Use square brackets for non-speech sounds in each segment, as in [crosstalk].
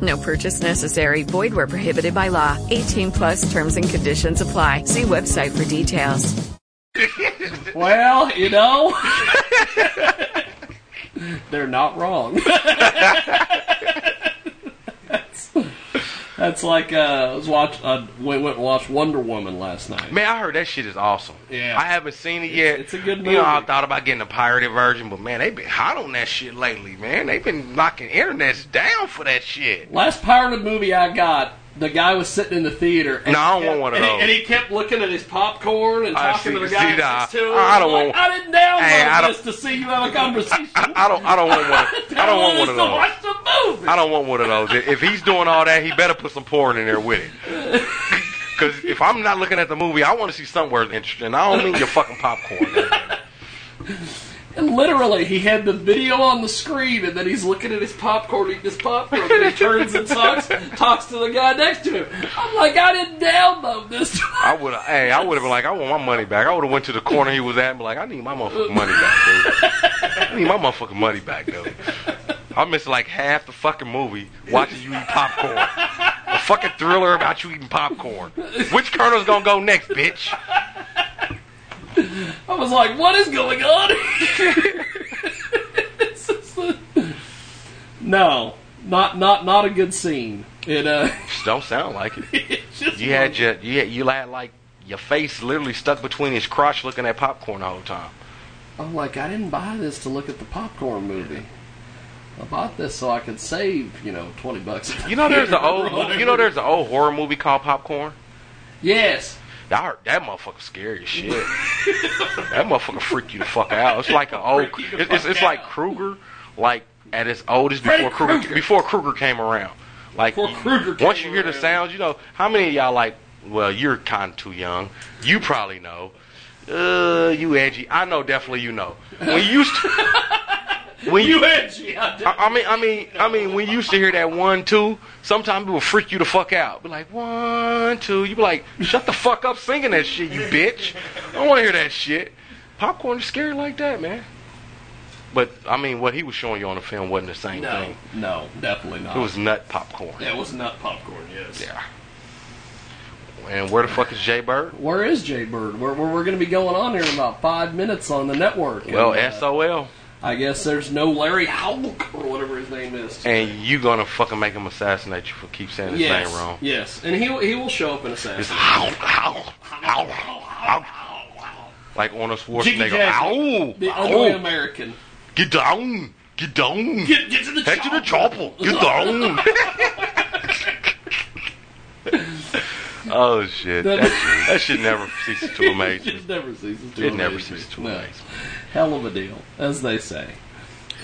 No purchase necessary. Void where prohibited by law. 18 plus terms and conditions apply. See website for details. [laughs] Well, you know, [laughs] they're not wrong. [laughs] that's, like uh, I was watch. Uh, we went and watched Wonder Woman last night. Man, I heard that shit is awesome. Yeah. I haven't seen it yet. it's a good You know, I thought about getting a pirated version, but man, they've been hot on that shit lately, man. They've been knocking internets down for that shit. Last pirated movie I got, the guy was sitting in the theater. And No, I don't he kept- want one of and he- And he kept looking at his popcorn and talking see- to the guy next to him. I don't I'm want- like, I didn't download Hey, I this to see you have a [laughs] conversation. I, [laughs] I don't. I don't want one. [laughs] I don't want one of those. watch the movie. I don't want one of those. If he's doing all that, he better put some porn in there with it. Because if I'm not looking at the movie, I want to see something worth interesting. I don't mean your fucking popcorn. And literally, he had the video on the screen, and then he's looking at his popcorn, eating his popcorn, and he turns and talks, talks to the guy next to him. I'm like, I didn't download this. I would. Hey, I would have been like, I want my money back. I would have went to the corner he was at and be like, I need my motherfucking money back, dude. I need my motherfucking money back, dude. I missed like half the fucking movie watching you eat popcorn. A fucking thriller about you eating popcorn. Which colonel's gonna go next, bitch? [laughs] I was like, what is going on? [laughs] No, not not not a good scene. It uh, Don't sound like it. [laughs] it just You had your, you had, you had like your face literally stuck between his crotch, looking at popcorn the whole time. I'm like, I didn't buy this to look at the popcorn movie. I bought this so I could save, you know, twenty bucks. You know, there's an old, you know, there's an old horror movie called Popcorn. yes. Heard that motherfucker scary as shit. that motherfucker freak you the fuck out. It's like an old. It's, it's, it's like. Krueger, like at its oldest before Kruger, Krueger. before Krueger came around. Like Krueger once you hear the sounds, you know how many of y'all like. Well, you're kind of too young. You probably know. Uh, you edgy. I know definitely you know. When you used [laughs] to, when you You [laughs] edgy. I. I, I mean, I mean, I mean, when you used to hear that one, two, sometimes it will freak you the fuck out. Be like, one, two. You be like, shut the fuck up singing that shit, you bitch. I don't want to hear that shit. Popcorn is scary like that, man. But I mean, what he was showing you on the film wasn't the same No, thing. no, definitely not. It was nut popcorn. Yeah, it was nut popcorn. Yes. Yeah. And where the fuck is Jay Bird? Where is Jay Bird? We're, we're, we're going to be going on here in about five minutes on the network. Well, And, uh, SOL. I guess there's no Larry Howk or whatever his name is. And you gonna fucking make him assassinate you for keep saying his yes, name wrong. yes, and he he will show up in a It's how, how, how, how. Like Arnold Jiggy Schwarzenegger. Ow, the ow. American. Get down! Get down! Get, get to the Head to the chopper! Get down! [laughs] [laughs] oh shit! That, [laughs] shit! that shit never ceases to amaze. It never ceases to It never amaze me. ceases to amaze me. Hell of a deal, as they say.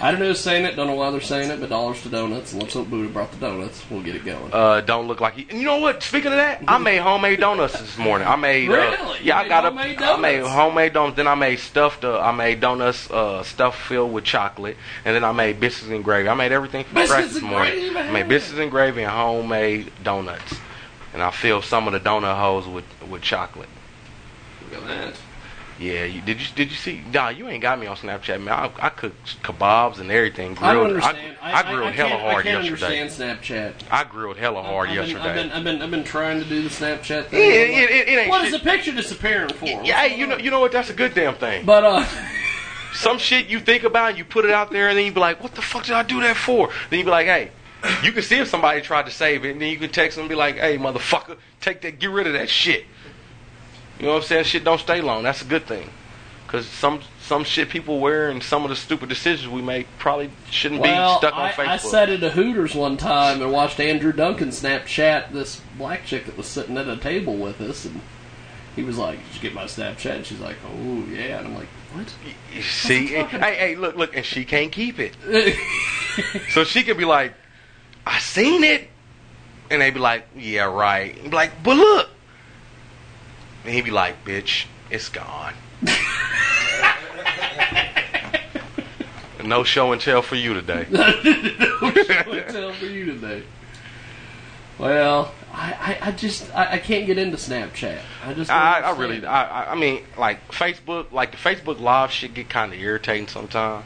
I don't know who's saying it, don't know why they're saying it, but dollars to donuts. Let's hope Buddha brought the donuts. We'll get it going. Uh, don't look like he. And you know what? Speaking of that, I made homemade donuts this morning. I made. Uh, Really? yeah, I got homemade a. I made homemade donuts. Then I made stuffed. Uh, I made donuts uh, stuffed filled with chocolate, and then I made biscuits and gravy. I made everything from Biscuits scratch this morning. I made biscuits and gravy and homemade donuts, and I filled some of the donut holes with with chocolate. Look at that. Yeah, you, did you did you see? Nah, you ain't got me on Snapchat, man. I, I cooked kebabs and everything. I don't Grilled- understand. I, I grilled I, hella can't, hard I can't yesterday. understand Snapchat. I grilled hella hard I've been, yesterday. I've been, I've been, I've been trying to do the Snapchat thing. it- it- it ain't what shit. is the picture disappearing for? Yeah, hey, you know, you know what? That's a good damn thing. But uh, Some shit you think about, and you put it out there, and then you be like, "What the fuck did I do that for?" Then you be like, "Hey." You can see if somebody tried to save it, and then you can text them and be like, "Hey, motherfucker, take that, get rid of that shit." You know what I'm saying? Shit don't stay long. That's a good thing, because some some shit people wear and some of the stupid decisions we make probably shouldn't well, be stuck on I, Facebook. I sat at a Hooters one time and watched Andrew Duncan Snapchat this black chick that was sitting at a table with us, and he was like, "Did you get my Snapchat?" And she's like, "Oh yeah," and I'm like, "What?" You see, hey, hey, look, look, and she can't keep it. [laughs] So she could be like, I seen it. And they be like, yeah, right. Be like, but look. And he'd be like, bitch, it's gone. [laughs] no show and tell for you today. [laughs] No show and tell for you today. Well, I, I, I just I, I can't get into Snapchat. I just I, I really. I, I- I mean, like Facebook, like the Facebook Live shit get kind of irritating sometimes.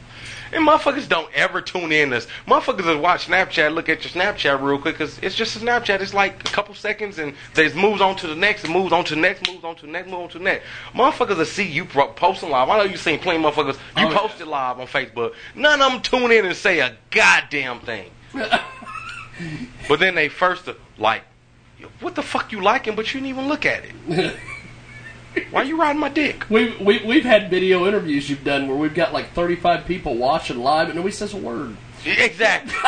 And motherfuckers don't ever tune in. This motherfuckers that watch Snapchat look at your Snapchat real quick because it's just a Snapchat. It's like a couple seconds and they moves on to the next and moves on to the next, moves on to the next, moves on to the next. Motherfuckers will see you posting live. I know you seen plenty of motherfuckers. You Oh, yeah. posted live on Facebook. None of them tune in and say a goddamn thing. [laughs] but then they first uh, like, what the fuck you liking? But you didn't even look at it. [laughs] Why are you riding my dick? We've, we, we've had video interviews you've done where we've got like 35 people watching live and nobody says a word. Exactly. [laughs]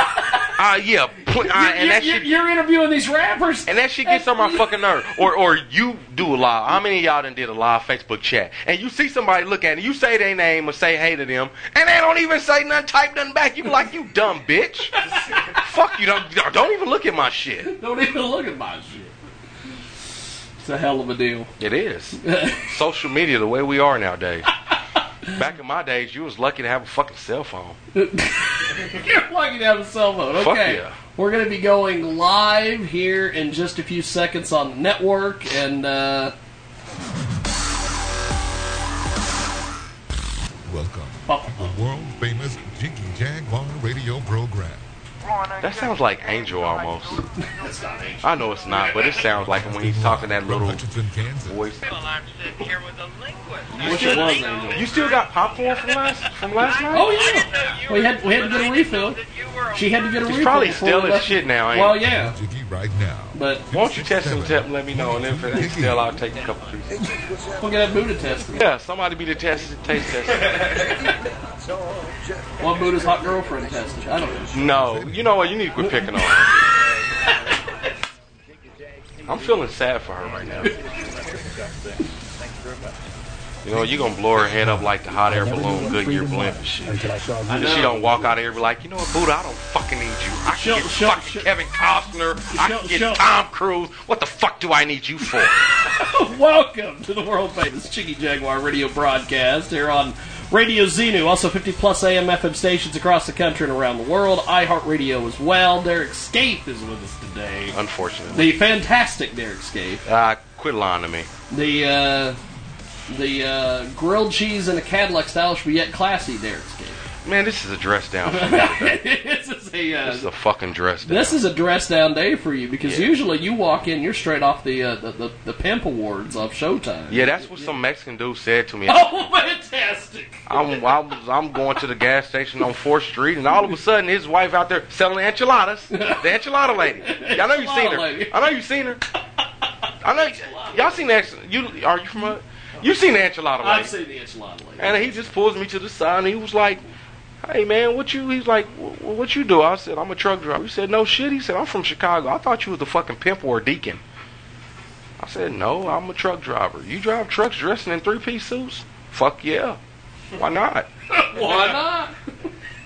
Uh, yeah. Pl- uh, You're, and that shit, you're interviewing these rappers. and that shit gets on my fucking nerve. Or, or you do a live. How many of y'all done did a live Facebook chat? And you see somebody look at it, you say their name or say hey to them, and they don't even say nothing, type nothing back. You like, you dumb bitch. [laughs] Fuck you. Don't, don't even look at my shit. Don't even look at my shit. It's a hell of a deal. It is. [laughs] Social media the way we are nowadays. Back in my days, you was lucky to have a fucking cell phone. [laughs] You're lucky to have a cell phone. Okay. Fuck yeah. We're going to be going live here in just a few seconds on the network, and uh, Welcome Papa. to the world famous Jiggy Jaguar radio program. That sounds like Angel almost. That's not Angel. I know it's not, but it sounds like him when he's talking that little voice. Well, I'm sitting here with a linguist. I wish it was Angel. You still got popcorn from last from last night? Oh yeah, we had we had to get a refill. She had to get a He's refill. probably before still we as shit now, ain't Well, yeah, Jiggy right now. But Won't you test him tip and let me know, and then if it ain't still, I'll take a couple pieces. we'll get that Buddha test. Yeah, somebody be the test taste test. Well, Buddha's hot girlfriend tested. I don't know. No, you know what? You need to quit picking on her. [laughs] I'm feeling sad for her right now. You know, you're gonna blow her head up like the hot air balloon Goodyear blimp and shit. And she don't walk out of here and be like, you know what, Buddha, I don't fucking need you. I can get she'll- fucking she'll- Kevin Costner. I can get Tom Cruise. What the fuck do I need you for? [laughs] Welcome to the world famous Jiggy Jaguar radio broadcast here on Radio Xenu, also 50 plus AM FM stations across the country and around the world. iHeartRadio as well. Derek Scape is with us today. Unfortunately. The fantastic Derek Scape. Uh, quit lying to me. The uh, the uh, grilled cheese in a Cadillac style should be yet classy Derek Scape. Man, this is a dress down for [laughs] this is a uh, This is a fucking dress down. This is a dress down day for you because Yeah. usually you walk in, you're straight off the uh, the, the the pimp awards of Showtime. yeah, that's what some Mexican dude said to me. [laughs] Oh, fantastic! I'm, I was, I'm going to the gas station on 4th Street, and all of a sudden, his wife out there selling enchiladas. The enchilada lady. I know you seen her. I know you seen her. I know y'all seen that. You are you from a? You seen the enchilada lady? I've seen the enchilada lady. And he just pulls me to the side, and he was like, "Hey man, what you?" He's like, "Wh- wh- "What you do?" I said, "I'm a truck driver." He said, "No shit." He said, "I'm from Chicago. I thought you was the fucking pimp or a deacon." I said, "No, I'm a truck driver. You drive trucks dressing in three-piece suits? Fuck yeah. Why not? [laughs] Why not?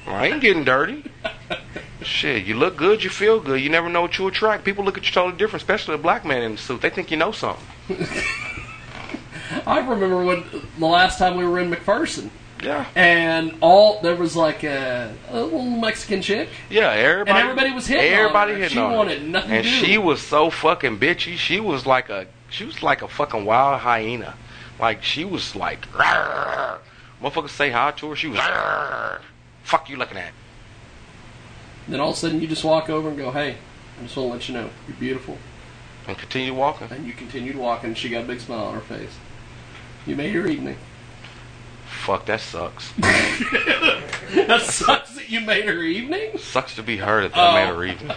I ain't getting dirty." Shit, you look good, you feel good. You never know what you attract. People look at you totally different, especially a black man in a suit. They think you know something. [laughs] I remember when the last time we were in McPherson, Yeah, and all there was like a, a little Mexican chick. yeah. Everybody, And everybody was hitting on Everybody her. hitting She on her. wanted nothing and to do. she was so fucking bitchy. She was like a, she was like a fucking wild hyena. Like she was like, motherfuckers say hi to her. She was, fuck you looking at. Then all of a sudden you just walk over and go, "Hey, I just want to let you know you're beautiful." And continue walking. And you continued walking. and She got a big smile on her face. You made her evening. Fuck, that sucks. [laughs] that sucks that you made her evening. sucks to be her that that Oh. made her oh. evening.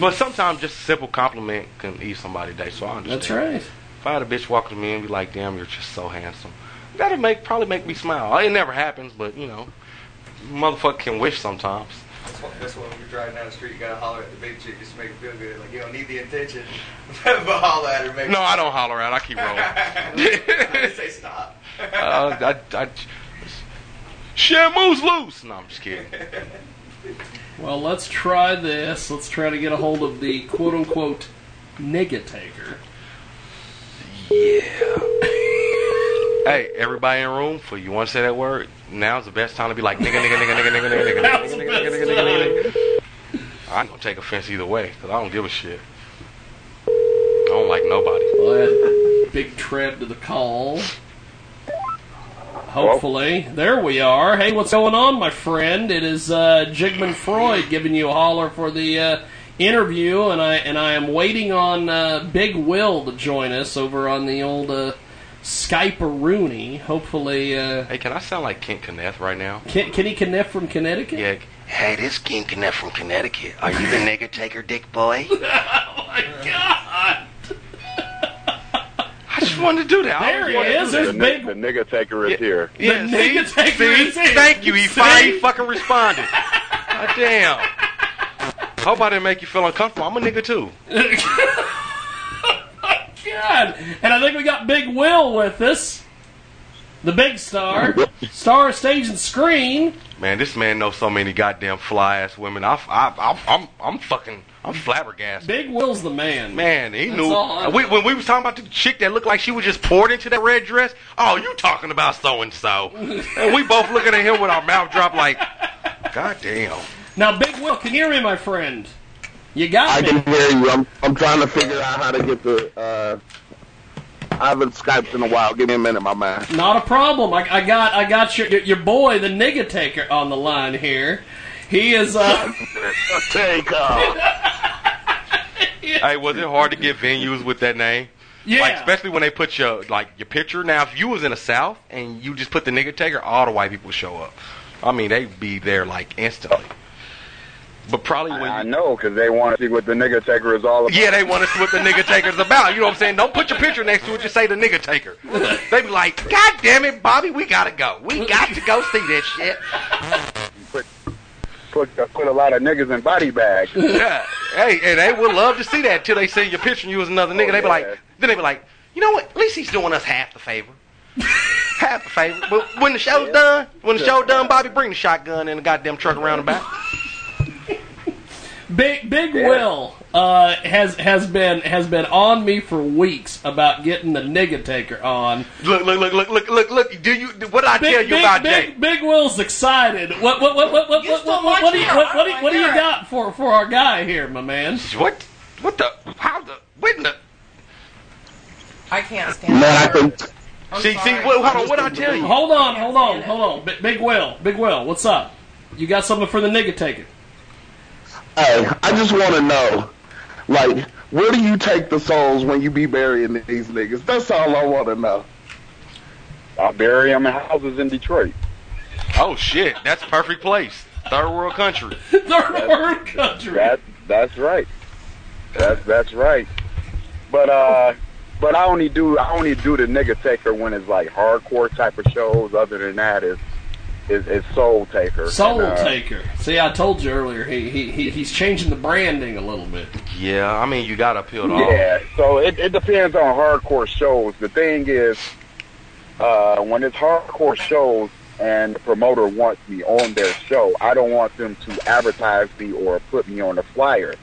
But sometimes just a simple compliment can ease somebody's day. So I understand. That's right. If I had a bitch walk to me and be like, "Damn, you're just so handsome," that'd make probably make me smile. It never happens, but you know, motherfucker can wish sometimes. That's why, that's why when you're driving down the street, you gotta holler at the big chick just to make her feel good. Like you don't need the attention, [laughs] but holler at her. Make No, I don't holler out. I keep rolling. [laughs] I say stop. uh, I, I, Shamu's loose. No, I'm just kidding. Well, let's try this. Let's try to get a hold of the quote unquote nigga taker. Yeah. Hey, everybody in the room, for you want to say that word, now's the best time to be like nigga, nigga, nigga, nigga, nigga, nigga, nigga, nigga, nigga, nigga, nigga, nigga, nigga. I ain't gonna take offense either way, because I don't give a shit. I don't like nobody. Well, big tread to the call. Hopefully. There we are. Hey, what's going on, my friend? It is uh, Jigman Freud giving you a holler for the uh, interview, and I and I am waiting on uh, Big Will to join us over on the old uh, Skype Rooney. Hopefully, uh, Hey, can I sound like Kent Kenneth right now? Ken, Kenny Kneff from Connecticut. Yeah. Hey, this Kent Kenneth from Connecticut. Are you the nigger taker, dick boy? [laughs] Oh my God! I just wanted to do that. I There he is. do There's that. the, big. ni- the nigga taker is here. Yeah, The see? nigga taker see? is here. Thank you. He See? finally fucking responded. God damn. Hope I didn't make you feel uncomfortable. I'm a nigga too. [laughs] God. And I think we got Big Will with us. The big star. Star of stage and screen. Man, this man knows so many goddamn fly ass women. I, I, I, I'm, I'm fucking, I'm flabbergasted. Big Will's the man. Man, he That's knew. We, when we was talking about the chick that looked like she was just poured into that red dress, oh, you talking about so and so? And we both looking at him with our mouth dropped like, [laughs] goddamn. Now, Big Will, can you hear me, my friend? You got I me. can hear you. I'm I'm trying to figure out how to get the. Uh, I haven't skyped in a while. Give me a minute, my man. Not a problem. I, I got I got your your boy, the nigga taker, on the line here. He is uh [laughs] Take off. [laughs] Hey, was it hard to get venues with that name? yeah. Like especially when they put your like your picture. Now, if you was in the South and you just put the nigga taker, all the white people show up. I mean, they'd be there like instantly. But probably when I you, know because they want to see what the nigga taker is all about. yeah, they want to see what the nigga taker's about. You know what I'm saying? Don't put your picture next to it. Just say the nigga taker. They be like, God damn it, Bobby, we gotta go. We got to go see this shit. Put, put put a lot of niggas in body bags. Yeah. Hey, and they would love to see that till they see your picture and you as another nigga. Oh, they be oh, yeah. like, then they be like, you know what? At least he's doing us half the favor. half the favor. But when the show's done, when the show done, Bobby, bring the shotgun and the goddamn truck around the back. Big Big Yeah. Will uh, has has been has been on me for weeks about getting the nigga taker on. Look, look, look, look, look, look, look. Do you? What did I Big, tell you big, about big, Jay? Big Will's excited. What what what what what what, what, what, what do you what, what, do you- what do you got for for our guy here, my man? What? What the? How the? What in the? I can't stand Man, I it. think I'm See, see, sorry. what, hold on. What I tell you? Hold on, hold on, hold on. Big, Big Will, Big Will, what's up? You got something for the nigga taker? Hey, I just want to know, like, where do you take the souls when you be burying these niggas? That's all I want to know. I bury them in houses in Detroit. Oh shit, that's a perfect place. Third world country. [laughs] Third world country. That that's right. That's that's right. But uh, but I only do I only do the nigga taker when it's like hardcore type of shows. Other than that, is is, is soul taker. Soul And, uh, taker. See, I told you earlier. He, he he he's changing the branding a little bit. Yeah, I mean, you gotta peel it off. Yeah, so it, it depends on hardcore shows. The thing is, uh, when it's hardcore shows and the promoter wants me on their show, I don't want them to advertise me or put me on a flyer.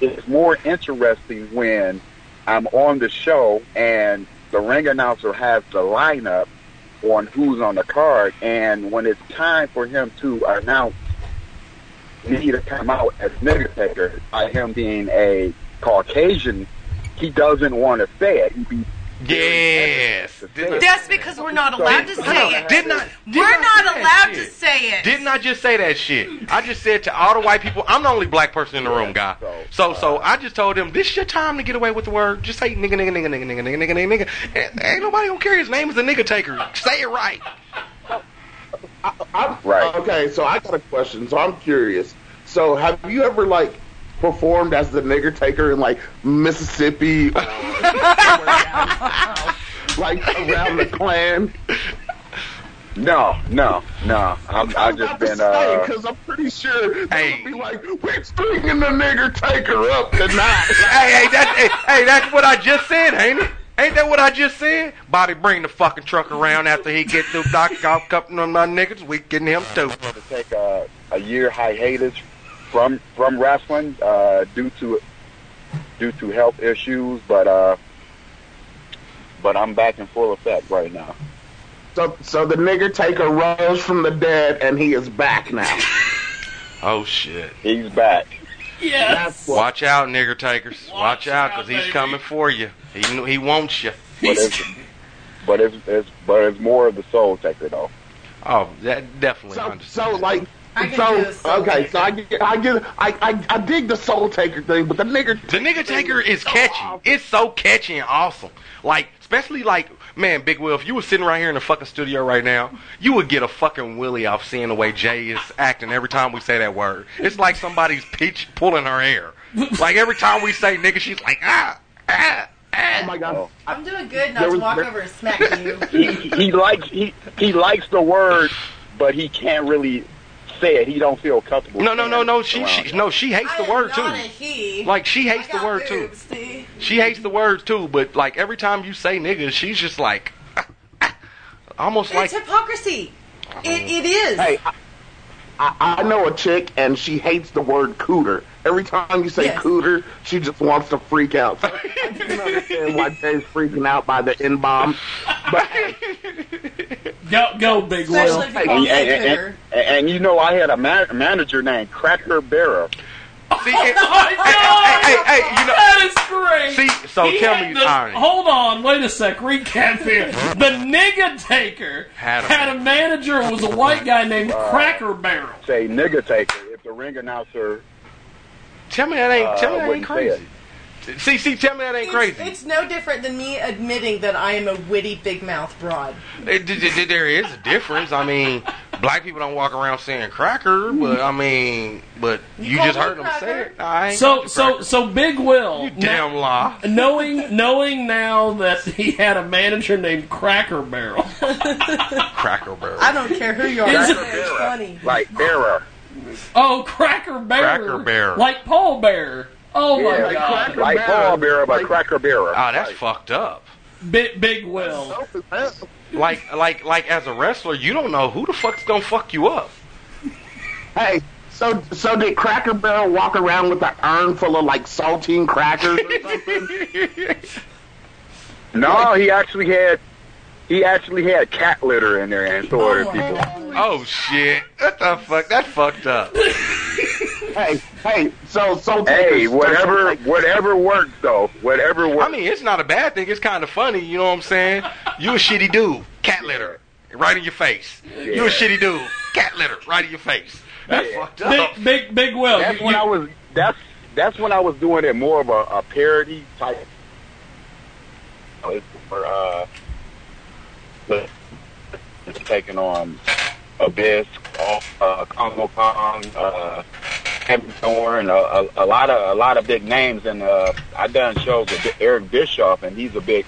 It's more interesting when I'm on the show and the ring announcer has the lineup on who's on the card, and when it's time for him to announce me to come out as nigga taker, by him being a Caucasian, he doesn't want to say it. He be Yes. That's because we're not allowed to say it. didn't I? didn't We're I not allowed to say it. Didn't I just say that shit? I just said to all the white people, I'm the only black person in the room, guy. So, so uh, I just told them, this is your time to get away with the word. Just say nigga, nigga, nigga, nigga, nigga, nigga, nigga, nigga, nigga. Ain't nobody gonna care. His name is the nigga taker. Say it right. I'm, Right. Okay, so I got a question. So I'm curious. So have you ever like performed as the nigger taker in like Mississippi, or [laughs] like around the Klan? no, no, no. I'm, I've just been uh, because I'm pretty sure they Hey. would be like, we're stringing the nigger taker up tonight. [laughs] hey, hey, that's hey, hey, that's what I just said, ain't it? Ain't that what I just said? Bobby, bring the fucking truck around after he get through Doc off cupping on my niggas. We getting him too. to take a, a year hiatus from from wrestling uh, due to due to health issues, but uh, but I'm back in full effect right now. So, so the nigger taker rose from the dead, and he is back now. [laughs] Oh shit. He's back. Yes. Watch out, nigger takers. Watch, out, out, cause he's baby. coming for you. He he wants you. But it's, but it's, it's but it's more of the soul taker though. Oh, that definitely. So, so like, I can so do the soul okay, so I get, I get, I, I, I dig the soul taker thing, but the nigger, The nigga taker is catchy. It's so catchy and awesome. Like, especially like, man, Big Will, if you were sitting right here in the fucking studio right now, you would get a fucking willy off seeing the way Jay is acting every time we say that word. It's like somebody's pitch pulling her hair. Like every time we say nigga, she's like, ah, ah, ah. Oh my god, I'm doing good not There to was- walk there- over and smack you. [laughs] He he likes he he likes the word, but he can't really say it. He don't feel comfortable. No, no, no, no. She, she, no, she hates I the word too. he. Like she hates I the got word too. see? She hates the word too, but like every time you say nigga, she's just like, [laughs] almost like It's hypocrisy. It, it is. hey, I, I, I know a chick, and she hates the word cooter. Every time you say Yes. cooter, she just wants to freak out. So I can [laughs] understand why Jay's freaking out by the N bomb, but hey, Go, go, Big Will. Especially if you And, and, and, and, and you know, I had a ma- manager named Cracker Bearer. see, [laughs] it, Oh my God! hey, hey, hey, you know- that is great. See, so He tell me the- irony. Hold on, wait a sec. Recap here. [laughs] The nigga taker Had had a- a, manager who was a white guy named Cracker Barrel. Say nigga taker. If the ring announcer tell me that ain't, tell me Uh, that ain't wouldn't crazy. See, see, tell me that ain't It's, crazy. it's no different than me admitting that I am a witty, big mouth broad. It- it- it- there is a difference. I mean, black people don't walk around saying cracker, but I mean, but you, call just heard them say it. I So, so, so Big Will. you damn lie. knowing knowing now that he had a manager named Cracker Barrel. [laughs] Cracker barrel. I don't care who you are. Is It's funny. like Bearer. Oh, Cracker Bear. Cracker Bear. Like Paul Bear. Oh my Yeah, God. Cracker Like Bearer. Paul Bearer, but Like- Cracker Bearer. Oh, that's Right. fucked up. Big Big Will. Like, like, like, as a wrestler, you don't know who the fuck's gonna fuck you up. hey, so so did Cracker Barrel walk around with an urn full of like saltine crackers or something? [laughs] No, he actually had he actually had cat litter in there and so Oh, other people. Oh shit! What the fuck? That fucked up. [laughs] hey, hey, so so Hey, whatever whatever works though. Whatever works. I mean, it's not a bad thing. It's kind of funny. You know what I'm saying? You a shitty dude. Cat litter right in your face. You a shitty dude. Cat litter right in your face. That's Yeah. fucked up. Big Big Big Will. that's you- when you- I was that's that's when I was doing it more of a, a parody type. For uh, taking on Abyss, uh, Kongo Kong, uh, Kevin Thorne, a, a, a lot of a lot of big names, and uh, I done shows with Eric Bischoff, and he's a big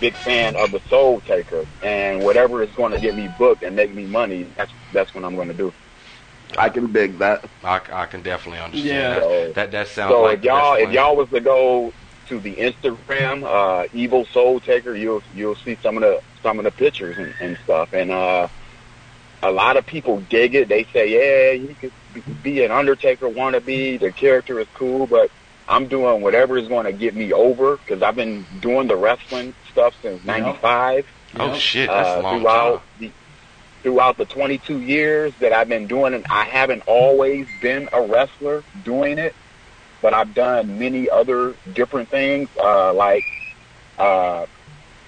big fan of the Soul Taker, and whatever is going to get me booked and make me money, that's that's what I'm going to do. I can dig that. I, I can definitely understand Yeah. that. That that sounds So like if y'all if y'all was to go to the Instagram, uh, Evil Soul Taker, you'll you'll see some of the some of the pictures and, and stuff. And uh, a lot of people dig it. They say, yeah, you could be- be an Undertaker wannabe. The character is cool, but I'm doing whatever is going to get me over because I've been doing the wrestling stuff since '95 Oh shit, that's uh, a long throughout time. the throughout the 22 years that I've been doing it. I haven't always been a wrestler doing it, but I've done many other different things. Uh, like uh,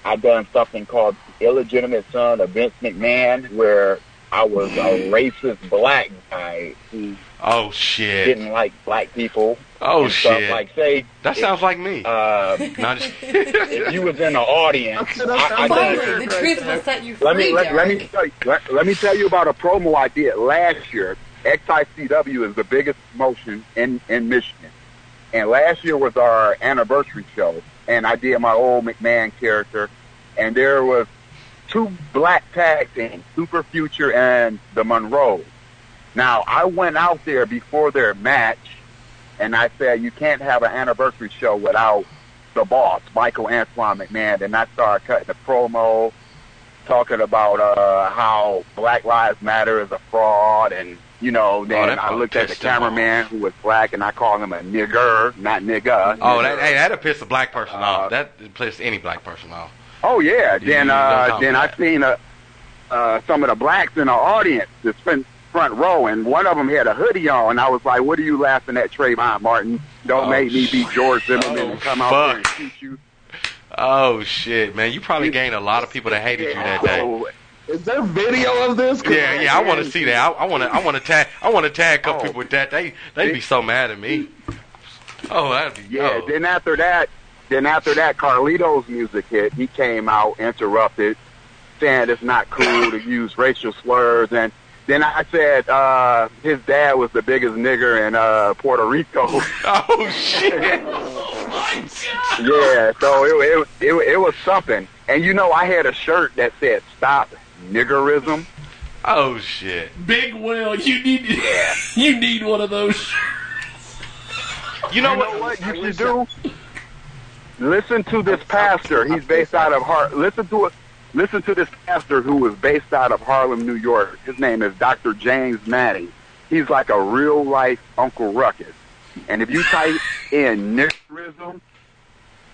I've done something called illegitimate son of Vince McMahon, where I was a racist black guy who Oh shit. didn't like black people. Oh and stuff. shit. Like say, That sounds like me. uh, [laughs] Not just. if you was in the audience, I, I done Finally, the truth will set you free, Let me let, let me tell you, let, let me tell you about a promo I did last year. XICW is the biggest promotion in in Michigan, and last year was our anniversary show, and I did my old McMahon character, and there was two black tag teams, Super Future and the Monroes. Now I went out there before their match, and I said you can't have an anniversary show without the boss, Michael Antoine McMahon, and I started cutting the promo talking about uh, how Black Lives Matter is a fraud, and you know, then Oh, I looked at the pissed cameraman who was black, and I called him a nigger, not nigga. Oh, that hey, that'll piss a black person Uh, off. That piss any black person off. Oh yeah. You- Then you uh, then I seen a uh, some of the blacks in the audience, the front front row, and one of them had a hoodie on. And I was like, "What are you laughing at, Trayvon Martin? Don't Oh, make me be George Zimmerman Oh, and come out there and shoot you." Oh shit, man! You probably gained a lot of people that hated you that day. [laughs] Is there video of this? Yeah, yeah. I want to see that. I want to. I want to tag. I want to tag a couple Oh. people with that. They they'd be so mad at me. Oh, that'd be Yeah. oh. Then after that, then after that, Carlito's music hit. He came out, interrupted, saying it's not cool to use racial slurs, and then I said uh, his dad was the biggest nigger in uh, Puerto Rico. [laughs] Oh shit! [laughs] yeah, so it, it it it was something. And you know, I had a shirt that said "Stop Niggerism." Oh shit! Big Will, you need [laughs] you need one of those. You know You what? know what you should do? Listen to this pastor. He's based out of Har. Listen to it. Listen to this pastor who is based out of Harlem, New York. His name is Dr. James Manning. He's like a real life Uncle Ruckus. And if you type in niggerism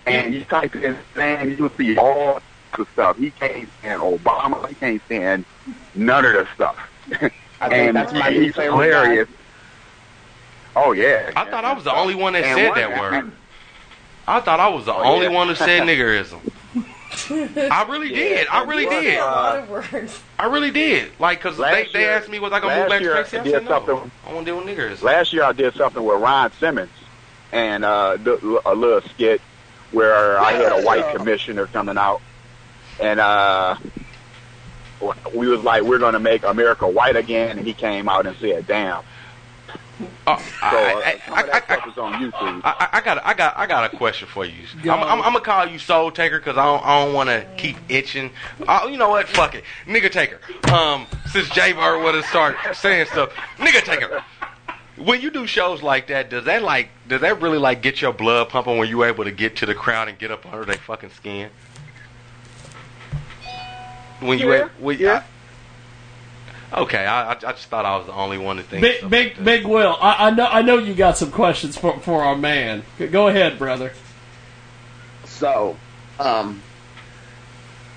and you type in his name, you'll see all the stuff. He can't stand Obama. He can't stand none of the stuff. [laughs] I think and that's my he's favorite hilarious. Oh yeah. I thought I was the only one that And said one- that word. I thought I was the Oh, only yeah. one who said niggerism. [laughs] I really did. I really did. a uh, lot of words. I really did. Like, cause they, Last they year- asked me was I gonna move back to year Tracy. I I did said no. something- I want to deal with niggers. Last year I did something with Ron Simmons and uh, a little skit where I had a white [laughs] commissioner coming out, and uh, we was like, "We're going to make America white again," and he came out and said, "Damn." Uh, So I, uh, I, I, is on YouTube. I, I, I got I got I got a question for you. Go I'm, I'm. I'm gonna call you Soul Taker because I don't, I don't want to keep itching. Uh, you know what? Fuck it, nigga Taker. Um, since Jay Bird would have started saying stuff, nigga Taker. When you do shows like that, does that like does that really like get your blood pumping when you able to get to the crowd and get up under their fucking skin? When you Yeah, a- when, yeah. I- okay, I, I I just thought I was the only one to think. Big big like big Will, I, I know I know you got some questions for for our man. Go ahead, brother. So, um,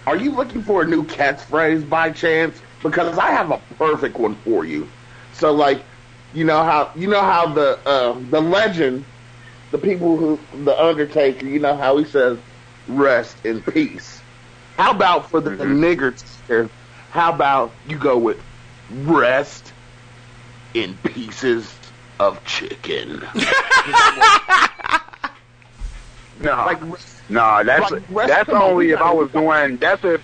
are you looking for a new catchphrase by chance? Because I have a perfect one for you. So, like, you know how you know how the uh, the legend, the people who the Undertaker, you know how he says, "Rest in peace." How about for the nigger? How about you go with "Rest in pieces of chicken"? [laughs] No, like, no, that's like, that's only if I was doing. That's if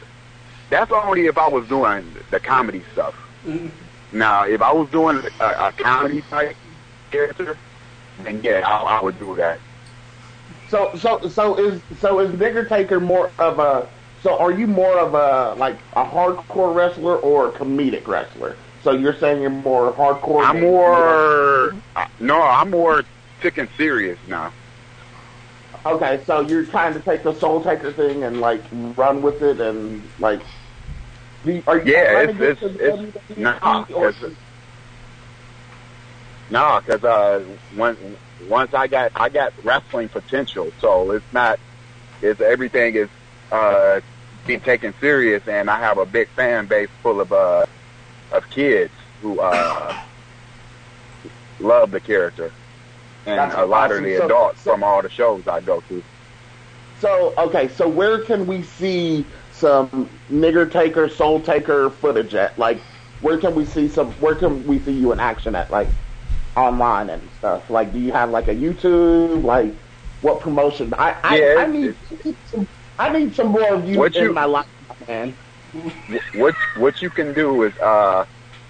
that's only if I was doing the comedy stuff. Mm-hmm. Now, if I was doing a, a comedy type character, then yeah, I, I would do that. So so so is so is Nigger Taker more of a so are you more of a like a hardcore wrestler or a comedic wrestler? So you're saying you're more hardcore. I'm more uh, no, I'm more and serious now. Okay, so you're trying to take the Soul Taker thing and like run with it and like. you- Are you Yeah, it's it's, it's WWE nah, or- cause, uh, when, once I got I got wrestling potential, so it's not it's everything is uh being taken serious, and I have a big fan base full of uh of kids who uh love the character, and That's a lot awesome. of the So- adults so- from all the shows I go to. So okay, so where can we see some Nigger Taker, Soul Taker footage at? Like, where can we see some? Where can we see you in action at? Like, online and stuff. Like, do you have like a YouTube? Like, what promotion? I I, Yeah, I need some, I need some more of you What in you- my life, man. what what you can do is uh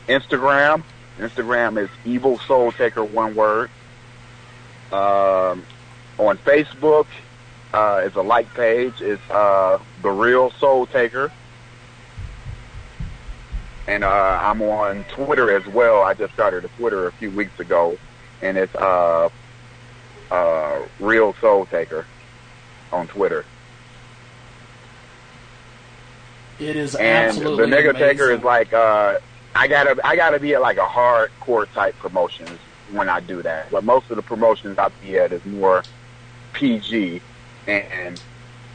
Instagram. Instagram is Evil Soul Taker one word. Um, on Facebook uh, is a like page. It's uh, the Real Soul Taker. And uh, I'm on Twitter as well. I just started a Twitter a few weeks ago, and it's uh, uh, Real Soul Taker on Twitter. It is and absolutely the nigga taker is like uh I gotta I gotta be at like a hardcore type promotions when I do that. But most of the promotions I be at is more PG and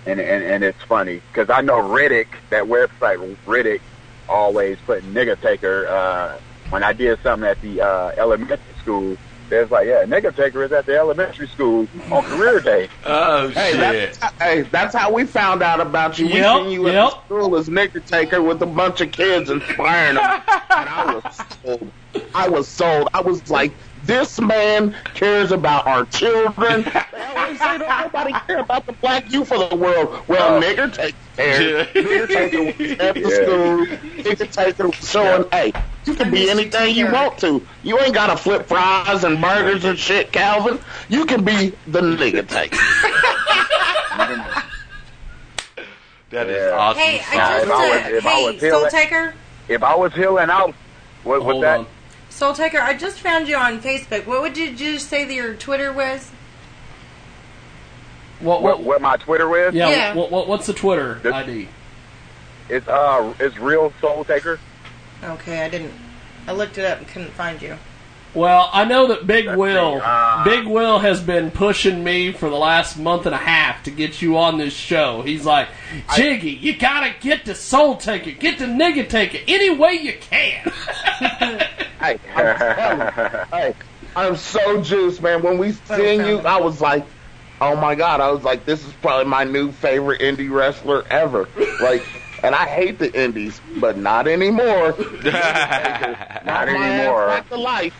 and and, and it's funny because I know Reddit that website Reddit always putting nigga taker. Uh, when I did something at the uh, elementary school, there's like, yeah, nigga taker is at the elementary school on career day. [laughs] Oh Hey, that's, hey, that's how we found out about you. we seen you at yep. the school as nigger taker with a bunch of kids inspiring them. [laughs] and I was sold. I was sold. I was like, this man cares about our children. [laughs] They always say don't nobody care about the black youth of the world. Well, nigger taker cares. Nigger taker was at the Yeah. school. Nigger taker was showing, hey, you can be anything you want to. You ain't gotta flip fries and burgers and shit, Calvin. You can be the nigger taker. [laughs] That is awesome. Hey. I just If I was- uh, if I was hey, feeling- Soul Taker, If I was healing out, what was Hold that? on. Soul Taker, I just found you on Facebook. What would you just say that your Twitter was? What, What, what my Twitter is? Yeah. Yeah. What, what, what's the Twitter ID? It's uh, it's real soul taker. Okay, I didn't. I looked it up and couldn't find you. Well, I know that Big Will, Ah. Big Will has been pushing me for the last month and a half to get you on this show. He's like, Jiggy, you gotta get the Soul Taker, get the Nigga Taker, any way you can. [laughs] [laughs] Hey, I'm [laughs] telling you, hey, I'm so juiced, man. When we seen you, I was like, oh my god, I was like, this is probably my new favorite indie wrestler ever. Like, and I hate the indies, but not anymore. [laughs] Not My ass anymore. back to life.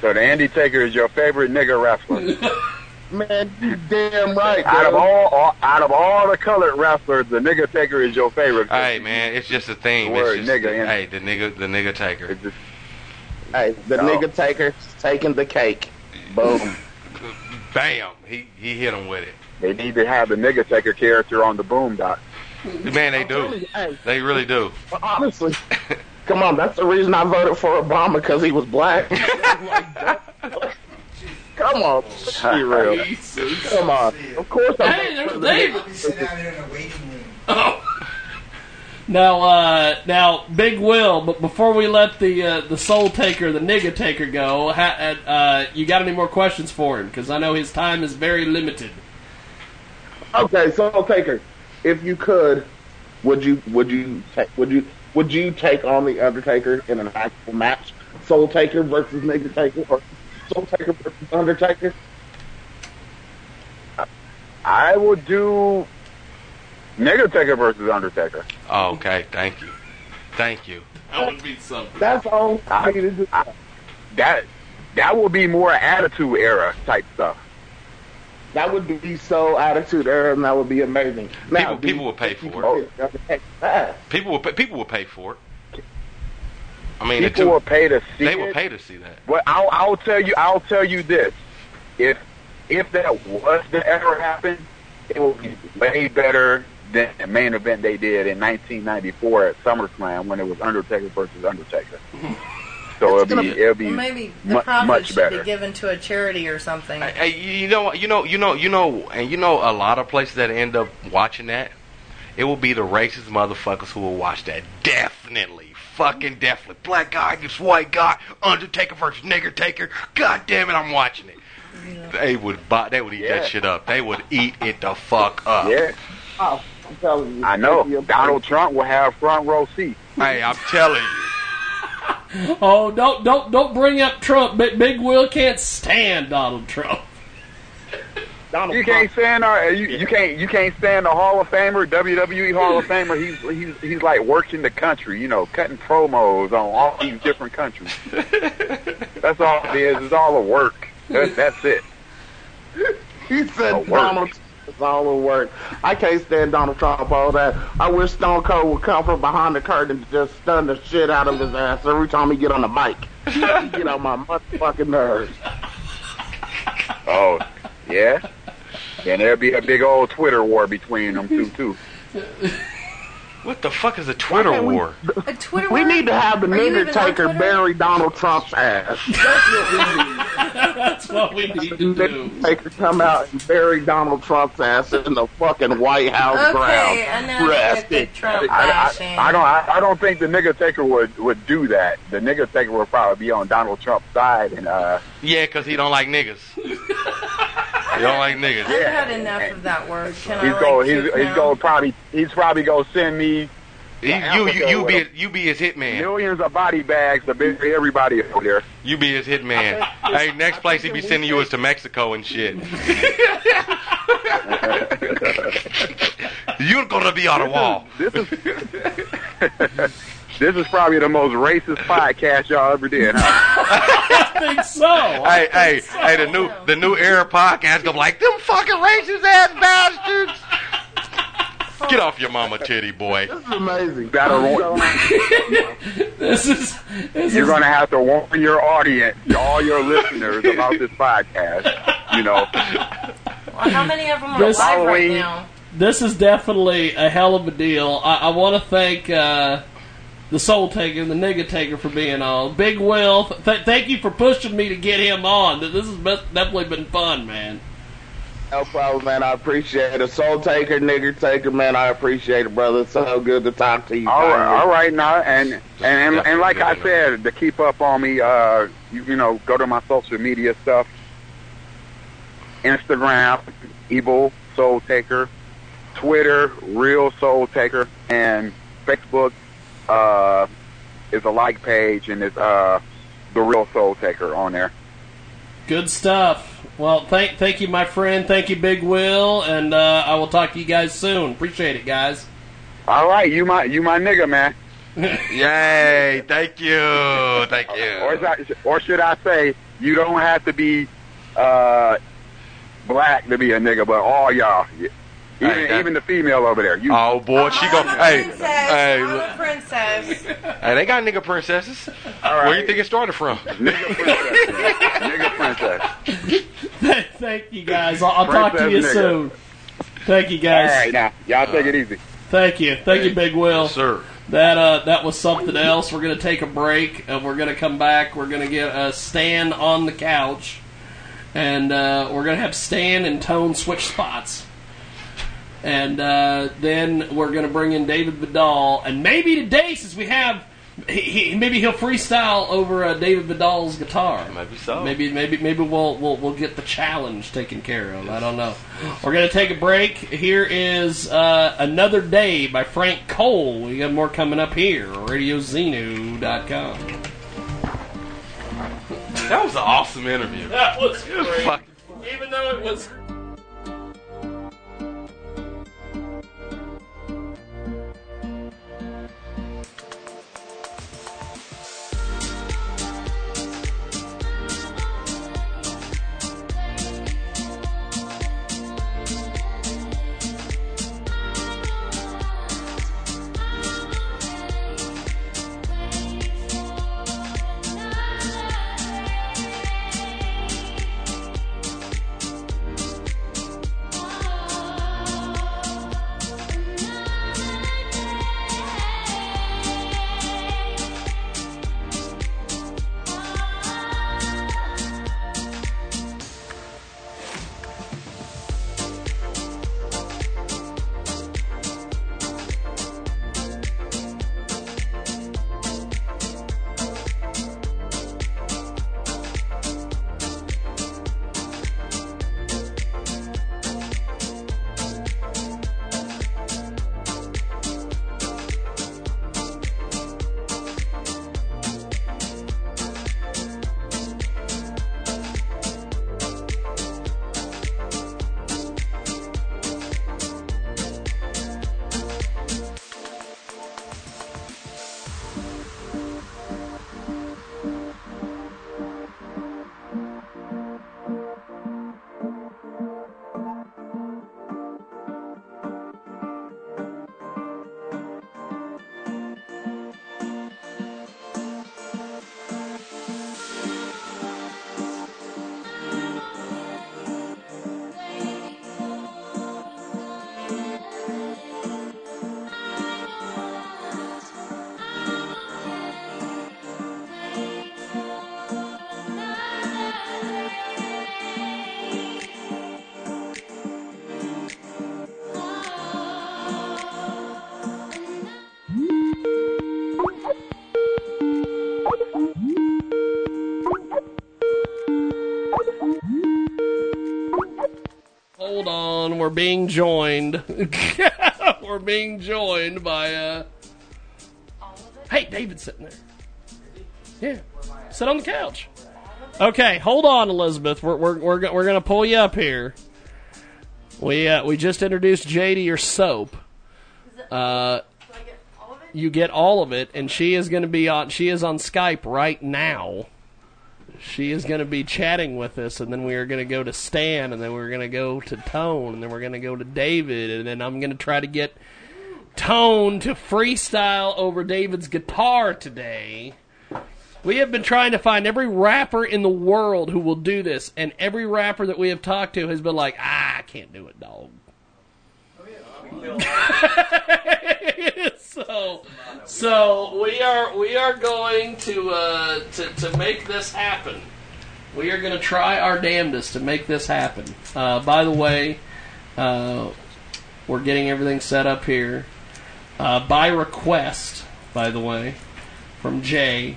So the Andy Taker is your favorite nigga wrestler. [laughs] Man, you damn right. out of all, all out of all the colored wrestlers, the nigga Taker is your favorite. Hey man, it's just a theme. The word It's just, nigga in it. hey, the nigga, the nigga taker. Just, Hey, the No. nigga taker taking the cake. Boom. [laughs] Bam, he he hit him with it. they need to have the nigga Taker character on the Boondock. Man, they do. Hey, They really do. but honestly, [laughs] come on, that's the reason I voted for Obama because he was black. [laughs] come on, let's be [laughs] real. Come on. Of course I'm Hey, there's voting for the David. nigga. Be sitting out there in a waiting room. Oh. [laughs] Now, uh, now, Big Will. But before we let the uh, the Soul Taker, the Nigga Taker, go, ha- uh, you got any more questions for him? Because I know his time is very limited. Okay, Soul Taker, if you could, would you would you ta- would you would you take on the Undertaker in an actual match? Soul Taker versus Nigga Taker, or Soul Taker versus Undertaker? I would do nigga Taker versus Undertaker. Oh, okay, thank you, thank you. That would be something. That's all I needed to do. That that would be more attitude era type stuff. That would be so attitude era, and that would be amazing. Now, People- people you would pay think you for could get Undertaker back? People will pay, people will pay for it. I mean, People it will took, pay to see they it. will pay to see that. Well, I'll, I'll tell you. I'll tell you this: if if that was to ever happen, it would be way better than the main event they did in 1994 at SummerSlam when it was Undertaker versus Undertaker. [laughs] So it'll be it'll be Well, maybe the mu- profit much should better. be given to a charity or something. Hey, you know, you know, you know, you know, and you know, a lot of places that end up watching that, it will be the racist motherfuckers who will watch that. Definitely, fucking definitely. Black guy against white guy, Undertaker versus Nigger Taker. God damn it, I'm watching it. They would buy, they would eat Yeah. that shit up. They would eat it the fuck up. Yeah, Oh, I'm telling you. I know. Donald Trump will have front row seats. Hey, I'm telling you. [laughs] Oh, don't don't don't bring up Trump. Big, Big Will can't stand Donald Trump. Donald You can't stand our, you, you can't you can't stand the Hall of Famer, WWE Hall of Famer. He's he's he's like working the country, you know, cutting promos on all these different countries. [laughs] That's all it is. It's all a work. That's, that's it. He said work. Donald Trump is all a work. I can't stand Donald Trump all that. I wish Stone Cold would come from behind the curtain and just stun the shit out of his ass every time he get on the mic. he get on my motherfucking nerves. Oh, yeah. And there'd be a big old Twitter war between them two too. [laughs] What the fuck is a Twitter can't we- war? A Twitter We war? need to have the Are nigger taker bury Donald Trump's ass. [laughs] That's what we need That's what we need to do. Nigger taker come out and bury Donald Trump's ass in the fucking White House Okay, ground. enough Rest with the. Trump I. I, I don't I, I don't think the nigga taker would would do that. The nigga taker would probably be on Donald Trump's side and uh Yeah, 'cause he don't like niggas. [laughs] he don't like niggas. I've had enough of that word. Can he's I go like he's puke he's now? going probably he's probably gonna send me You you you, you be you be his hitman. millions of body bags to bury everybody over there. You be his hitman. hey, next place he be sending you is to Mexico and shit. [laughs] You're gonna be on a wall. This is [laughs] this is probably the most racist podcast y'all ever did. Huh? [laughs] I think so. Hey, hey, hey! The new the new era podcast gonna be like them fucking racist ass bastards. Get off your mama titty, boy. This is amazing. Gotta warn- [laughs] This is. This You're is gonna have to warn your audience, all your listeners, about this podcast. You know, Well, how many of them are This- live right now? this is definitely a hell of a deal. I, I want to thank uh, the Soul Taker and the Nigga Taker for being on. Big Will, th- thank you for pushing me to get him on. This has been- definitely been fun, man. No problem, man. I appreciate it. Soul taker, nigger taker, man. I appreciate it, brother. It's so good to talk to you. All right, all right, now, and and and, and like I said, to keep up on me, uh, you, you know, go to my social media stuff, Instagram, Evil Soul Taker, Twitter, Real Soul Taker, and Facebook uh, is a like page, and is uh, the Real Soul Taker on there. Good stuff. Well, thank thank you, my friend. Thank you, Big Will, and uh, I will talk to you guys soon. Appreciate it, guys. All right, you my you my nigga, man. [laughs] Yay! Thank you, thank you. is I, or should I say, you don't have to be uh, black to be a nigga, but all y'all, even Hey, that- even the female over there, you. Oh boy, she go. I'm a Hey, princess. hey, I'm look. a princess. hey, they got nigga princesses. all Where you think it started from? nigga princess, nigga princess. thank you, guys. I'll, I'll talk to you nigga. soon. Thank you, guys. right, now y'all take it easy. Thank you, thank you, Big Will. Yes, sir. That uh, that was something else. We're gonna take a break, and we're gonna come back. We're gonna get a Stan on the couch, and uh, we're gonna have Stan and Tone switch spots. And uh, then we're gonna bring in David Vidal, and maybe today, since we have, he, he, maybe he'll freestyle over uh, David Vidal's guitar. Maybe so. Maybe maybe maybe we'll we'll we'll get the challenge taken care of. I don't know. We're gonna take a break. Here is uh, another day by Frank Cole. We got more coming up here. RadioZenu.com. That was an awesome interview. That was It was great. fucking. Even though it was. We're being joined. [laughs] we're being joined by uh Hey, David's sitting there. Yeah, sit on the couch. Okay, hold on, Elizabeth. We're we're we're, we're gonna pull you up here. We uh, we just introduced Jay to your soap. Uh, you get all of it, and she is going to be on. She is on Skype right now. She is going to be chatting with us, and then we are going to go to Stan, and then we're going to go to Tone, and then we're going to go to David, and then I'm going to try to get Tone to freestyle over David's guitar today. We have been trying to find every rapper in the world who will do this, and every rapper that we have talked to has been like, ah, I can't do it, dog. [laughs] so, so we are we are going to uh, to to make this happen. We are going to try our damnedest to make this happen. Uh, by the way, uh, we're getting everything set up here uh, by request. By the way, from Jay.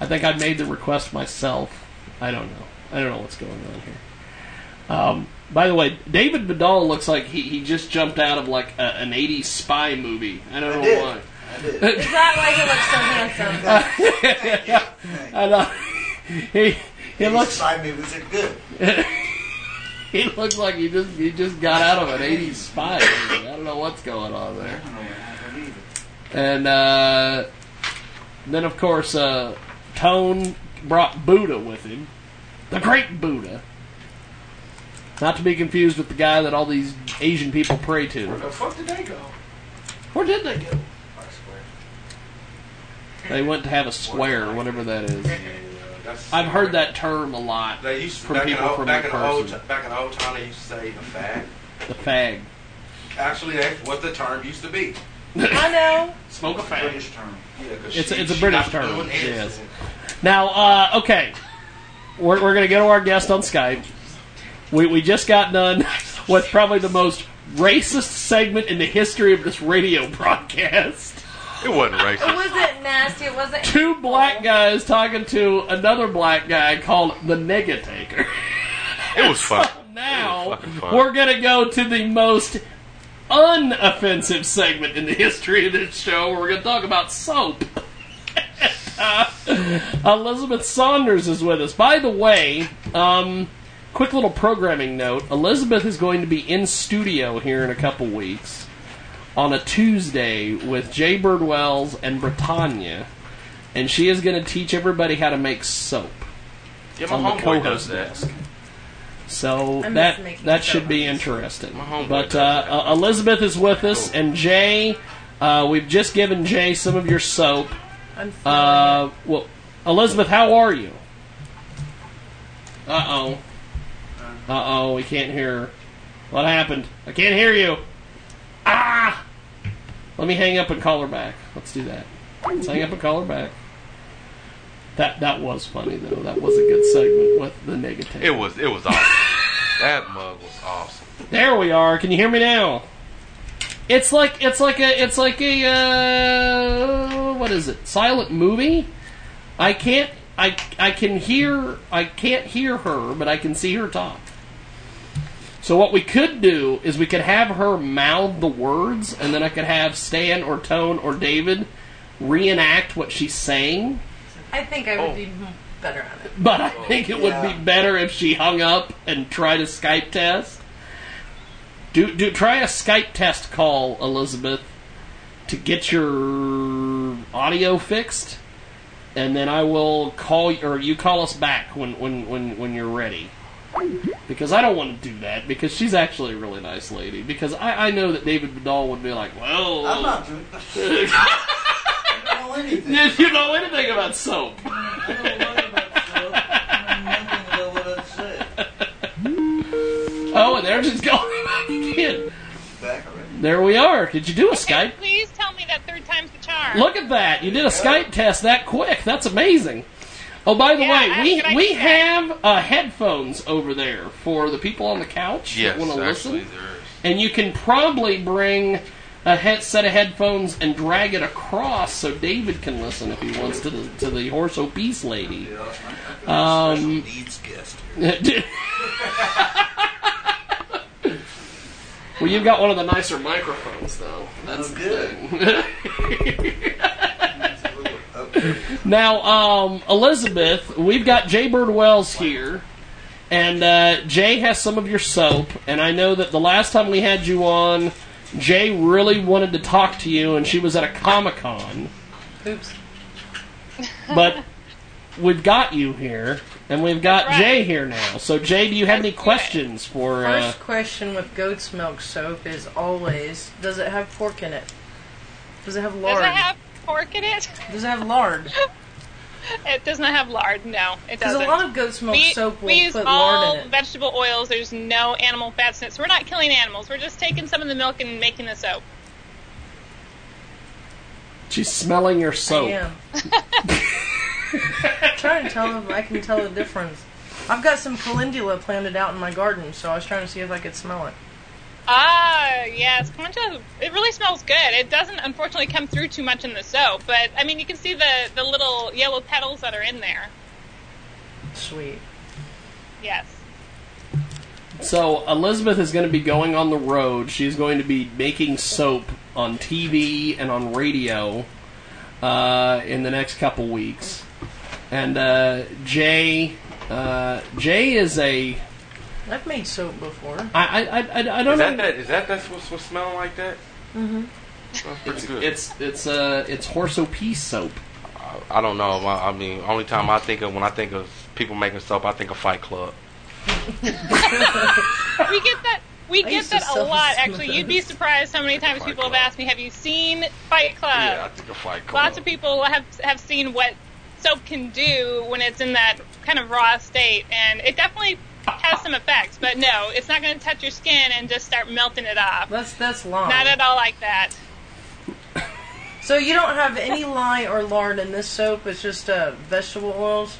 I think I made the request myself. I don't know. I don't know what's going on here. Um, by the way, David Vidal looks like he, he just jumped out of like a, an 80s spy movie. I don't know did. why. [laughs] Is that why he looks so handsome? [laughs] I know. [laughs] He he looks Spy movies are good. he looks like he just he just got out of an 80s spy movie. I don't know what's going on there. And uh, then of course uh, Tone brought Buddha with him, the great Buddha. Not to be confused with the guy that all these Asian people pray to. Where the fuck did they go? Where did they go? They went to have a square, whatever that is. That's- I've heard that term a lot They used to, from back in, people the, from back, in old, back in the old time, they used to say the fag. The fag. Actually, that's what the term used to be. I know. Smoke a fag. British term. Yeah, 'cause It's a- she- it's a British got term, yes. Now, uh, okay, we're, we're going to go to our guest on Skype. We, we just got done [laughs] with probably the most racist segment in the history of this radio broadcast. It wasn't racist. It wasn't nasty. It wasn't. Two black guys talking to another black guy called the Nigga Taker. It was fun. [laughs] Now was fun. we're going to go to the most unoffensive segment in the history of this show. Where we're going to talk about soap. [laughs] Uh, Elizabeth Saunders is with us. By the way, um, quick little programming note: Elizabeth is going to be in studio here in a couple weeks on a Tuesday with Jay Birdwells and Brittany, and she is going to teach everybody how to make soap Yeah, my on the homeboy co-host does desk. So I miss that making that soap. should be interesting. But uh, uh, Elizabeth is with us, and Jay. Uh, we've just given Jay some of your soap. I'm Uh, well, Elizabeth, how are you? Uh oh. Uh oh, we can't hear. her. What happened? I can't hear you. Ah! Let me hang up and call her back. Let's do that. Let's hang up and call her back. That that was funny though. That was a good segment with the negative. It was. It was awesome. [laughs] that mug was awesome. There we are. Can you hear me now? It's like it's like a it's like a uh, what is it? Silent movie. I can't I I can hear I can't hear her, but I can see her talk. So what we could do is we could have her mouth the words, and then I could have Stan or Tone or David reenact what she's saying. I think I would oh. be better at it. But I think it would be better if she hung up and tried a Skype test. Do do try a Skype test call, Elizabeth, to get your audio fixed, and then I will call you, or you call us back when when when when you're ready. Because I don't want to do that because she's actually a really nice lady. Because I, I know that David Vidal would be like, well, I'm not doing. [laughs] I don't know anything. you know anything about soap. I don't know about soap. I don't know what I'd say. Oh, and there she's [laughs] going back again. Back already. There we are. Did you do a Skype? Please tell me that third time's the charm. Look at that! You did a Skype test that quick. That's amazing. Oh, by the Yeah, way, how we we have uh, headphones over there for the people on the couch Yes, that want to actually, listen, there is. and you can probably bring a head, set of headphones and drag it across so David can listen if he wants to the to the horse obese lady. Um, Needs guest. [laughs] well, you've got one of the nicer microphones, though. That's Oh, the good. [laughs] thing. [laughs] Now, um, Elizabeth, we've got Jay Bird Wells here, and uh, Jay has some of your soap, and I know that the last time we had you on, Jay really wanted to talk to you, and she was at a Comic Con. Oops. [laughs] But we've got you here, and we've got Right. Jay here now. So, Jay, do you have any questions for? Uh, First question with goat's milk soap is always: Does it have pork in it? Does it have lard? Does it have pork in it? Does it have lard? [laughs] It does not have lard. No, it doesn't. Because a lot of goat's milk we, soap will we use put all lard in it. vegetable oils. There's no animal fats in it. So we're not killing animals. We're just taking some of the milk and making the soap. she's smelling your soap. I am. [laughs] [laughs] trying to tell if I can tell the difference. I've got some calendula planted out in my garden, so I was trying to see if I could smell it. Ah, yes, concha. It really smells good. It doesn't, unfortunately, come through too much in the soap, but I mean, you can see the the little yellow petals that are in there. Sweet. Yes. So Elizabeth is going to be going on the road. She's going to be making soap on TV and on radio uh, in the next couple weeks. And uh, Jay, uh, Jay is a I've made soap before. I I I, I I don't is know. that, that is that that's what's, what's smelling like that? Mm-hmm. That's pretty It's good. it's it's uh it's Horso Pea soap. I don't know. I, I mean, only time I think of when I think of people making soap, I think of Fight Club. [laughs] we get that. We I get that a lot. Actually, you'd be surprised how many times people have asked me, "Have you seen Fight Club?" yeah, I think of Fight Club. Lots of people have have seen what soap can do when it's in that kind of raw state, and it definitely [laughs] has some effects. But no, it's not going to touch your skin and just start melting it off. That's that's lye. Not at all like that. So you don't have any lye or lard in this soap. It's just uh, vegetable oils.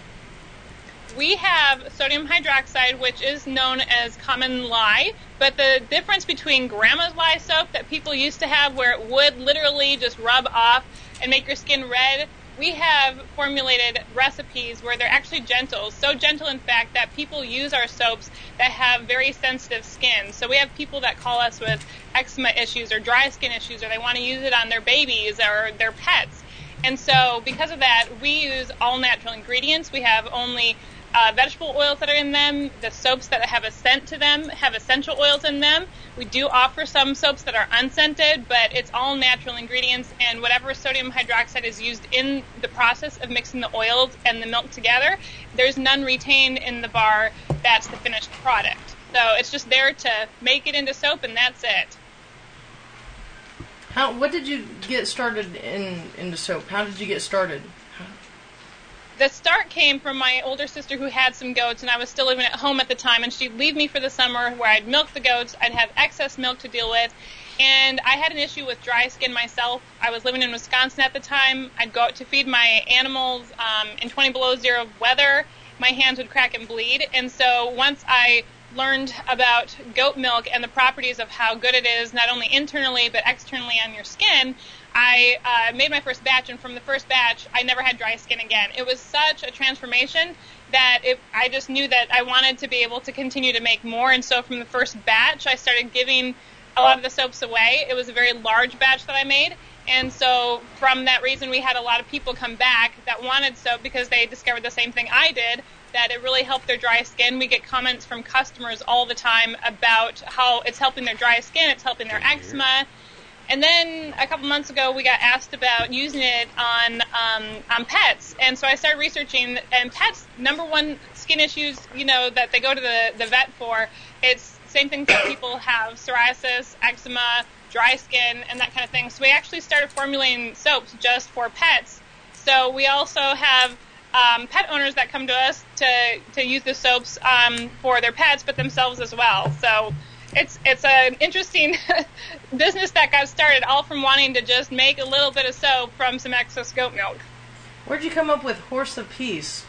We have sodium hydroxide, which is known as common lye, but the difference between grandma's lye soap that people used to have, where it would literally just rub off and make your skin red, we have formulated recipes where they're actually gentle. So gentle, in fact, that people use our soaps that have very sensitive skin. So we have people that call us with eczema issues or dry skin issues, or they want to use it on their babies or their pets. And so, because of that, we use all natural ingredients. We have only uh, vegetable oils that are in them. The soaps that have a scent to them have essential oils in them. We do offer some soaps that are unscented, but it's all natural ingredients. And whatever sodium hydroxide is used in the process of mixing the oils and the milk together, there's none retained in the bar. That's the finished product. So it's just there to make it into soap, and that's it. How? What did you get started in into soap? How did you get started? The start came from my older sister who had some goats and I was still living at home at the time and she'd leave me for the summer where I'd milk the goats, I'd have excess milk to deal with and I had an issue with dry skin myself. I was living in Wisconsin at the time. I'd go out to feed my animals um, in 20 below zero weather. My hands would crack and bleed. And so once I learned about goat milk and the properties of how good it is, not only internally but externally on your skin, I uh, made my first batch, and from the first batch, I never had dry skin again. It was such a transformation that it, I just knew that I wanted to be able to continue to make more. And so, from the first batch, I started giving a lot of the soaps away. It was a very large batch that I made. And so, from that reason, we had a lot of people come back that wanted soap because they discovered the same thing I did that it really helped their dry skin. We get comments from customers all the time about how it's helping their dry skin, it's helping their eczema. And then a couple months ago, we got asked about using it on um, on pets, and so I started researching. And pets, number one skin issues, you know, that they go to the the vet for, it's same things that people have: psoriasis, eczema, dry skin, and that kind of thing. So we actually started formulating soaps just for pets. So we also have um, pet owners that come to us to to use the soaps um, for their pets, but themselves as well. So it's it's an interesting [laughs] business that got started all from wanting to just make a little bit of soap from some excess goat milk. Where'd you come up with horse of peace?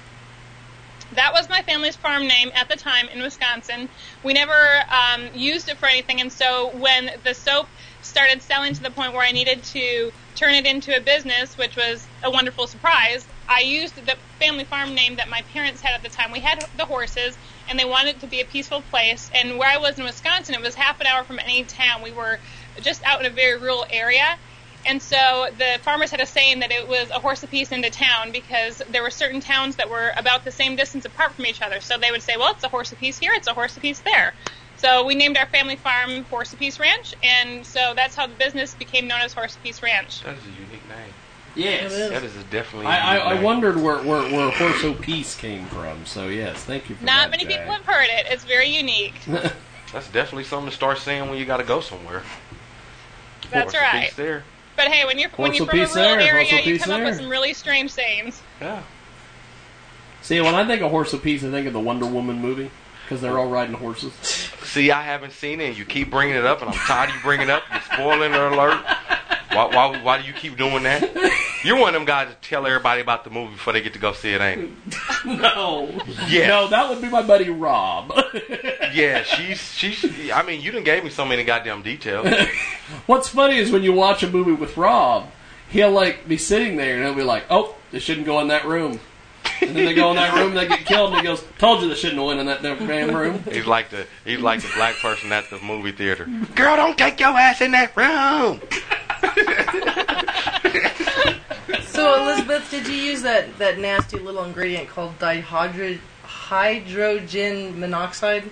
That was my family's farm name at the time in Wisconsin. We never um, used it for anything, and so when the soap started selling to the point where I needed to turn it into a business, which was a wonderful surprise, I used the family farm name that my parents had at the time. We had the horses, and they wanted it to be a peaceful place. And where I was in Wisconsin, it was half an hour from any town. We were just out in a very rural area. And so the farmers had a saying that it was a horse apiece into town because there were certain towns that were about the same distance apart from each other. So they would say, well, it's a horse apiece here, it's a horse apiece there. So we named our family farm Horse Apiece Ranch, and so that's how the business became known as Horse Apiece Ranch. That is a unique name. Yes. That is a definitely. a I, I, unique I wondered where, where, where Horse O Peace came from. So yes, thank you for Not that. many Jag. people have heard it. It's very unique. [laughs] That's definitely something to start saying when you got to go somewhere. That's Horse a right. piece there. But hey, when you're when Horse you're a from a piece rural there, area, horse you piece come up with some really strange sayings. Yeah. See, when I think of Horse O Peace, I think of the Wonder Woman movie because they're all riding horses. See, I haven't seen it, and you keep bringing it up, and I'm tired of you bringing it up. You're spoiling the alert. [laughs] Why, why, why do you keep doing that? You're one of them guys that tell everybody about the movie before they get to go see it, ain't it? [laughs] no. Yeah. No, that would be my buddy Rob. [laughs] Yeah, she's she's. I mean, you didn't gave me so many goddamn details. [laughs] What's funny is when you watch a movie with Rob, he'll like be sitting there and he'll be like, "Oh, they shouldn't go in that room." And then they go in that room, and they get killed, and he goes, "Told you they shouldn't have went in that damn room." He's like the he's like the black person at the movie theater. Girl, don't take your ass in that room. [laughs] So Elizabeth, did you use that, that nasty little ingredient called dihydro hydrogen monoxide?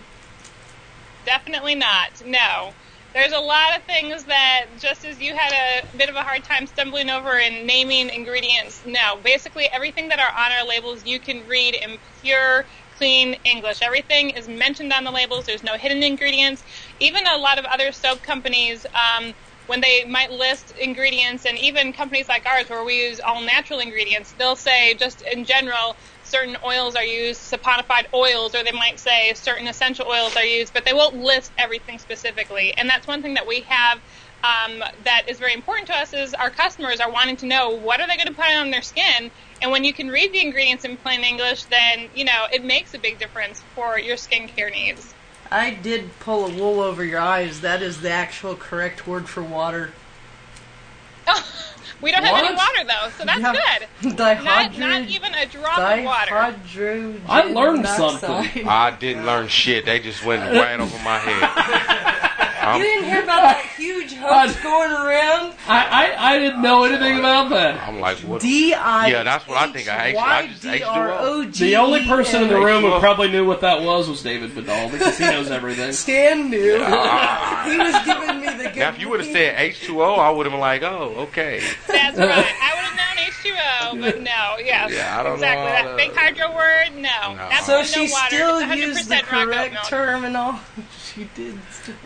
Definitely not. No. There's a lot of things that, just as you had a bit of a hard time stumbling over in naming ingredients, no. Basically, everything that are on our labels you can read in pure, clean English. Everything is mentioned on the labels. There's no hidden ingredients. Even a lot of other soap companies, um, when they might list ingredients, and even companies like ours where we use all natural ingredients, they'll say just in general certain oils are used, saponified oils, or they might say certain essential oils are used, but they won't list everything specifically. And that's one thing that we have um, that is very important to us is our customers are wanting to know what are they going to put on their skin. And when you can read the ingredients in plain English, then you know it makes a big difference for your skincare needs. I did pull a wool over your eyes. That is the actual correct word for water. [laughs] We don't have any water though, so that's Yeah. good. [laughs] Dihydro- Not, not even a drop of water. I learned monoxide. something. I didn't learn shit. They just went right over my head. [laughs] Um, you didn't hear about that huge hoax [laughs] going around? I, I, I didn't know anything about that. I'm like, what? D I Yeah, that's what I think. I actually, I just H2O. The only person in the room who probably knew what that was was David Vidal because he knows everything. [laughs] Stan knew. [laughs] he was giving me the good. Now, if you would have said H2O, I would have been like, oh, okay. That's right. I would have known H2O, but no, yes. Yeah, I don't know exactly. that big hydro word, no. No. That's So she water. still used the correct terminal. She did.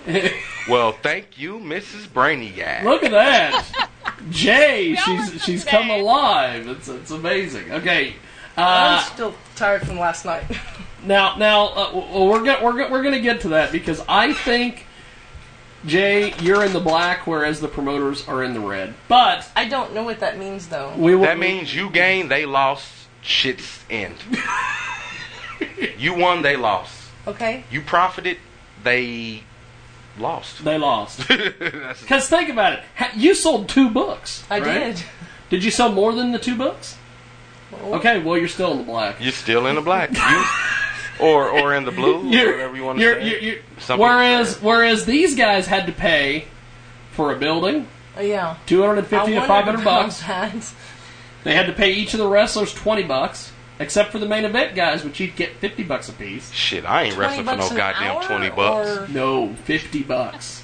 [laughs] Well, thank you, Mrs. Brainiac. Look at that, [laughs] Jay. We all learned She's she's come alive. It's it's amazing. Okay, I'm uh, still tired from last night. [laughs] now now uh, we're gonna we're gonna, we're gonna get to that because I think Jay, you're in the black, whereas the promoters are in the red. But I don't know what that means though. we will. That means you gained, they lost. Shit's end. you won, they lost. Okay. You profited, they lost. they lost. [laughs] Because think about it, you sold two books. I right? did. Did you sell more than the two books? Okay, well you're still in the black. You're still in the black. [laughs] You, or or in the blue, You're- or whatever you want to you're- say. you're- you're- whereas say. whereas these guys had to pay for a building, Uh, yeah. two hundred and fifty to five hundred bucks. that. They had to pay each of the wrestlers twenty bucks, except for the main event guys, which you'd get fifty bucks a piece. Shit, I ain't wrestling for bucks no an goddamn hour, 20 bucks. or No, fifty bucks.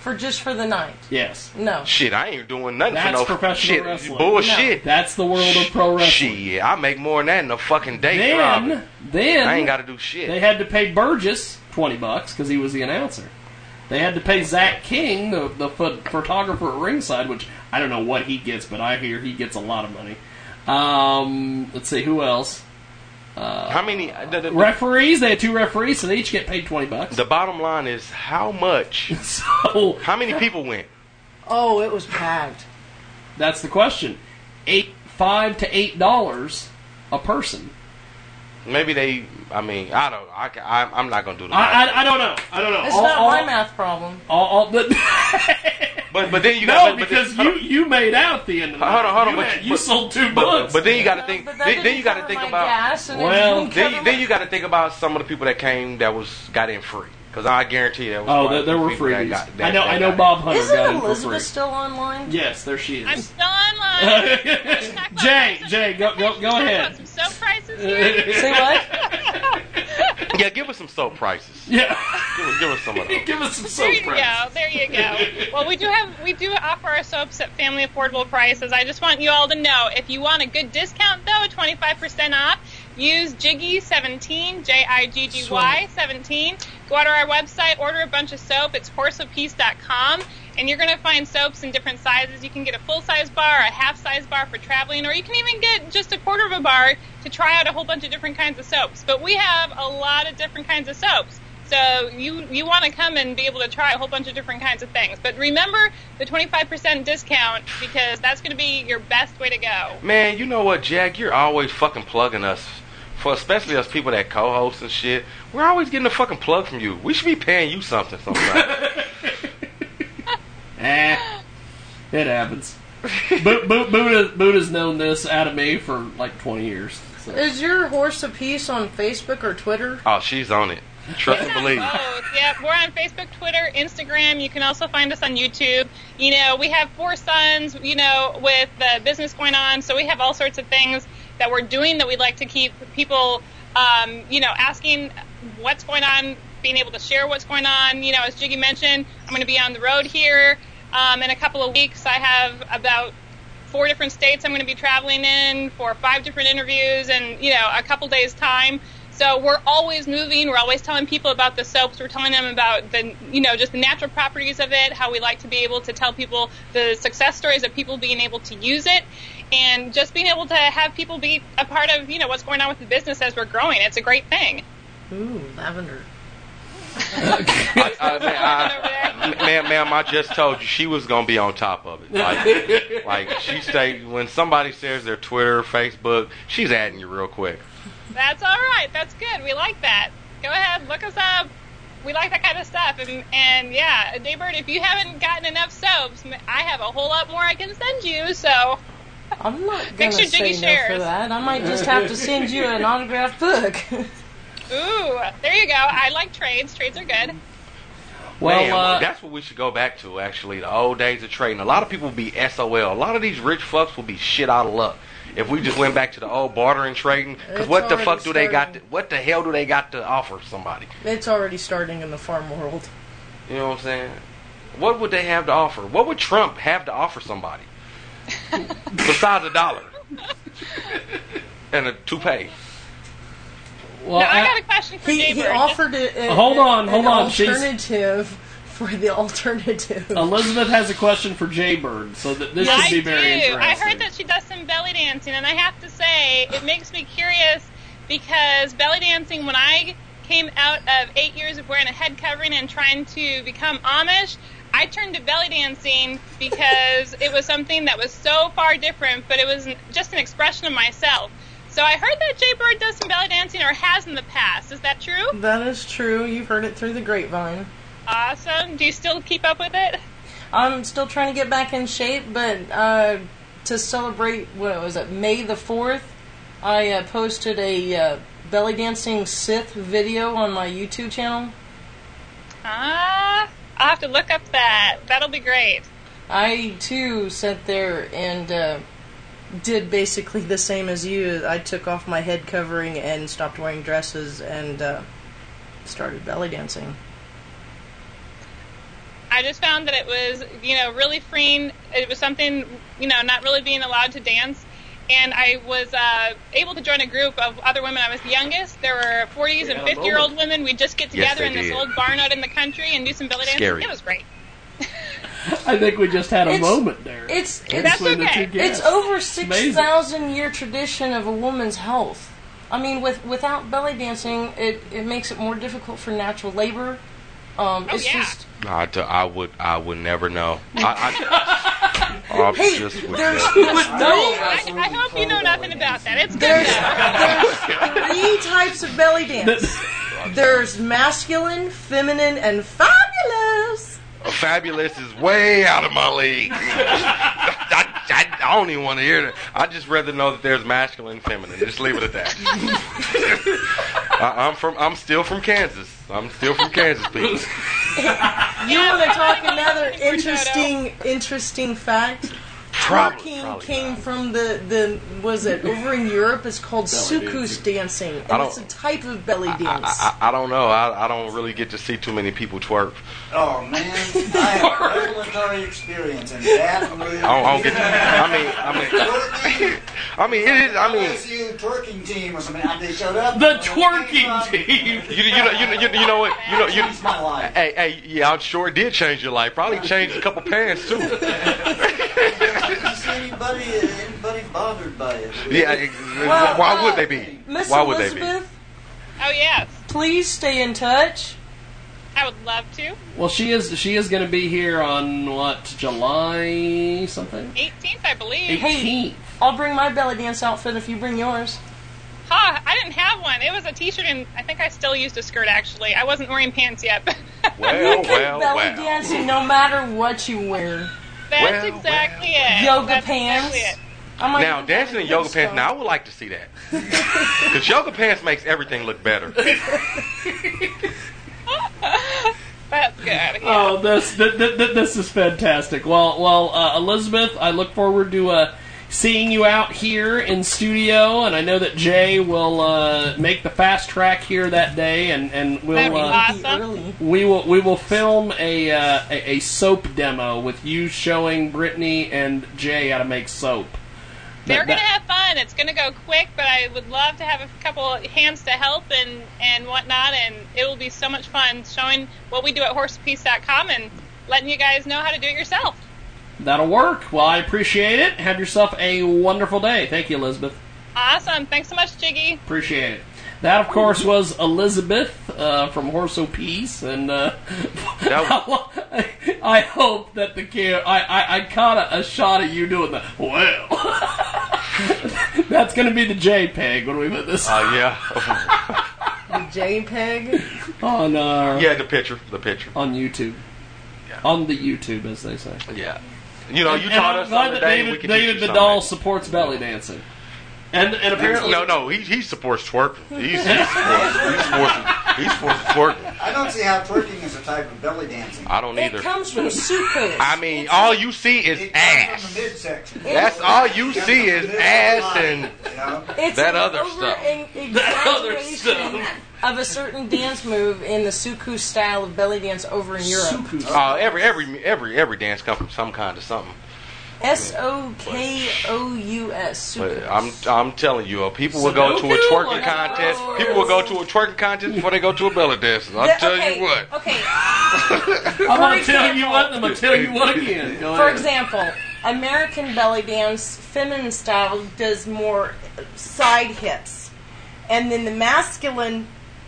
For just for the night. Yes, No. Shit, I ain't doing nothing That's for no professional shit. wrestling. Bullshit. that's the world of pro wrestling. Shit, I make more than that in a fucking day Then, driving. then I ain't got to do shit. They had to pay Burgess twenty bucks because he was the announcer. They had to pay Zach King, the the pho- photographer at ringside, which I don't know what he gets, but I hear he gets a lot of money. Um, let's see who else. Uh, How many? The, the, Referees. They had two referees, so they each get paid twenty bucks. the bottom line is how much? [laughs] So How many people went? Oh, it was packed. that's the question. Eight, five to eight dollars a person. Maybe they. I mean, I don't. I, ca- I I'm not gonna do the. I, I, I don't know. I don't know. It's All- not all- my math problem. all- all- but- [laughs] but but then you no, got. but, because but, you you made out the end of the Hold on, hold on, You, but- had- you but- sold two but, books. but then you got to think. But Then, then you got to think about. gas Well, Then, then you got to think about some of the people that came that was got in free. Because I guarantee you that was Oh, there, there were people that freebies. got- that- I know. I know. Bob Hunter Isn't got it for free. Elizabeth still online? Yes, there she is. I'm is. still online. [laughs] Jay, Jay, go go go ahead. Some soap prices here. Say what? [laughs] Yeah, give us some soap prices. Yeah. Give, us- give us some of those. [laughs] Give us some There soap you go. There you go. Well, we do have we do offer our soaps at family affordable prices. I just want you all to know if you want a good discount though, 25% off, use Jiggy17, J I G G Y 17. Go out to our website, order a bunch of soap. It's horseofpeace.com. And you're going to find soaps in different sizes. You can get a full size bar, a half size bar for traveling, or you can even get just a quarter of a bar to try out a whole bunch of different kinds of soaps. But we have a lot of different kinds of soaps. So you you want to come and be able to try a whole bunch of different kinds of things. But remember the 25% discount because that's going to be your best way to go. Man, you know what, Jack? You're always fucking plugging us. For especially us people that co-host and shit, we're always getting a fucking plug from you. We should be paying you something sometime. [laughs] Eh, it happens. Bu- Bu- Buddha, Buddha's known this out of me for like 20 years. So. Is your horse a piece on Facebook or Twitter? oh, she's on it. Trust and believe. Both. Yeah, we're on Facebook, Twitter, Instagram. You can also find us on YouTube. You know, we have four sons, you know, with the business going on, so we have all sorts of things that we're doing that we'd like to keep people, um, you know, asking what's going on, being able to share what's going on. You know, as Jiggy mentioned, I'm going to be on the road here um, in a couple of weeks. I have about four different states I'm going to be traveling in for five different interviews and, you know, a couple days' time. So we're always moving. We're always telling people about the soaps. We're telling them about the, you know, just the natural properties of it. How we like to be able to tell people the success stories of people being able to use it, and just being able to have people be a part of, you know, what's going on with the business as we're growing. It's a great thing. Ooh, lavender. [laughs] I, I, man, I, man, ma'am, I just told you she was gonna be on top of it. Like, like she say when somebody shares their Twitter, Facebook, she's adding you real quick. That's all right. That's good. We like that. Go ahead, look us up. We like that kind of stuff. And and yeah, Jaybird, if you haven't gotten enough soaps, I have a whole lot more I can send you. So I'm not [laughs] Make gonna sure say no shares. for that. I might just have to send you an autographed book. [laughs] Ooh, there you go. I like trades. Trades are good. Well, Man, uh, that's what we should go back to. Actually, the old days of trading. A lot of people will be SOL. A lot of these rich fucks will be shit out of luck. If we just went back to the old bartering trading, because what the already fuck do they got? To, what the hell do they got to offer somebody? it's already starting in the farm world. You know what I'm saying? What would they have to offer? What would Trump have to offer somebody [laughs] besides a dollar [laughs] and a toupee? well, now, I I- got a question for He, Jaybird. he offered it. a- Hold on, an hold on, she's- Alternative for the alternative. [laughs] Elizabeth has a question for Jaybird, so that this I should be very do. interesting. I heard that she does some belly dancing, and I have to say, it makes me curious because belly dancing, when I came out of eight years of wearing a head covering and trying to become Amish, I turned to belly dancing because it was something that was so far different, but it was just an expression of myself. So I heard that Jay Bird does some belly dancing or has in the past. Is that true? That is true. You've heard it through the grapevine. Awesome. Do you still keep up with it? I'm still trying to get back in shape, but uh, to celebrate what was it, May the fourth, I uh, posted a uh, belly dancing Sith video on my YouTube channel. Ah, I'll have to look up that. That'll be great. I too sat there and uh, did basically the same as you. I took off my head covering and stopped wearing dresses and uh, started belly dancing. I just found that it was, you know, really freeing. It was something, you know, not really being allowed to dance. And I was uh, able to join a group of other women. I was the youngest. There were 40s Yeah, and 50 year old women. We'd just get together they in this did. old barn out in the country and do some belly dancing. Scary. It was great. [laughs] I think we just had a It's- moment there. It's between That's okay. two. It's over 6,000 year tradition of a woman's health. I mean, with without belly dancing, it, it makes it more difficult for natural labor. Um, Oh, it's yeah. just I, d- I would I would never know. I, I, [laughs] I hey, just would there's, never. there's I, three, I hope you know nothing about that. It's good there's, there's three types of belly dance. There's masculine, feminine, and fabulous. Fabulous is way out of my league. I, I, I don't even want to hear that. I just rather know that there's masculine and feminine. Just leave it at that. [laughs] I, I'm from. I'm still from Kansas. I'm still from Kansas, people. [laughs] You want to talk another [laughs] interesting, interesting fact? Probably, Twerking probably came from the, the was it over in Europe? It's called soukous dancing, and it's a type of belly dance. I, I, I don't know. I, I don't really get to see too many people twerk. Oh man, I have revelatory experience, and that [laughs] really. I don't, I don't get. [laughs] To, I mean, I mean, [laughs] I mean, it is. I mean, LSU twerking team or something. They showed up. The twerking team. you, you know, you know, you, know- you know what? You know, you. Changed my life. Hey, hey, yeah, I'm sure it did change your life. Probably changed a couple pants too. Did you see anybody anybody bothered by it? Yeah, Well, why uh, would they be? Miss Why would they be? Elizabeth, Oh yes, please stay in touch. I would love to. Well, she is she is going to be here on what July something. 18th, I believe. Hey, I'll bring my belly dance outfit if you bring yours. Ha! I didn't have one. It was a T-shirt, and I think I still used a skirt. Actually, I wasn't wearing pants yet. [laughs] Well, you can well, belly well. dancing no matter what you wear. That's Well, exactly it. Yoga That's pants. Exactly it. Like, Now, dancing in yoga pants. Now, I would like to see that [laughs] because yoga pants makes everything look better. [laughs] That's good. Yeah. Oh, this th- th- th- this is fantastic. Well, well, uh, Elizabeth, I look forward to uh, seeing you out here in studio, and I know that Jay will uh, make the fast track here that day, and and we'll uh, awesome. we will we will film a, uh, a a soap demo with you showing Brittany and Jay how to make soap. They're gonna have fun. It's gonna go quick, but I would love to have a couple hands to help and and whatnot, and it will be so much fun showing what we do at horsepeace.com and letting you guys know how to do it yourself. That'll work. Well, I appreciate it. Have yourself a wonderful day. Thank you, Elizabeth. Awesome. Thanks so much, Jiggy. Appreciate it. That, of course, was Elizabeth uh, from Horse O Peace, and uh, [laughs] I hope that the cam- I I, I caught a, a shot of you doing the well. [laughs] That's going to be the JPEG when we put this Uh, yeah. [laughs] The JPEG. on uh, yeah, the picture, the picture. on YouTube. On the YouTube, as they say. Yeah. You know, you And taught I'm us glad that today. David, we teach David supports belly dancing, and and apparently No, no, he, he supports twerking. He's, he supports, he supports, he supports twerking. I don't see how twerking is a type of belly dancing. I don't either. It either. comes from soukous. I mean, all you see is It comes ass. from the midsection. That's all you see is ass and You know? It's that other over- stuff. That other exaggeration Of a certain dance move in the suku style of belly dance over in Europe. uh, every every every every dance comes from some kind of something. S O K O U S. But Soukous. I'm I'm telling you, uh, people will go to a twerking contest. People will go to a twerking contest before they go to a belly dance. I'll The- tell okay, you what. Okay. [laughs] I'm going to tell you what. I'm going to tell you what again. For example, American belly dance, feminine style, does more side hits. And then the masculine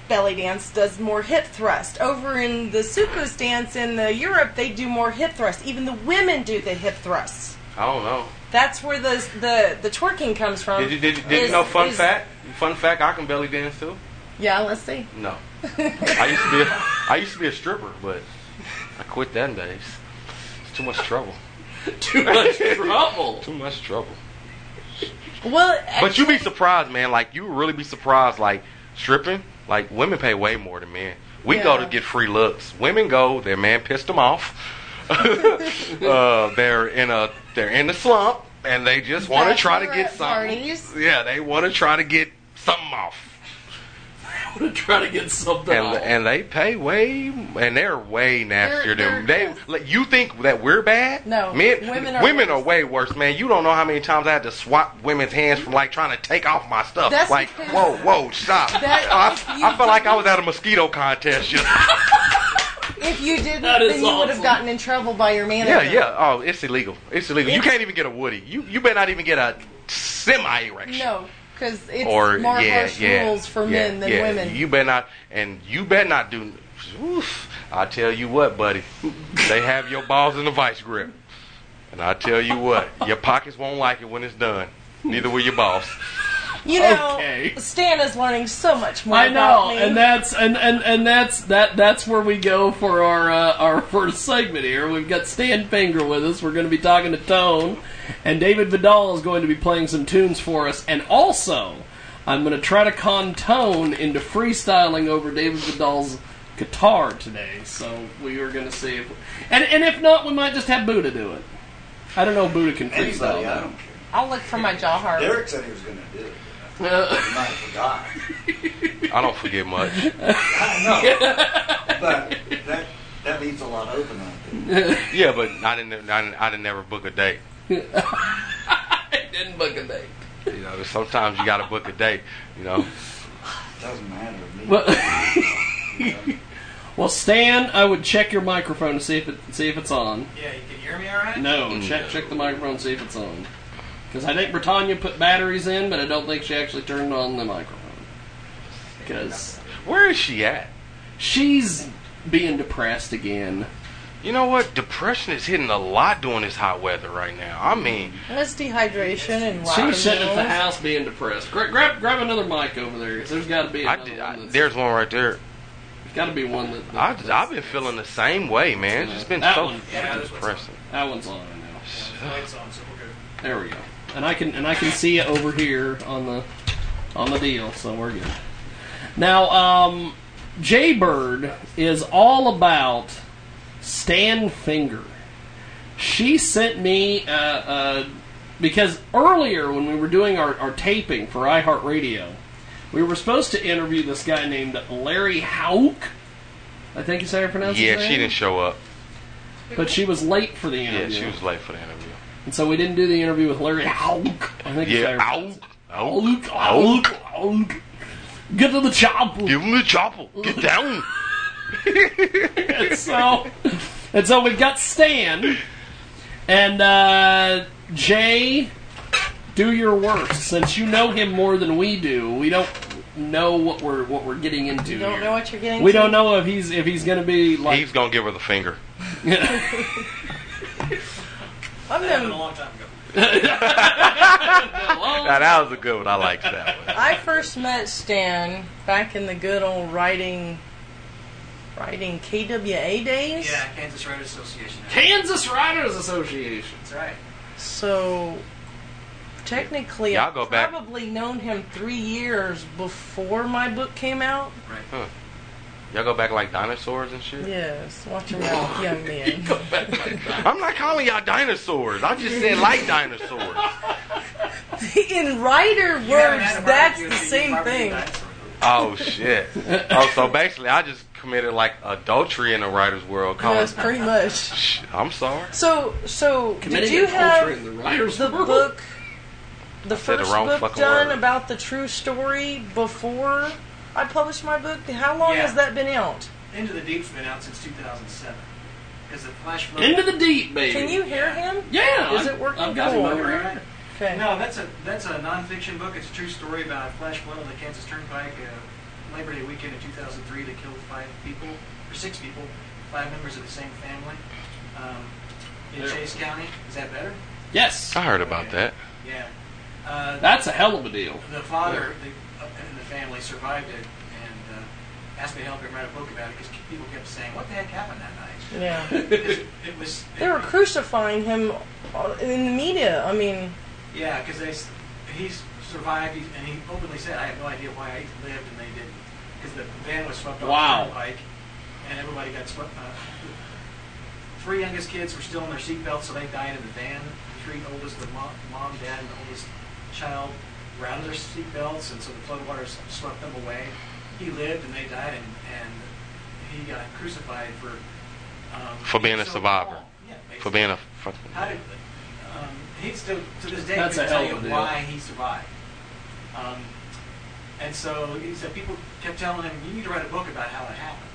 belly dance does more hip thrust. Over in the Soukous dance in the Europe, they do more hip thrust. Even the women do the hip thrusts. I don't know. That's where the the, the twerking comes from. Did you did, you- did you know fun is- fact? Fun fact, I can belly dance too. Yeah, let's see. No. [laughs] I used to be a, I used to be a stripper, but I quit them days. It's too much trouble. [laughs] Too much trouble. [laughs] Too much trouble. Well, But you'd be surprised, man. Like you would really be surprised. Like stripping, like women pay way more than men. We go to get free looks. Women go, their man pissed them off. [laughs] uh, they're in a they're in a slump, and they just want to try to get Bachelorette something. parties. Yeah, they want to try to get something off. I'm going to try to get something And, off. and they pay way, and they're way nastier than they. Like, you think that we're bad? No, men, women women are are, way worse, man. You don't know how many times I had to swap women's hands from like trying to take off my stuff. That's like, whoa, whoa, stop! That- I, I felt like I was at a mosquito contest. Just, [laughs] If you didn't, That is then you would have awful. gotten in trouble by your manager. yeah, yeah. Oh, it's illegal. It's illegal. you It's- can't even get a woody. You you better not even get a semi erection. No, because it's or more yeah, harsh yeah, rules for yeah, men than yeah. women. You better not, and you better not do. Oof, I tell you what, buddy, they have your balls in a vice grip, and I tell you what, your pockets won't like it when it's done. Neither will your balls. You know, Okay. Stan is learning so much more I about know, me. and that's and, and, and that's that that's where we go for our uh, our [laughs] first segment here. We've got Stan Finger with us. We're going to be talking to Tone, and David Vidal is going to be playing some tunes for us, and also I'm going to try to con tone into freestyling over David Vidal's guitar today. So we are going to see if, and and if not, we might just have Buddha do it. I don't know if Buddha can freestyle. Anybody, I don't care. I'll look for my jaw harp. Derek said he was going to do it. He [laughs] might have forgot. I don't forget much. I know. But that, that leaves a lot open on it. Yeah, but I didn't. I didn't, I didn't never book a date. [laughs] I didn't book a date. You know, sometimes you got to book a date. You know. Doesn't matter to me. Well, [laughs] well, Stan, I would check your microphone to see if it see if it's on. Yeah, you can hear me all right? No, mm, check check the microphone see if it's on. Because I think Brittany put batteries in, but I don't think she actually turned on the microphone. Because Where is she at? she's being depressed again. You know what? Depression is hitting a lot during this hot weather right now. I mean, That's dehydration and She lack was of sitting at the house being depressed. Grab grab, grab another mic over there. 'cause There's got to be I did, one I, there's one right there. There's got to be one that. I I've been feeling the same way, man. It's just been That so one- yeah, fucking this depressing. That one's on right now. The light's on, so we're good. There we go. And I can and I can see it over here on the on the deal, so we're good. Now, um, Jaybird is all about Stan Finger. She sent me uh, uh, because earlier when we were doing our, our taping for iHeartRadio, we were supposed to interview this guy named Larry Hauk. I think is how you pronounce his Yeah, she didn't show up. But she was late for the interview. Yeah, interview. she was late for the interview. And so we didn't do the interview with Larry Hauk. I think Yeah, it's Hauk. Hauk. Hauk. Hauk. Get to the chopper. Give him the chopper. Get down. [laughs] [laughs] and so, and so we've got Stan and uh, Jay. Do your worst, since you know him more than we do. We don't know what we're what we're getting into. You don't here. know what you're getting We to? don't know if he's if he's going to be like. He's gonna give her the finger. [laughs] I've That happened a long time ago. [laughs] Now that was a good one. I liked that one. I first met Stan back in the good old writing, writing KWA days. Yeah, Kansas Writers Association. Kansas Writers Association. That's right. So technically, Y'all I've go back- probably known him three years before my book came out. Huh. Y'all go back like dinosaurs and shit. Yes, watch your mouth, young [laughs] man. I'm not calling y'all dinosaurs. I just said like dinosaurs. [laughs] in writer You words, that's the same thing. Oh shit. Oh, so basically, I just committed like adultery in the writer's world. Calling. Yes, pretty much. I'm sorry. So, so Committing did you adultery have in the writer's the world? book, the said the first wrong book done word. about the true story before I published my book? How long Yeah. has that been out? Into the Deep's been out since 2007. Because the Flash flood. Into the deep, baby. Can you hear him? Yeah. Is it working? I've got Cool. him over here. Okay. No, that's a that's a nonfiction book. It's a true story about a flash flood on the Kansas Turnpike, uh, Labor Day weekend in 2003 that killed five people or six people, five members of the same family um, in Yeah. Chase County. Is that better? Yes. I heard about that. Yeah. Uh, That's a hell of a deal. the father the, uh, in the family survived it and uh, asked me to help him write a book about it because people kept saying, "What the heck happened that night?" Yeah. it, [laughs] it was. They were crucifying him in the media. I mean, Yeah, because they s- he's survived, he's, and he openly said, "I have no idea why I lived and they didn't." Because the van was swept off Wow. the turnpike, and everybody got swept. Uh, the three youngest kids were still in their seatbelts, so they died in the van. The three oldest, the mom, mom, dad, and the oldest child, were out of their seatbelts, and so the floodwaters swept them away. He lived, and they died, and, and he got crucified for um, For being a so survivor. Yeah, For being a fucking. how did um, he still to this day That's couldn't tell you deal. why he survived. Um, and so he said people kept telling him, "You need to write a book about how it happened."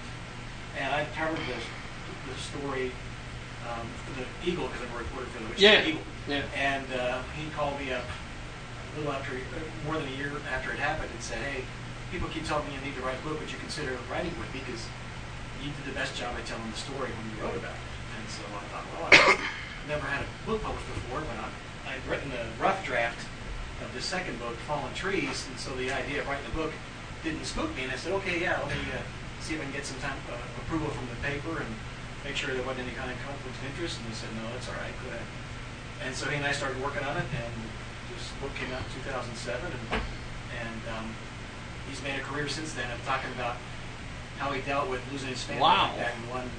And I covered the the story um, for the Eagle because I'm a reporter for the which is Yeah. the Eagle. Yeah. And uh, he called me up a little after, more than a year after it happened, and said, "Hey, people keep telling me you need to write a book. Would you consider writing with me? Because you did the best job at telling the story when you wrote about it." And so I thought, well, I've [coughs] never had a book published before, but I, I'd written a rough draft of the second book, Fallen Trees, and so the idea of writing the book didn't spook me. And I said, okay, yeah, let me uh, see if I can get some time, uh, approval from the paper and make sure there wasn't any kind of conflict of interest. And they said, no, that's all right. Go ahead. And so he and I started working on it, and this book came out in 2007, and, and um, he's made a career since then of talking about how he dealt with losing his family Wow. like that in one.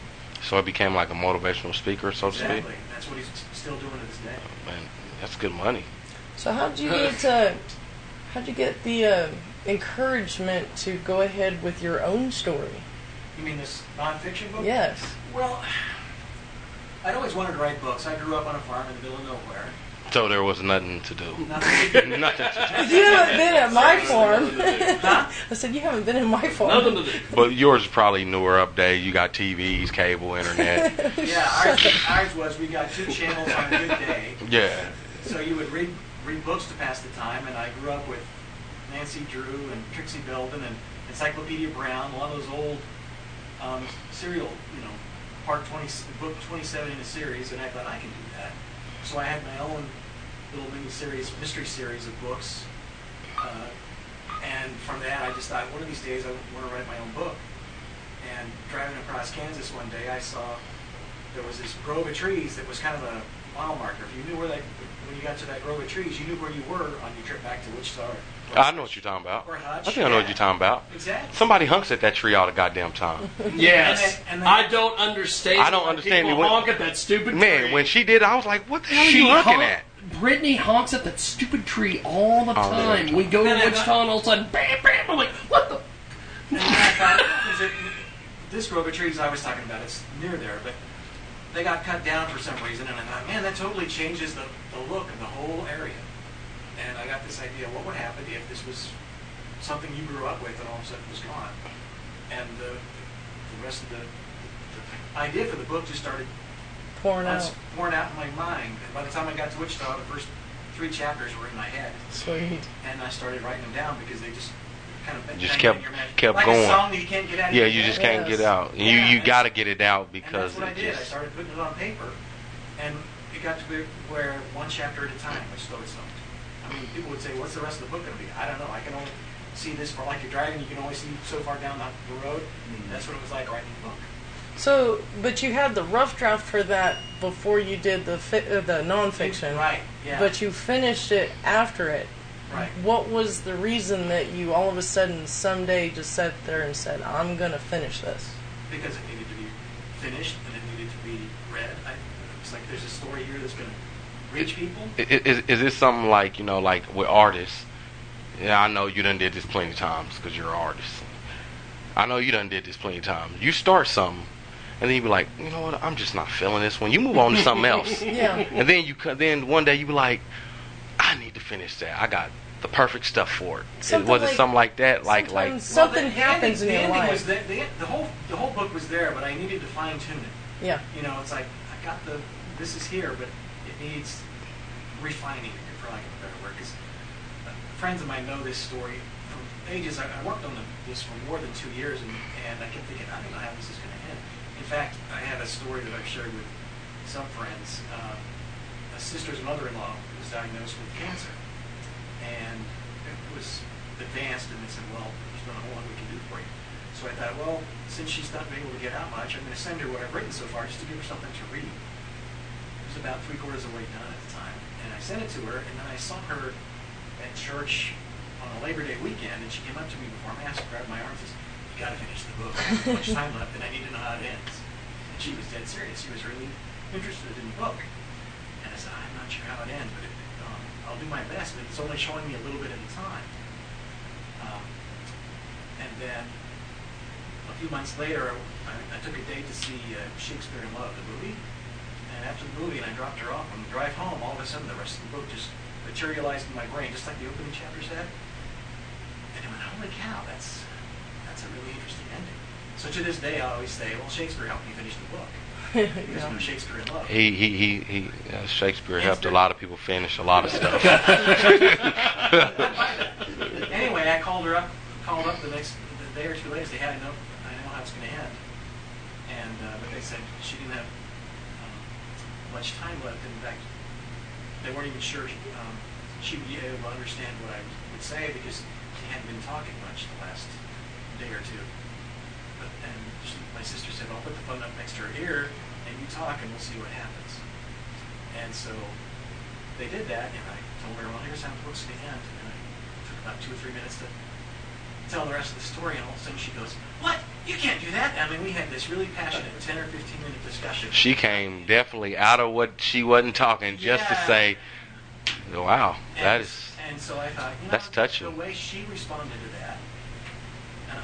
So it became like a motivational speaker, so to Exactly. speak. That's what he's still doing to this day. Man, that's good money. So how did you get uh, how'd you get the uh, encouragement to go ahead with your own story? You mean this nonfiction book? Yes. Well, I'd always wanted to write books. I grew up on a farm in the middle of nowhere. So there was nothing to do. Nothing. [laughs] nothing to You haven't been at my farm. Huh? [laughs] I said you haven't been in my farm. Nothing to do. do. But yours is probably newer update. You got TVs, cable, internet. [laughs] Yeah, ours, ours was we got two channels on a good day. yeah. So you would read read books to pass the time, and I grew up with Nancy Drew and Trixie Belden and Encyclopedia Brown, a lot of those old um, serial, you know, part 20, book 27 in a series, and I thought I can do that. So I had my own little mini series, mystery series of books, uh, and from that I just thought one of these days I want to write my own book. And driving across Kansas one day, I saw there was this grove of trees that was kind of a mile marker. If you knew where that, when you got to that grove of trees, you knew where you were on your trip back to Wichita. Or, I know what you're talking about. Or Hutch. I think I know what you're talking about. Exactly. Somebody hunks at that tree all the goddamn time. [laughs] Yes. And then- and then- I don't understand. I don't why understand People when- honk at that stupid Man, tree. when she did, I was like, "What the hell are she you looking honk- at?" Brittany honks at that stupid tree all the All the time. time. We go to And then I- Wichita and all of a sudden, bam, bam. I'm like, what the? And I thought, is it, this grove of trees I was talking about, it's near there, but they got cut down for some reason, and I thought, man, that totally changes the, the look of the whole area. And I got this idea, what would happen if this was something you grew up with and all of a sudden it was gone? And the, the rest of the, the idea for the book just started Pouring That's out. pouring out in my mind. And by the time I got to Wichita, the first three chapters were in my head. Sweet. And I started writing them down because they just kind of Just kept- in your head. kept like going. a you can't get out Yeah, you head. just can't get out. You Yeah, you and- got to get it out And because that's what I it did. I started putting it on paper, and it got to be where one chapter at a time, which slowly slowly. I mean, people would say, "What's the rest of the book going to be?" I don't know. I can only see this for like you're driving. You can only see so far down the the road. Mm-hmm. That's what it was like writing the book. So, but you had the rough draft for that before you did the fi- uh, the nonfiction. Right. Yeah. But you finished it after it. right. What was the reason that you all of a sudden someday just sat there and said, "I'm gonna finish this"? because it needed to be finished and it needed to be read. I, it's like there's a story here that's going to reach people. I- i- Is, is this something like you know like with artists? Yeah, I know you done did this plenty of times because you're an artist. I know you done did this plenty of times. You start something, and then you be like, you know what? I'm just not feeling this one. You move on to something [laughs] else, Yeah. and then you then one day you be like, I need to finish that. I got the perfect stuff for it. Something was it something like that? Like like Something Well, happens ending, in your the ending life. Was the, the, the whole the whole book was there, but I needed to fine tune it. Yeah. You know, it's like I got the this is here, but it needs refining, for lack of a better word. Because uh, friends of mine know this story from ages. I, I worked on the, this for more than two years, and, and I kept thinking, I don't know how this is going to end. In fact, I had a story that I've shared with some friends. Um, a sister's mother-in-law was diagnosed with cancer, and it was advanced, and they said, well, there's not a whole lot we can do for you. So I thought, well, since she's not been able to get out much, I'm going to send her what I've written so far just to give her something to read. It was about three quarters of the way done at the time. And I sent it to her, and then I saw her at church on a Labor Day weekend, and she came up to me before Mass, grabbed my arm, and says, you got to finish the book. I have so much time left, and I need to know how it ends. And she was dead serious. She was really interested in the book. And I said, I'm not sure how it ends, but it, um, I'll do my best, but it's only showing me a little bit at a time. Um, and then a few months later, I, I took a date to see uh, Shakespeare in Love, the movie. And after the movie, and I dropped her off on the drive home, all of a sudden the rest of the book just materialized in my brain, just like the opening chapter said. And I went, holy cow, that's that's a really interesting ending. So to this day, I always say, well, Shakespeare helped me finish the book. [laughs] Because Yeah. you know, Shakespeare in Love. he he he, he uh, Shakespeare helped a lot of people finish a lot of stuff. [laughs] [laughs] anyway, I called her up, called up the next the day or two later. They had I know I know how it's going to end, and uh, but they said she didn't have um, much time left. In fact, they weren't even sure um, she would be able to understand what I would say because she hadn't been talking much the last day or two. But and she, my sister said, "I'll put the phone up next to her ear, and you talk, and we'll see what happens." And so they did that, and I told her, "Well, here's how the book's going to end." And I took about two or three minutes to tell the rest of the story, and all of a sudden she goes, "What? You can't do that!" I mean, we had this really passionate ten or fifteen minute discussion. She came definitely out of what she wasn't talking just to say, "Wow, that And- is." And so I thought, you know, That's touching. The way she responded to that,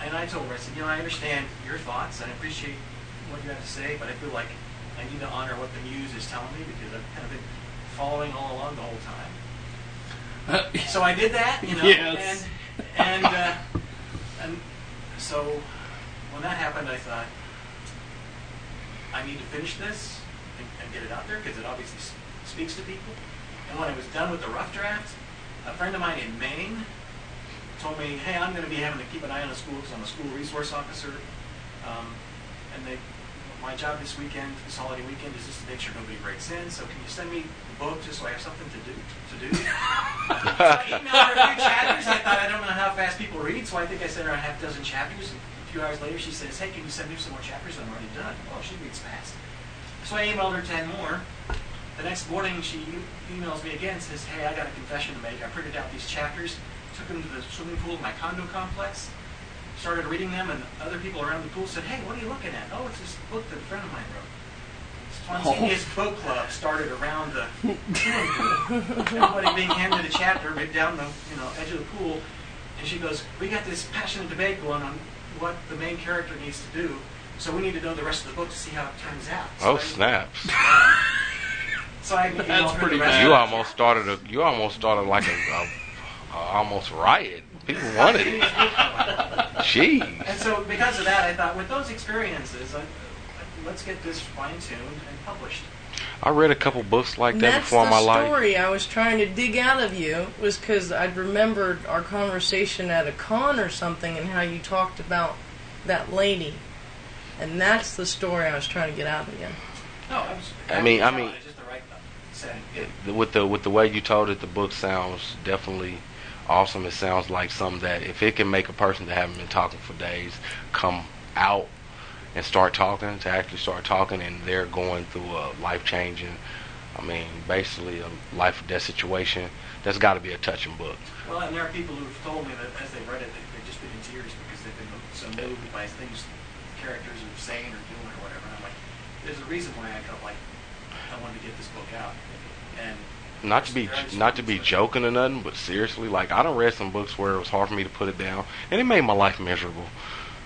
and, I told her, I said, you know, I understand your thoughts and I appreciate what you have to say, but I feel like I need to honor what the muse is telling me because I've kind of been following all along the whole time. [laughs] so I did that, you know, Yes. and and uh, and so when that happened, I thought I need to finish this and, and get it out there because it obviously s- speaks to people. And when I was done with the rough draft, a friend of mine in Maine told me, "Hey, I'm going to be having to keep an eye on the school because I'm a school resource officer, um, and they." My job this weekend, this holiday weekend, is just to make sure nobody breaks in. So can you send me the book just so I have something to do? To do. [laughs] so I emailed her a few chapters. I thought I don't know how fast people read, so I think I sent her a half dozen chapters. And a few hours later, she says, "Hey, can you send me some more chapters? I'm already done." Oh, she reads fast. So I emailed her ten more. The next morning, she e- emails me again, says, "Hey, I got a confession to make. I printed out these chapters, took them to the swimming pool of my condo complex, started reading them, and other people around the pool said, "Hey, what are you looking at?" Oh, it's this book that a friend of mine wrote. Spontaneous oh. Book Club started around the swimming pool. Everybody being handed a chapter right down the you know edge of the pool, and she goes, "We got this passionate debate going on what the main character needs to do, so we need to know the rest of the book to see how it turns out." Oh, so Oh I- snaps! So I emailed her the rest You almost started a. You almost started like a, a, a almost riot. People wanted it. [laughs] Jeez. And so, because of that, I thought, with those experiences, I, let's get this fine-tuned and published. I read a couple books like that That's before in my life. The story I was trying to dig out of you was because I'd remembered our conversation at a con or something and how you talked about that lady, and that's the story I was trying to get out of you. No, I was. I mean- I mean- just the right setting. With the with the way you told it, the book sounds definitely awesome. It sounds like something that if it can make a person that haven't been talking for days come out and start talking, to actually start talking, and they're going through a life changing, I mean, basically a life or death situation. That's got to be a touching book. Well, and there are people who've told me that as they read it, they, they've just been in tears because they've been so moved by things characters are saying or doing or whatever. And I'm like, there's a reason why I felt like I wanted to get this book out. And Not to be not to be joking or nothing, but seriously, like I done read some books where it was hard for me to put it down, and it made my life miserable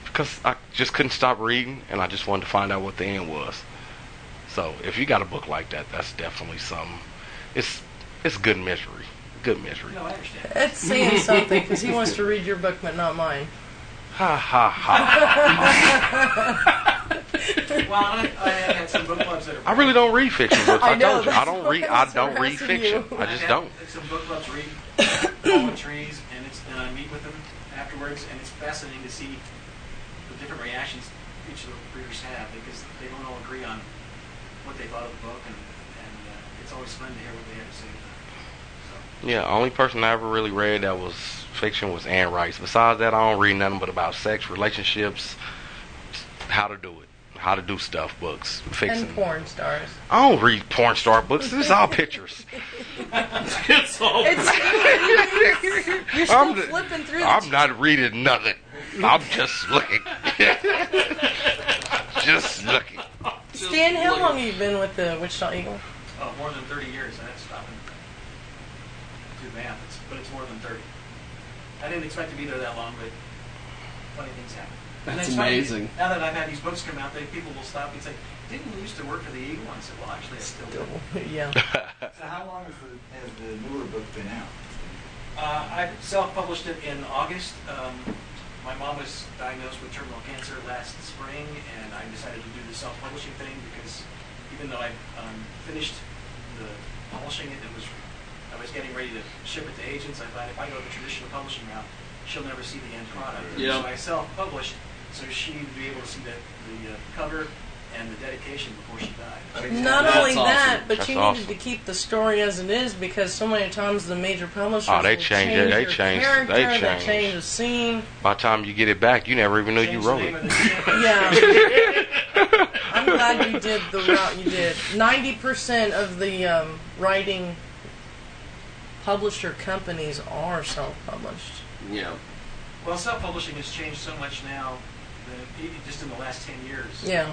because I just couldn't stop reading, and I just wanted to find out what the end was. So if you got a book like that, that's definitely something. It's it's good misery, good misery. No, I understand. That's saying something because he wants to read your book but not mine. Ha ha ha. [laughs] well, I, I had some book clubs that are. I really don't read fiction books. I, I know, told you I don't read. I I don't read fiction. you. I just I've don't. Some book clubs read [coughs] Trees, and it's and I meet with them afterwards, and it's fascinating to see the different reactions each of the readers have because they don't all agree on what they thought of the book, and and uh, it's always fun to hear what they have to say. Yeah, only person I ever really read that was fiction was Anne Rice. Besides that, I don't read nothing but about sex, relationships, how to do it, how to do stuff books, fiction. And porn stars. I don't read porn star books. It's all pictures. [laughs] it's all. [laughs] You're still I'm the- flipping through. I'm not reading nothing. I'm just looking. [laughs] just looking. Stan, how long have you been with the Wichita Eagle? Oh, more than 30 years. I had to stop and do math, it's, but it's more than 30. I didn't expect to be there that long, but funny things happen. And That's funny, amazing. now that I've had these books come out, they, people will stop me and say, didn't you used to work for the Eagle? I said, well, actually, I still do. [laughs] yeah. [laughs] So how long has the, has the newer book been out? Uh, I self-published it in August. Um, my mom was diagnosed with terminal cancer last spring, and I decided to do the self-publishing thing because even though I um, finished the publishing it, it was I was getting ready to ship it to agents. I thought if I go the traditional publishing route, she'll never see the end product. Yeah. So I self-published, so she'd be able to see the, the uh, cover and the dedication before she died. Not That's only awesome. that, but That's you awesome. needed to keep the story as it is because so many times the major publishers Oh, they will change change it. They your change- character, they they change. change the scene. By the time you get it back, you never even knew you Change the wrote it. [laughs] Yeah. I'm glad you did the route you did. Ninety percent of the um, writing publisher companies are self-published. Yeah. Well, self-publishing has changed so much now, that e- just in the last ten years. Yeah.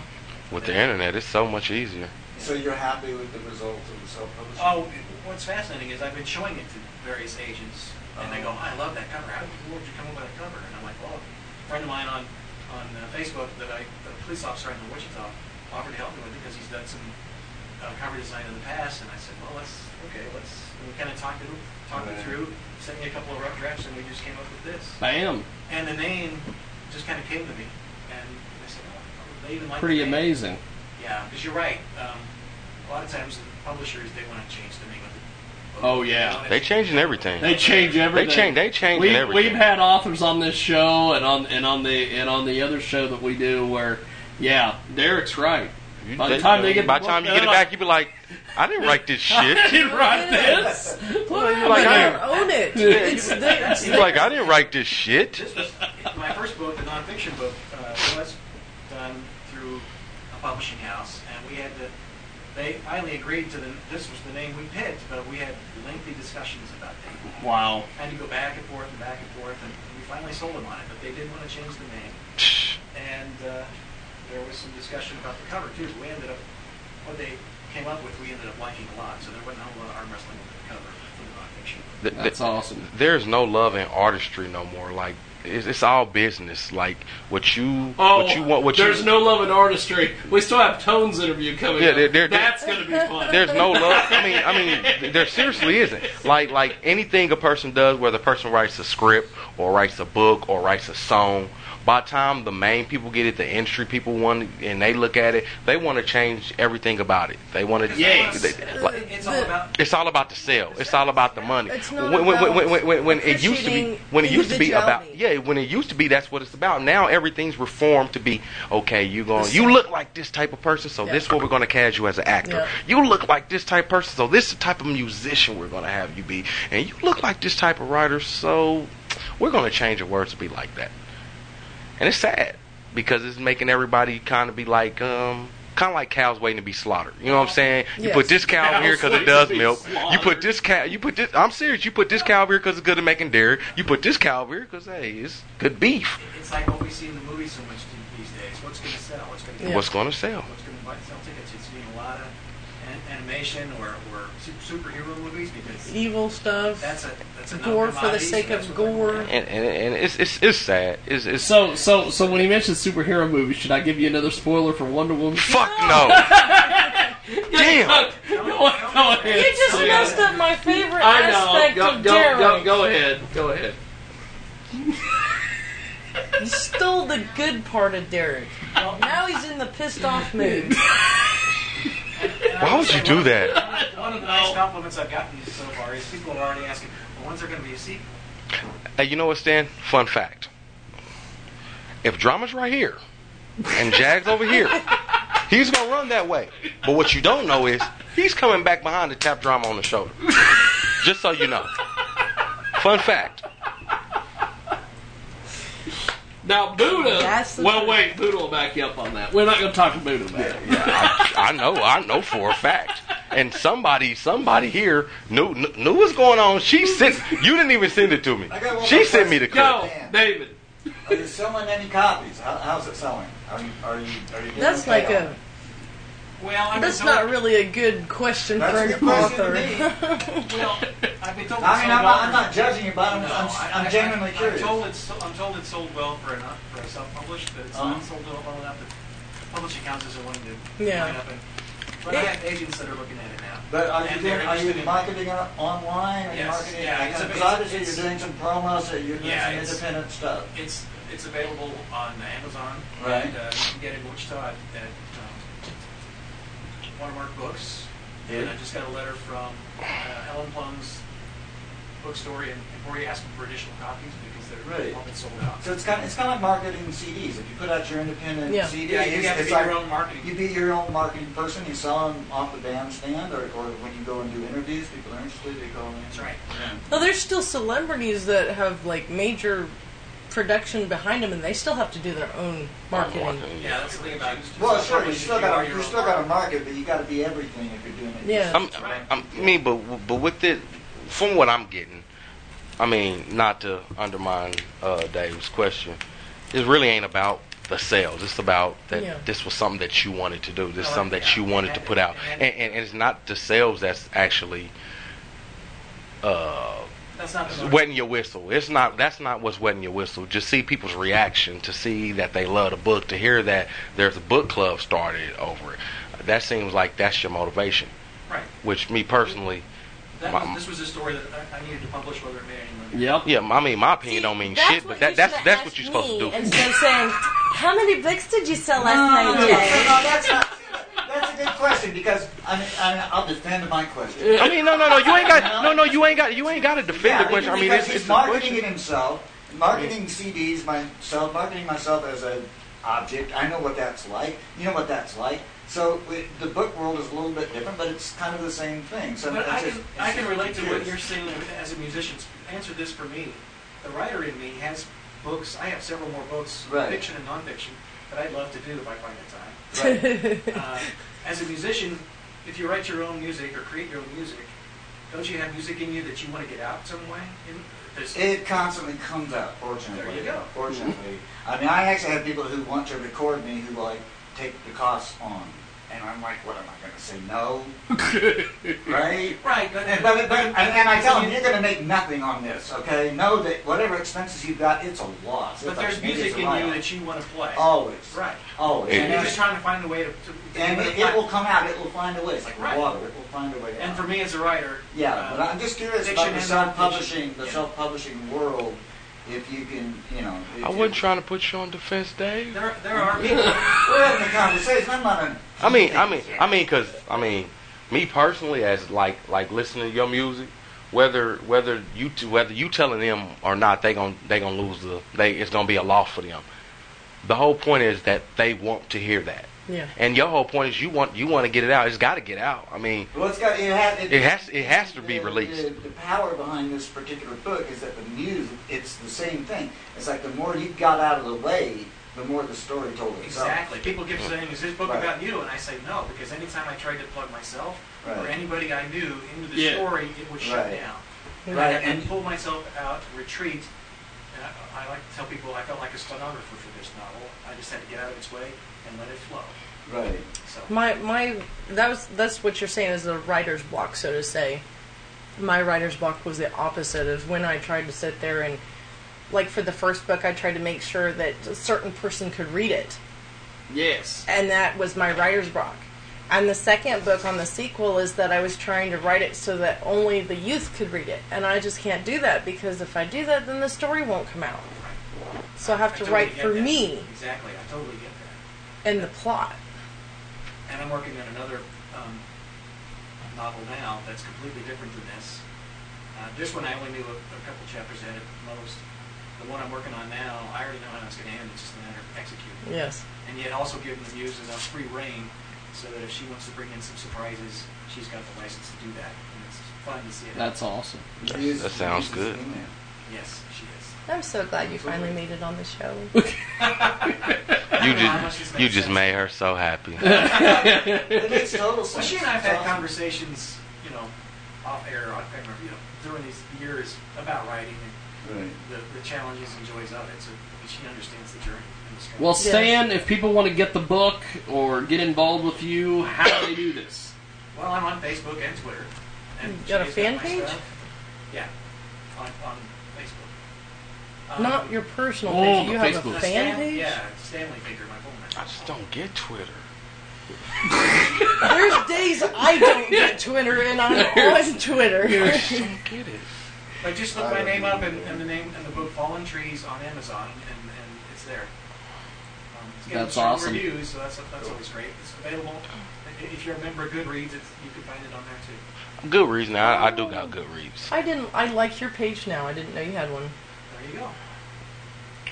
With the internet, it's so much easier. So you're happy with the results of the self-publishing? Oh, what's fascinating is I've been showing it to various agents, and they go. "I love that cover. How did you come up with that cover?" And I'm like, "Well, a friend of mine on on uh, Facebook that I, the police officer in Wichita, offered to help me with it because he's done some uh, cover design in the past." And I said, "Well, let's okay, let's." And we kind of talked it talked it through, sent me a couple of rough drafts, and we just came up with this. Bam. And the name just kind of came to me, and I said, "Oh, they even like Pretty the name." amazing. Yeah, because you're right. Um, a lot of times, the publishers they want to change the name of the. Oh yeah. They changing everything. They change everything. They change. They changing we, everything. We've had authors on this show and on and on the and on the other show that we do where, yeah, Derek's right. By the time they get by the the time you get it back, you be like, I didn't write this shit. I didn't write this. [laughs] Well, You're like, I better own it. [laughs] Yeah. It's there. You're like, I didn't write this shit. This was my first book, the nonfiction book, uh, was done through a publishing house, and we had to. They finally agreed to the. This was the name we picked, but we had lengthy discussions about that. Wow. Had to go back and forth and back and forth, and we finally sold them on it. But they didn't want to change the name, and uh, there was some discussion about the cover too. We ended up what they came up with. We ended up liking a lot, so there wasn't a whole lot of arm wrestling with the cover for the nonfiction. Th- That's th- awesome. There's no love in artistry no more. Like it's, it's all business. Like what you Oh, what you want. What there's you, no love in artistry. We still have Tones interview coming Yeah, up. there- there- That's going to be fun. There's no love. I mean, I mean, there seriously isn't. Like, like anything a person does, whether a person writes a script or writes a book or writes a song, by the time the main people get it, the industry people want, it, and they look at it, they want to change everything about it. They want to. Yes. they- like, It's all about it's all about the sale. It's all about the money. It's not when, when, about when, when, when, when it used to be, when it used to be about, yeah, when it used to be, that's what it's about. Now everything's reformed to be, okay, you going, you look like this type of person, so this is what we're going to cast you as an actor. Yeah. You look like this type of person, so this is the type of musician we're going to have you be. And you look like this type of writer, so we're going to change your words to be like that. And it's sad because it's making everybody kind of be like, um, kind of like cows waiting to be slaughtered. You know what I'm saying? You Yes. put this cow Cows here because it does to be milk. You put this cow. You put this. I'm serious. You put this cow here because it's good at making dairy. You put this cow here because hey, it's good beef. It's like what we see in the movies so much these days. What's going to sell? What's going to Yeah. What's going to sell? What's going to buy sell tickets? It's being a lot of an- animation or, or su- superhero movies because Evil stuff. that's a that's a gore for the sake of that's what they're gore. And and, and it's, it's it's sad. It's, it's So, so, so when he mentioned superhero movies, should I give you another spoiler for Wonder Woman? fuck no. [laughs] Damn. Go, go ahead. You just Sam. messed up my favorite I know. aspect Go, of go, Derek. go, go ahead. Go ahead. You stole the good part of Derek. now he's in the pissed off mood. [laughs] And I Why would you do that? One of the nice compliments I've gotten so far is people are already asking, well, when's there going to be a sequel? Hey, you know what, Stan? Fun fact. If drama's right here and Jag's over here, he's gonna run that way. But what you don't know is he's coming back behind to tap drama on the shoulder. Just so you know. Fun fact. Now, Buddha. That's the Well, truth. wait. Buddha will back you up on that. We're not going to talk to Buddha about it. I, I know, I know for a fact. And somebody, somebody here knew knew, knew what's going on. She sent. You didn't even send it to me. I got one She more sent me the question. clip. Go, Man. David. Are you selling any copies? How, how's it selling? Are you are you are you getting That's okay like on a. it? Well, I've That's been told, not really a good question That's for a an good question to author. me. [laughs] Well, I've been told. I mean, I'm well not, I'm not judging you, but I'm, No, I'm, I- I'm I- genuinely I'm curious. told it's I'm told it's sold well for enough for a self-published, but it's Uh-huh. not sold well enough that publishing houses are wanting to Yeah. line up and. But I have agents that are looking at it now. But are you And doing, they're are you interested in- marketing it online? Are you Yes, marketing yeah, it's a- Because obviously it's- you're doing some promos, or you're doing Yeah, some it's- independent stuff. It's it's available on Amazon, Right. and uh, you can get it in Wichita at, at Watermark Books. And I just got a letter from uh, Helen Plum's bookstore and in Emporia asking for additional copies because they're Right. all been sold out. So it's kind of, it's kind of like marketing CDs. If you put out your independent Yeah. CD, Yeah, you it's, have to it's be like, your own marketing. You be your own marketing person. You sell them off the bandstand, or, or when you go and do interviews, people are interested. They call in. That's right. Yeah. Well, there's still celebrities that have like major production behind them, and they still have to do their own marketing. Yeah, that's the thing about it. Well, sure, you still got to you still got to market, but you got to be everything if you're doing it. Yeah. I'm, I'm, I mean, but but with it, from what I'm getting, I mean, not to undermine uh, Dave's question, it really ain't about the sales. It's about that Yeah. this was something that you wanted to do. This is No, something that yeah. you wanted to put out, and, and, and it's not the sales that's actually uh, That's not the wetting your whistle. It's not. That's not what's wetting your whistle. Just see people's reaction to see that they love the book. To hear that there's a book club started over it. That seems like that's your motivation. Right. Which me personally, That my- was, this was a story that I, I needed to publish whether it made any money. Yep. yeah. I mean, my opinion don't mean shit, but that, that's that's what you're supposed to do. Instead of saying, "How many books did you sell last night, no, no, Jay?" [laughs] no, that's not. That's a good question because I mean, I, I'll defend my question. I mean, no, no, no. You ain't got [laughs] no, no. You ain't got you ain't got to defend Yeah, the question. I mean, it's, he's it's a marketing question. it himself, marketing CDs myself, marketing myself as an object. I know what that's like. You know what that's like. So we, the book world is a little bit different, but it's kind of the same thing. So But I just- can, it's I can just relate to what you're saying as a musician. Answer this for me. The writer in me has books. I have several more books, Right. fiction and nonfiction, that I'd love to do if I find the time. Right. Uh, as a musician, if you write your own music or create your own music, don't you have music in you that you want to get out some way? It constantly comes out, fortunately. There you go. Fortunately. I mean, I actually have people who want to record me who like take the costs on. And I'm like, what am I going to say? No? [laughs] right? Right, but, And, but, but, and, and I tell them, you're going to make nothing on this, okay? Know that whatever expenses you've got, it's a loss. but It's a- there's maybe music a in you write-off. that you want to play. Always. Right. Always. And And, you're it's- just trying to find a way to. to and it, it will come out. It will find a way. It's like Right. water. It will find a way out. And for me as a writer, Yeah, uh, but I'm just curious fiction about the self-publishing, the Yeah. self-publishing world. If you can, you know. if I you- wasn't trying to put you on defense, Dave. There, there are people. [laughs] We're having a conversation. I'm not an. I mean, I mean, I mean, cause I mean, me personally, as like like listening to your music, whether whether you t- whether you telling them or not, they gon' they gonna lose the they it's gonna be a loss for them. The whole point is that they want to hear that, Yeah. and your whole point is you want you want to get it out. It's got to get out. I mean, Well, it's got. It has. It has- it has to be the- released. The, the power behind this particular book is that the music. It's the same thing. It's like the more you got out of the way, the more the story told itself. Exactly. People keep saying, "Is this book Right. about you?" And I say no, because anytime I tried to plug myself or anybody I knew into the Yeah. story, it would shut Right. down. Right, And I had and- to pull myself out, retreat. And I, I like to tell people I felt like a stenographer for this novel. I just had to get out of its way and let it flow. Right. So My my that was that's what you're saying is a writer's block, so to say. My writer's block was the opposite of when I tried to sit there and like for the first book I tried to make sure that a certain person could read it. Yes. And that was my writer's block. And the second book on the sequel is that I was trying to write it so that only the youth could read it. And I just can't do that because if I do that then the story won't come out. So I have to totally write for that. me Exactly. I totally get that. and the plot. And I'm working on another um, novel now that's completely different than this. Uh, this one I only knew a, a couple chapters at most. The one I'm working on now, I already know how it's going to end. It's just a matter of executing. Yes. And yet also giving the muse enough free reign so that if she wants to bring in some surprises, she's got the license to do that. And it's fun to see it. That's awesome. The news- that sounds the news is good. Yes, she is. I'm so glad you finally made it on the show. [laughs] you just you just made her so happy. [laughs] It makes total sense. Well, she and I have had conversations, you know, off air, on camera, you know, during these years about writing and Right. the, the challenges and joys of it. So she understands the journey and the. Well, Stan, if people want to get the book or get involved with you, how do they do this? Well, I'm on Facebook and Twitter. And You got a fan my page? Yeah, on, on Facebook. Um, Not your personal Oh, page. You have Facebook. a fan Stan- page? Yeah, Stanley Baker, my full name. I just don't get Twitter. There's days I don't get Twitter and I'm [laughs] on Twitter. You don't Get it. But just look my name up and, and the name and the book Fallen Trees on Amazon, and, and it's there. Um, it's getting That's strong awesome. Reviews, so that's that's always great. It's available. If you're a member of Goodreads, it's, you can find it on there too. Goodreads now, I, I do got Goodreads. I didn't. I like your page now. I didn't know you had one. There you go.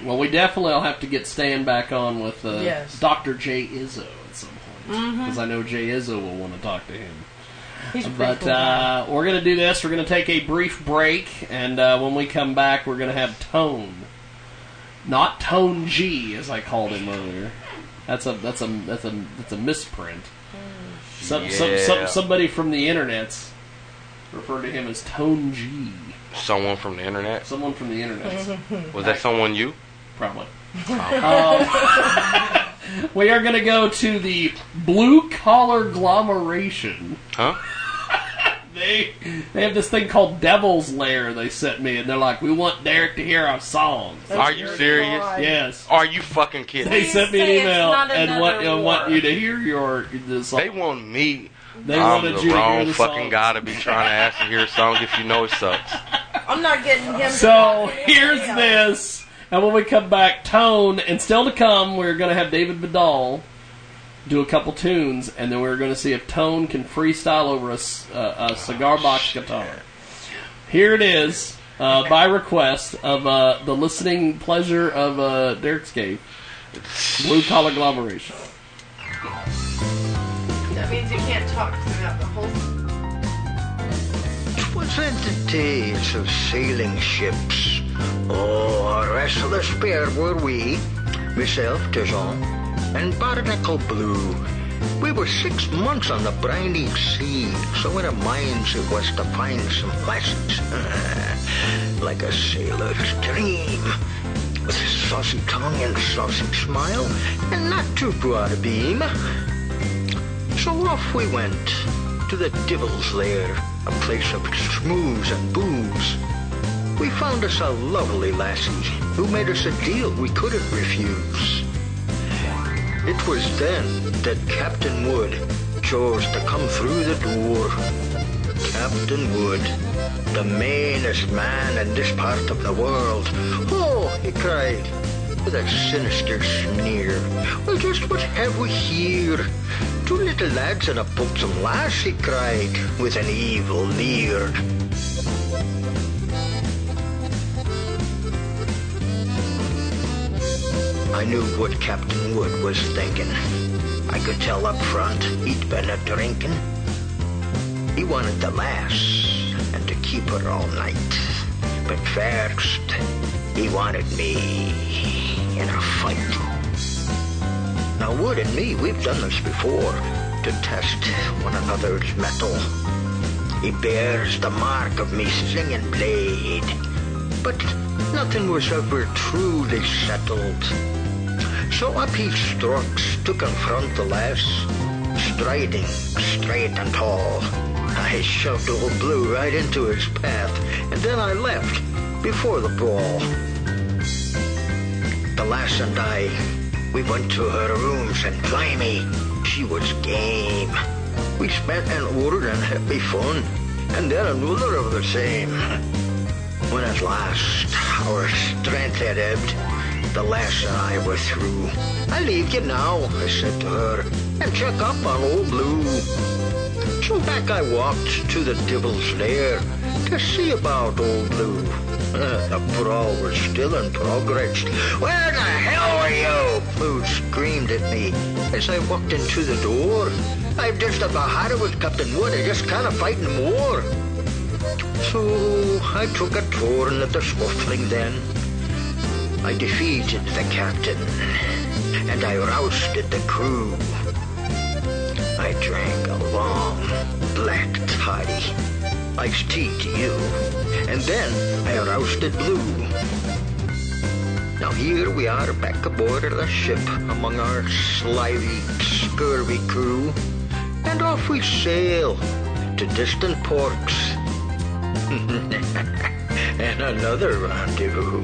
Well, we definitely will have to get Stan back on with uh, Yes. Dr. J. Izzo at some point. Because I know Jay Izzo will want to talk to him. He's But cool uh, we're going to do this. We're going to take a brief break, and uh, when we come back, we're going to have Tone, not Tone G, as I called him earlier. That's a that's a that's a that's a misprint. Some, some, some somebody from the internet's referred to him as Tone G. Someone from the internet. Someone from the internet. [laughs] Was that someone you? Probably. Um, we are going to go to the blue collar glomeration. Huh? [laughs] They they have this thing called Devil's Lair. They sent me, and they're like, "We want Derek to hear our songs." Are you serious? Yes. Are you fucking kidding? They sent me an email and want, another and want you to hear your the song. They want me. They I'm wanted the you to wrong hear the fucking songs. guy to be trying to ask to hear a song if you know it sucks. I'm not getting him. So to here's anybody else. this, and when we come back, Tone, and still to come, we're going to have David Vidal do a couple tunes, and then we're going to see if Tone can freestyle over a, c- uh, a cigar box guitar. Here it is, uh, by request of uh, the listening pleasure of uh, Derek Scave, Blue Collar Agglomeration. That means you can't talk throughout the whole. Twas in the days of sailing ships. Oh, a restless pair were we, myself, Dijon, and Barnacle Blue. We were six months on the briny sea, so in our minds it was to find some lessons. [laughs] like a sailor's dream. With a saucy tongue and saucy smile, and not too broad a beam. So off we went to the Devil's Lair, a place of schmooze and booze. We found us a lovely lassie who made us a deal we couldn't refuse. It was then that Captain Wood chose to come through the door. Captain Wood, the meanest man in this part of the world. Oh, he cried, with a sinister sneer. Well, just what have we here? Two little lads and a buxom lass, he cried, with an evil leer. I knew what Captain Wood was thinking. I could tell up front he'd been a drinking. He wanted the lass and to keep her all night. But first, he wanted me in a fight. Now, Wood and me, we've done this before to test one another's mettle. He bears the mark of me singing blade, but nothing was ever truly settled. So up he strokes to confront the lass, striding straight and tall. I shoved old Blue right into his path, and then I left before the brawl. The lass and I, we went to her rooms, and blimey, she was game. We spent an hour in happy fun, and then another of the same. When at last our strength had ebbed, the and I was through. I leave you now, I said to her, and check up on old Blue. So back I walked to the Devil's Lair to see about old Blue. Uh, the brawl was still in progress. Where the hell are you? Blue screamed at me as I walked into the door. I've just about had it with Captain Wood. I just kind of fighting more. So I took a turn at the scuffling then. I defeated the captain, and I rousted the crew. I drank a long black toddy, iced tea to you, and then I rousted Blue. Now here we are back aboard the ship among our slimy, scurvy crew, and off we sail to distant ports. [laughs] and another rendezvous.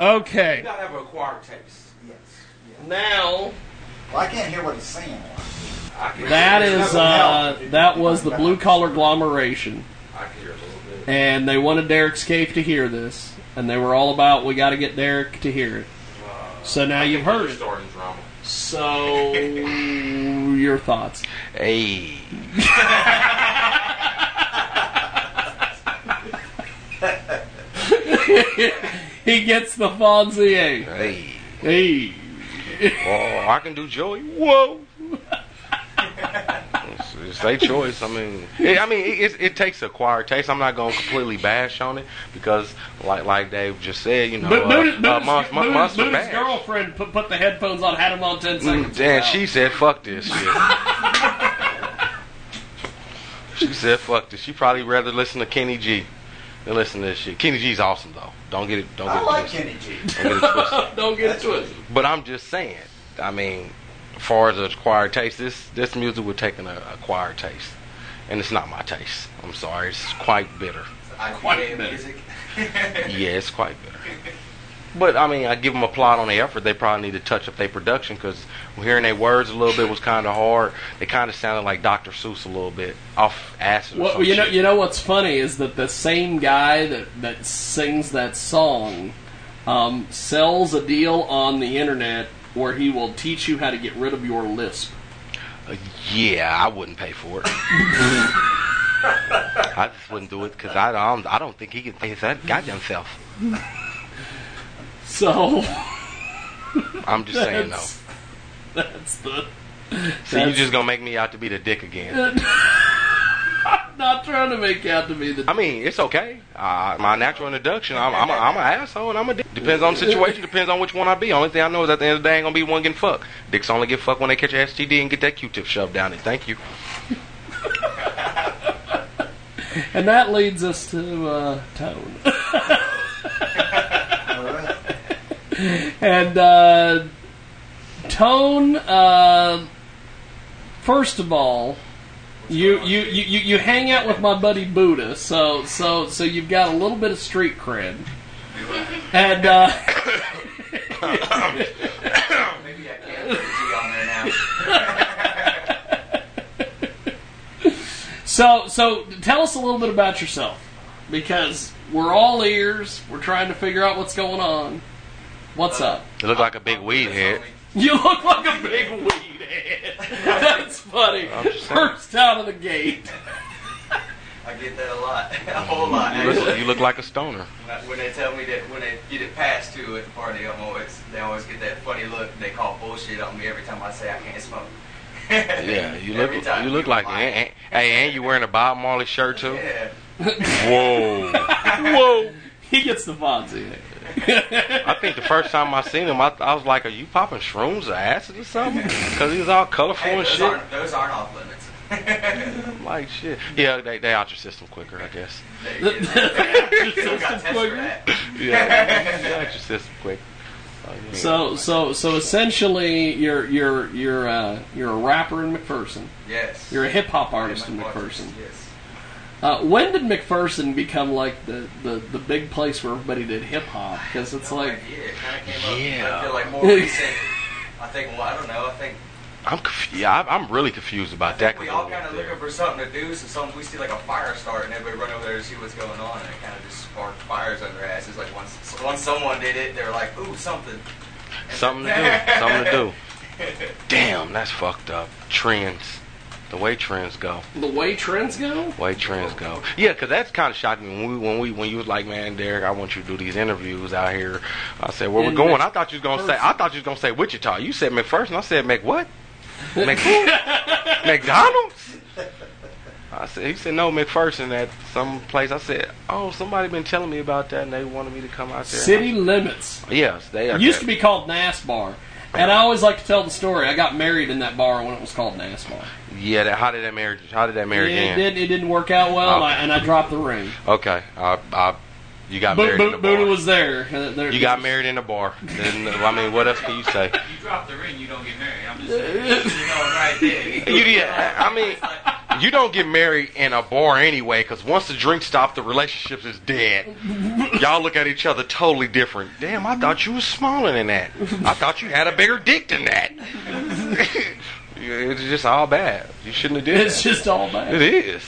Okay. You gotta have acquired taste. Yes. Now. Well, I can't hear what he's saying. That is uh, that was the blue collar agglomeration, I can hear a little bit. and they wanted Derek's Scaife to hear this, and they were all about we got to get Derek to hear it. So now you've heard it. Drama. So your thoughts? Hey. [laughs] he gets the Fonzie. Eh? Hey. Hey. Oh, I can do Joey. Whoa. [laughs] Let's see. It's their choice. I mean, it, I mean, it, it, it takes acquired taste. I'm not going to completely bash on it because, like like Dave just said, you know, But uh, Buddha's, uh, Buddha's, Mon- Mon- Buddha's- Monster Buddha's Bash. girlfriend put, put the headphones on, had them on 10 seconds. And Wow. she said, "Fuck this shit." [laughs] she said, "Fuck this." She probably rather listen to Kenny G than listen to this shit. Kenny G's awesome though. Don't get it. Don't get I it like twisted. Kenny G. Don't get it twisted. [laughs] Don't get it twisted. But I'm just saying. I mean, as far as acquired taste, this this music would take an uh, acquired taste, and it's not my taste. I'm sorry. It's quite bitter. IPA music. [laughs] [laughs] Yeah, it's quite bitter. But I mean, I give them a plot on the effort. They probably need to touch up their production because hearing their words a little bit was kind of hard. They kind of sounded like Dr. Seuss a little bit off acid. Or Well, some you know, shit. you know what's funny is that the same guy that, that sings that song um, sells a deal on the internet where he will teach you how to get rid of your lisp. Uh, yeah, I wouldn't pay for it. [laughs] I just wouldn't do it because I don't. I don't think he can pay that goddamn self. So I'm [laughs] just saying though. that's, that's the. So you're just gonna make me out to be the dick again? [laughs] I'm not trying to make out to be the. I mean, it's okay. Uh, my natural introduction, I'm, I'm, a, I'm an asshole and I'm a dick. Depends on the situation, depends on which one I be. Only thing I know is at the end of the day, I ain't gonna be one getting fucked. Dicks only get fucked when they catch a STD and get that Q-tip shoved down it. Thank you. [laughs] And that leads us to uh, Tone. [laughs] and uh, Tone, uh, first of all, you, you, you, you you hang out with my buddy Buddha, so so so you've got a little bit of street cred. And uh, Maybe I can put a G on there now. [laughs] so so tell us a little bit about yourself, because we're all ears. We're trying to figure out what's going on. What's up? You look like a big weed head. You look like a big weed head. That's funny. I'm just. First out of the gate. [laughs] I get that a lot, [laughs] a whole lot. You look, you look like a stoner. When they tell me that when they get it passed to at the party, I'm always they always get that funny look. They call bullshit on me every time I say I can't smoke. [laughs] Yeah, you look Every time you look like lie. and, and, hey, and you wearing a Bob Marley shirt too? Yeah. Whoa. Whoa. He gets the Fonzie. [laughs] I think the first time I seen him, I, I was like, "Are you popping shrooms or acid or something?" Because he was all colorful Hey, and those shit. aren't those aren't off limits. [laughs] Like shit. Yeah, they they out your system quicker, I guess. They- they don't got tests for that. Yeah, they out [laughs] your system quick. Oh, yeah. So so so essentially, you're you're you're uh, you're a rapper in McPherson. Yes. You're a hip hop artist in McPherson. Yes. Uh, when did McPherson become like the, the, the big place where everybody did hip hop? Because it's like Yeah, it kind of came up. Yeah. I feel like more [laughs] recent. I think. Well, I don't know. I think I'm conf- yeah, I- I'm really confused about that. We all kind of looking for something to do. So some we see like a fire start, and everybody run over there to see what's going on, and it kind of just sparked fires under their asses. Like once once someone did it, they were like, "Ooh, something." And Something to do. Something to do. [laughs] Damn, that's fucked up. Trends. The way trends go. the way trends go. Way trends go. Yeah, 'cause that's kind of shocking when we when we when you was like, man, Derek, I want you to do these interviews out here. I said, where we In going? I thought you was gonna say. I thought you was gonna say Wichita. You said McPherson. I said Mc what? [laughs] Mc? McDonald's. I said. He said no, McPherson at some place. I said, oh, somebody been telling me about that, and they wanted me to come out there. City limits. Yes, they are. It used to be called NASBAR. And I always like to tell the story. I got married in that bar when it was called NASBAR. Yeah, that, how did that marriage? How did that marriage Yeah, it end? did. It didn't work out well, and, I, and I dropped the ring. Okay, uh, uh, you got Bo- married Bo- in the Buddha was there. Uh, there- You got married in a bar. Then, I mean, what else can you say? You drop the ring, you don't get married. I'm just saying. you know, right there. You, [laughs] yeah, I mean, you don't get married in a bar anyway, because once the drink stops, the relationship is dead. Y'all look at each other totally different. Damn, I thought you was smaller than that. I thought you had a bigger dick than that. [laughs] it's just all bad. You shouldn't have did it. It's that. just all bad. It is.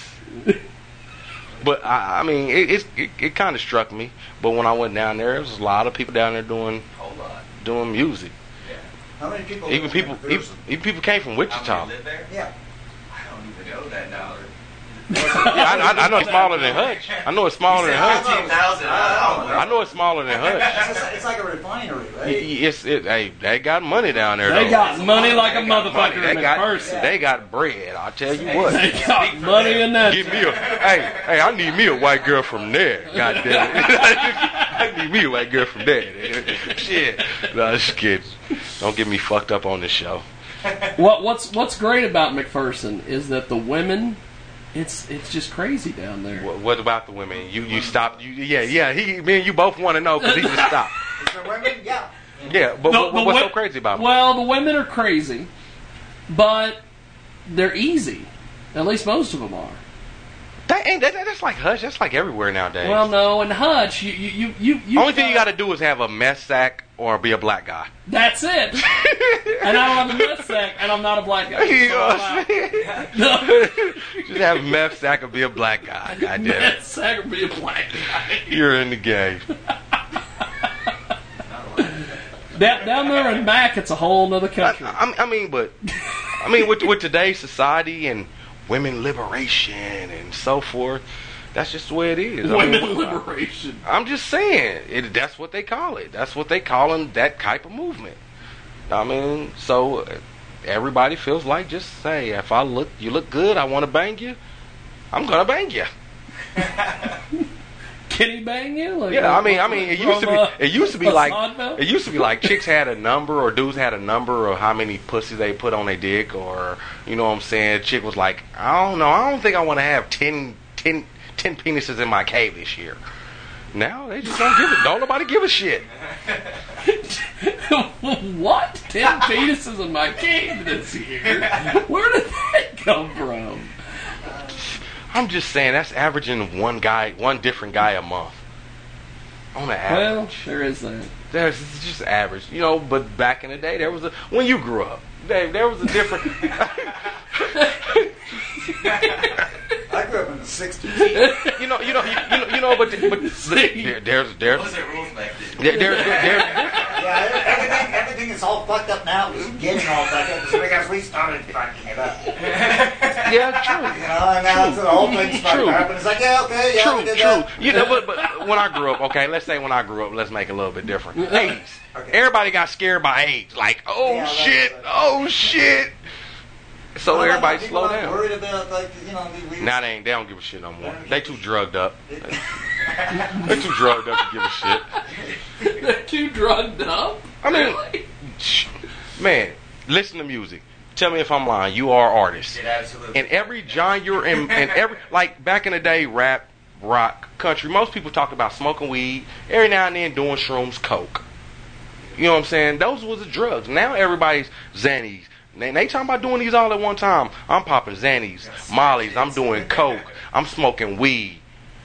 But I, I mean, it, it's, it, it kind of struck me. But when I went down there, there was a lot of people down there doing Whole lot. doing music. Yeah. How many people? Even live in people, even, even people came from How Wichita. many live there? Yeah. I don't even know that now. I, I, I know it's smaller than Hutch. I know it's smaller than Hutch. 15,000. I know. It's smaller than Hutch. It's, it's like a refinery, right? y- It's it. Hey, they got money down there. They though. got money like a They motherfucker They in got person. they got bread. I'll tell you what. They got money in that. Give me a hey hey. I need me a white girl from there. God damn it. [laughs] I need me a white girl from there. Shit. No, just kidding. Don't get me fucked up on this show. What what's what's great about McPherson is that the women, it's it's just crazy down there. What, what about the women? You you stopped. You yeah yeah. He me and you both want to know because he just [laughs] stopped. Is there women? Yeah. Yeah, but The- what- the what's so crazy about him? Well, the women are crazy, but they're easy. At least most of them are. That ain't that, that's like Hutch. That's like everywhere nowadays. Well, no, and Hutch, you you you you. Only thing you got to do is have a mess sack or be a black guy. That's it. [laughs] and I don't have a meth sack, and I'm not a black guy. You know I'm what I'm saying? [laughs] No. Just have a mess sack or be a black guy. God damn it. Meth sack or be a black guy. You're in the game. Down, down there in Mac, it's a whole nother country. I, I mean, but I mean, with with today's society and women liberation and so forth, that's just the way it is. I Women mean, liberation. I'm just saying, it, that's what they call it. That's what they call them that type of movement. I mean, so uh, everybody feels like just say, if I look, you look good, I want to bang you, I'm gonna bang you. [laughs] He bang you? Like, Yeah, I mean, I [laughs] mean, it used to be, it used to be like, it used to be like chicks had a number or dudes had a number of how many pussies they put on their dick or, you know what I'm saying? Chick was like, I don't know, I don't think I want to have 10, 10, 10 penises in my cave this year. Now they just don't give it. Don't nobody give a shit. [laughs] what? Ten penises in my cave this year? Where did that come from? I'm just saying that's averaging one guy, one different guy a month. On the average Well, there is that. there's it's just average, you know. But back in the day, there was a when you grew up, Dave, there was a different. [laughs] I grew up in the '60s. you know, you know, you, you know, you know, but but [laughs] there, there's there's What was it rules back then? there, there, there, there, Yeah, everything, everything all fucked up now. It's getting all fucked up because we started fucking it up. [laughs] yeah, true. You know, and now it's the whole thing's fucked True. up, and it's like, yeah, okay, yeah, we True, did true. that. You know, but, but when I grew up, okay, let's say when I grew up, let's make it a little bit different. AIDS. Everybody got scared by AIDS. Like, oh Yeah, shit, right. oh shit. So Well, everybody people slow down. Worried about like you know we, we Now they ain't. They don't give a shit no more. They too drugged up. [laughs] [laughs] They too drugged up to give a shit. They're too drugged up. I mean, Really? Man, listen to music. Tell me if I'm lying. You are artists. It absolutely. In every genre, you're in, in every like back in the day, rap, rock, country. Most people talk about smoking weed. Every now and then, doing shrooms, coke. You know what I'm saying? Those was the drugs. Now everybody's Xannies. They, they talking about doing these all at one time. I'm popping Xannies, Mollies. I'm doing coke. I'm smoking weed.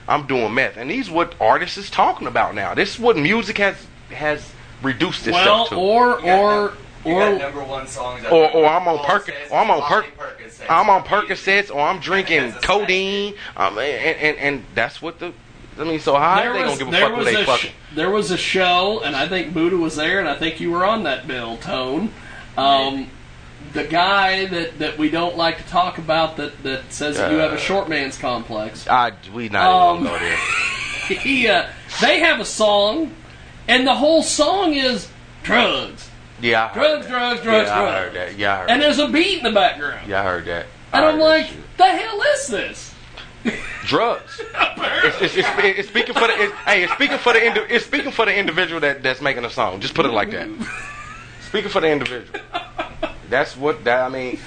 I'm doing meth. And these what artists is talking about now. This is what music has has reduced Well, itself to. or You or you or number one songs. out or, or I'm on Paul Perc, or I'm on Bobby Perc, I'm on Percocets, or I'm drinking codeine. Um, and, and and that's what the. I mean, so how there they was, gonna give a fuck who was they a fucking? sh- there was a show, and I think Buddha was there, and I think you were on that bill, Tone. Um, the guy that, that we don't like to talk about that, that says that you have a short man's complex. I we not Um, even gonna go there. [laughs] he, uh, they have a song, and the whole song is drugs, Yeah, I heard drugs, that. drugs, drugs, yeah, I drugs, heard that. Yeah, I heard and that. there's a beat in the background. Yeah, I heard that. I And I'm like, shit. the hell is this? [laughs] drugs. [laughs] It's, it's, it's, it's speaking for the it's, hey, it's speaking for the indi- it's speaking for the individual that, that's making a song. Just put it like that. [laughs] Speaking for the individual. That's what that I mean.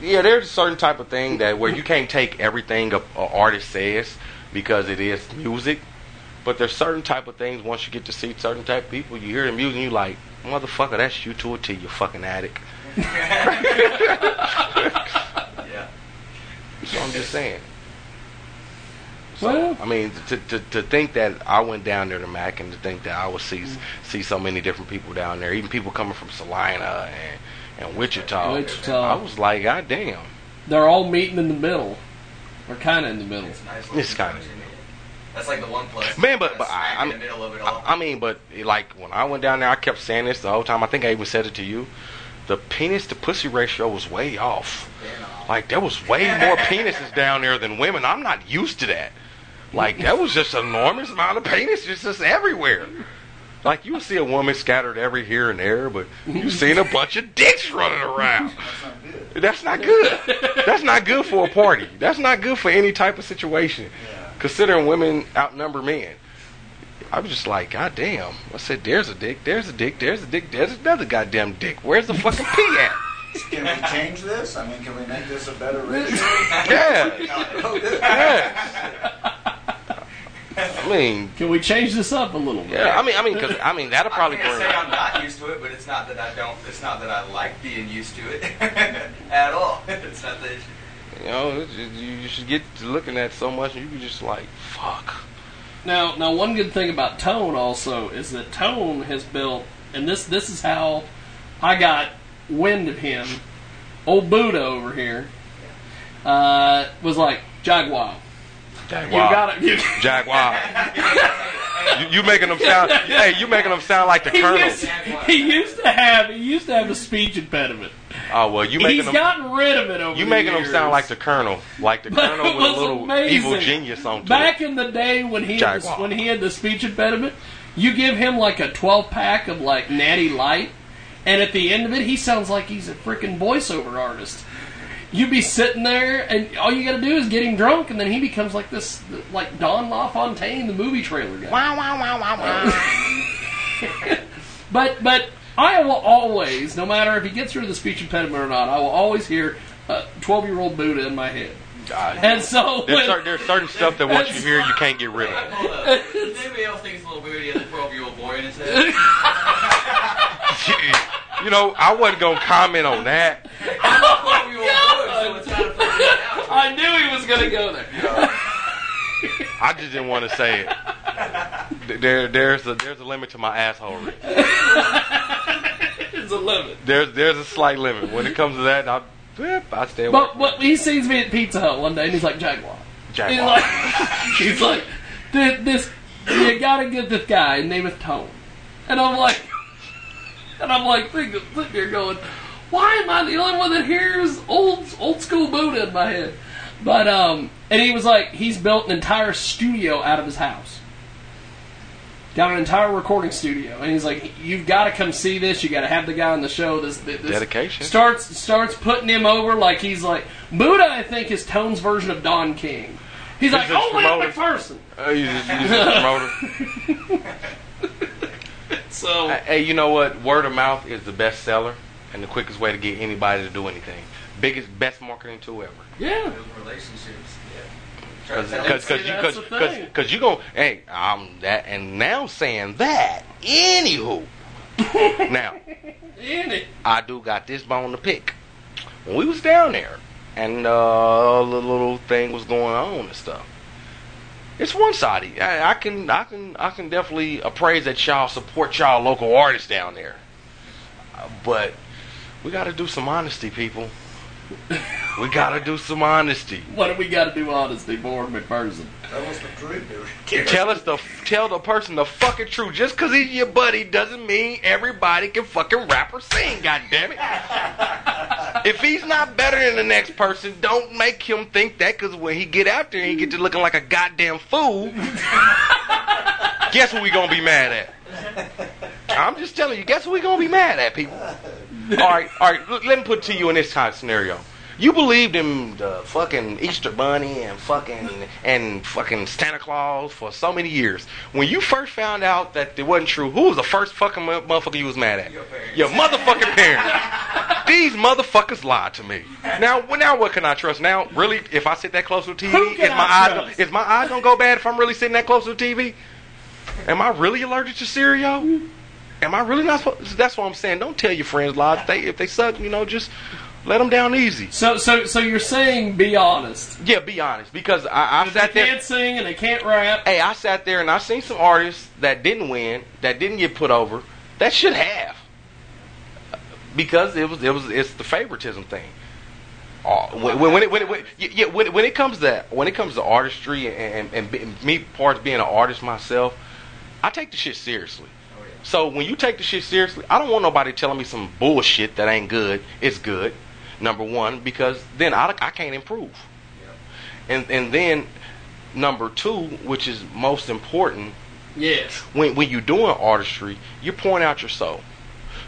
Yeah, there's a certain type of thing that where you can't take everything a, a artist says because it is music. But there's certain type of things once you get to see certain type of people, you hear the music and you like, motherfucker, that's you to a T, you fucking addict. [laughs] Yeah. So I'm just saying. So, Well- I mean, to, to to think that I went down there to Mac and to think that I would see mm. see so many different people down there, even people coming from Salina and and Wichita. Wichita. I was like, God damn, They're all meeting in the middle, or kind of in the middle. It's nice. It's kinda- That's like the one plus. man. But but I, in I, the middle of it all. I, I mean, but like when I went down there, I kept saying this the whole time. I think I even said it to you. The penis to pussy ratio was way off. Like there was way more penises down there than women. I'm not used to that. Like that was just an enormous amount of penises just everywhere. Like you see a woman scattered every here and there, but you seen a bunch of dicks running around. That's not good. That's not good for a party. That's not good for any type of situation. Considering women outnumber men. I was just like, God damn. I said, there's a dick, there's a dick, there's a dick, there's another goddamn dick. Where's the fucking pee at? [laughs] Can we change this? I mean, can we make this a better ratio? Yeah. yeah. [laughs] I mean, Can we change this up a little bit? yeah. I mean, I mean, cause I mean that'll probably I can't bring. say I'm not used to it, but it's not that I don't. It's not that I like being used to it [laughs] at all. It's not the issue. You know, just- you you should get to looking at so much, and you can just like, fuck. Now, now, one good thing about Tone also is that Tone has built, and this this is how I got wind of him. Old Buddha over here uh, was like Jaguar. Jaguar. You got it. [laughs] Jaguar. [laughs] you, you making them sound? hey, you making them sound like the He colonel? used, he used to have he used to have a speech impediment. Oh well, you making He's them. gotten rid of it over You making them years. sound like the colonel, like the [laughs] colonel with a little amazing. evil genius on top. Back in the day when he had the, when he had the speech impediment, you give him like a 12 pack of like Natty Light, and at the end of it, he sounds like he's a freaking voiceover artist. You'd be sitting there, and all you got to do is get him drunk, and then he becomes like this, like Don LaFontaine, the movie trailer guy. Wow, wow, wow, wow, wow. But but I will always, no matter if he gets rid of the speech impediment or not, I will always hear uh, 12 year old Buddha in my head. And so There's, when- cer- there's certain stuff that once you hear, you can't get rid of. Hold up. [laughs] Does anybody else thinks it's a little weird he has a 12 year old boy in his head? [laughs] You know, I wasn't gonna comment on that. I'm a 12 year old boy, so it's kind of freaking me out. I knew he was going to go there. I just didn't want to say it. There, there's a there's a limit to my asshole. [laughs] There's a limit. There's there's a slight limit when it comes to that. I, I stay away. But, he sees me at Pizza Hut one day and he's like, Jaguar. Jaguar. He's like, [laughs] he's like this, you gotta get this guy, his name is Tone. And I'm like, [laughs] and I'm like, sitting here going, why am I the only one that hears old, old school Buddha in my head? But, um, and he was like, he's built an entire studio out of his house. Got an entire recording studio, and he's like, "You've got to come see this. You got to have the guy on the show." This, this Dedication. starts starts putting him over like he's like Buddha. I think is Tone's version of Don King. He's, He's like, just "Oh, Will promoting. McPherson." Uh, you just, you just promoter. [laughs] So, hey, you know what? Word of mouth is the best seller and the quickest way to get anybody to do anything. Biggest, best marketing tool ever. Yeah. Build relationships. Yeah. Cause, cause, cause, you, that's cause, the cause, thing. cause you go, hey, um, that, and now saying that, anywho, [laughs] now. I do got this bone to pick. When we was down there, and uh, the little thing was going on and stuff. It's one sided. I, I can, I can, I can definitely appraise that y'all support y'all local artists down there, Uh, but we got to do some honesty, people. We got to do some honesty. What do we got to do honesty for McPherson? That was the truth, dude. [laughs] Tell us the tell the person the fucking truth. Just because he's your buddy doesn't mean everybody can fucking rap or sing. God damn it! if he's not better than the next person, don't make him think that. Because when he get out there and he get to looking like a goddamn fool, guess what we gonna be mad at? I'm just telling you. Guess what we gonna be mad at, people? [laughs] All right, all right. Let me put it to you in this kind of scenario. You believed in the fucking Easter Bunny and fucking and fucking Santa Claus for so many years. When you first found out that it wasn't true, who was the first fucking motherfucker you was mad at? Your motherfucking parents. These motherfuckers lied to me. Now, now what can I trust? Now, really, if I sit that close to the TV, is my trust? is my eyes gonna go bad if I'm really sitting that close to the TV? Am I really allergic to cereal? Am I really not supposed? That's what I'm saying. Don't tell your friends lies. If they if they suck, you know, just let them down easy. So, so, so you're saying be honest? Yeah, be honest. Because I, I They sat there. can't sing and they can't rap. Hey, I sat there and I seen some artists that didn't win, that didn't get put over, that should have. Because it was it was it's the favoritism thing. Uh, when, when, when it when it when, yeah, when, when it comes to that, when it comes to artistry and, and, and me part of being an artist myself, I take the shit seriously. So when you take the shit seriously, I don't want nobody telling me some bullshit that ain't good. It's good. Number one, because then I, I can't improve. And and then number two, which is most important, Yes. when when you're doing artistry, you're pouring out your soul.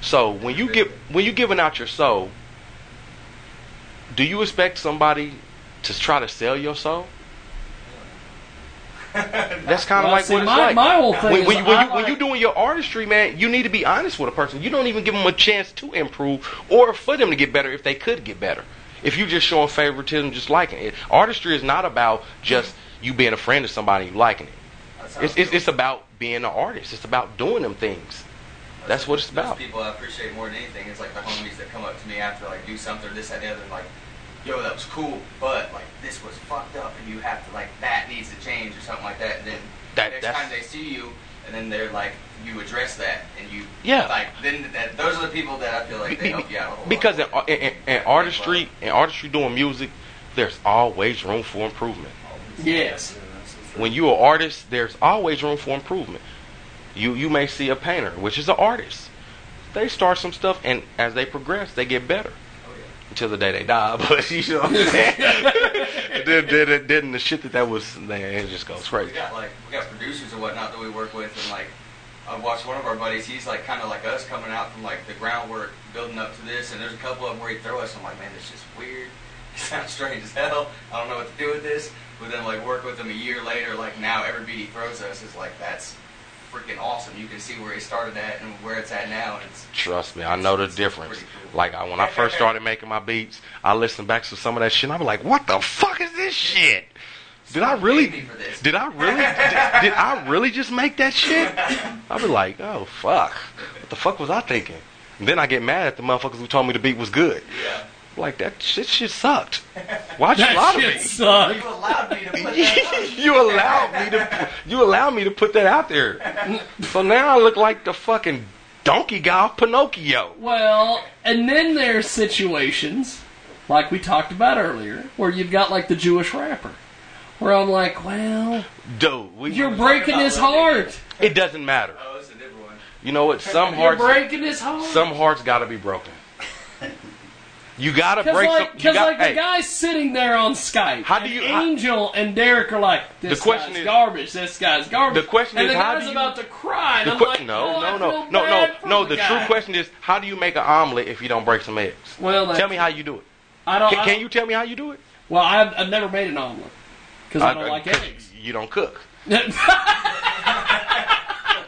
So when you get when you're giving out your soul, do you expect somebody to try to sell your soul? [laughs] That's kind of Well, like see, what it's my- like. my whole thing when, is when, you, when, I you, when like- you're doing your artistry, man, you need to be honest with a person. You don't even give them a chance to improve or for them to get better if they could get better. If you're just showing favoritism, just liking it. Artistry is not about just you being a friend of somebody and you liking it. It's, it's, it's about being an artist. It's about doing them things. That's what it's Those about. people I appreciate more than anything is like the homies that come up to me after like do something, or this, that, and the other, and like, yo, that was cool, but like this was fucked up, and you have to like that needs to change or something like that. And then That- next that's- time they see you, and then they're like, you address that, and you Yeah. like then that, those are the people that I feel like they help you out a whole Because in, in, in, in artistry, in artistry doing music, there's always room for improvement. Yes. When you're an artist, there's always room for improvement. You you may see a painter, which is an artist. They start some stuff, and as they progress, they get better. Until the day they die, [laughs] but you know what I'm saying. [laughs] then, then, then the shit that that was, man, it just goes We crazy. got like we got producers and whatnot that we work with, and like I've watched one of our buddies. He's like kind of like us, coming out from like the groundwork, building up to this. And there's a couple of them where he throw us. I'm like, man, this is weird. [laughs] It sounds strange as hell. I don't know what to do with this. But then like work with him a year later, like now every beat he throws us is like that's freaking awesome. You can see where he started at and where it's at now, and it's Trust me, I know the difference. Like I, when I first started making my beats, I listened back to some of that shit. and I was like, "What the fuck is this shit? Did I really? Did I really? Did, did I really just make that shit?" I was like, "Oh fuck, what the fuck was I thinking?" And then I get mad at the motherfuckers who told me the beat was good. Yeah. Like that shit, shit sucked. Why'd you That lie to shit me? sucked. you allowed me to put that. [laughs] you allowed me to you allowed me to put that out there. So now I look like the fucking donkey guy Pinocchio. Well, and then there's situations like we talked about earlier where you've got like the Jewish rapper, where I'm like, well, Dude, we, you're breaking his heart. It doesn't matter. Oh, it's a different one. You know what? Some You're hearts, breaking his heart. some hearts got to be broken. You got to Because break like, some. You got, like hey, the guy's sitting there on Skype. How do you- how- Angel and Derek are like, this The question guy's is- garbage. This guy's garbage. The question and is, the how do you- about to cry. And the I'm que- like, no, oh, no, no, no, no, no. the The true question is, how do you make an omelet if you don't break some eggs? Well, tell me how you do it. I don't. Can, I don't- you tell me how you do it? Well, I've, I've never made an omelet because I don't like eggs. You don't cook. [laughs]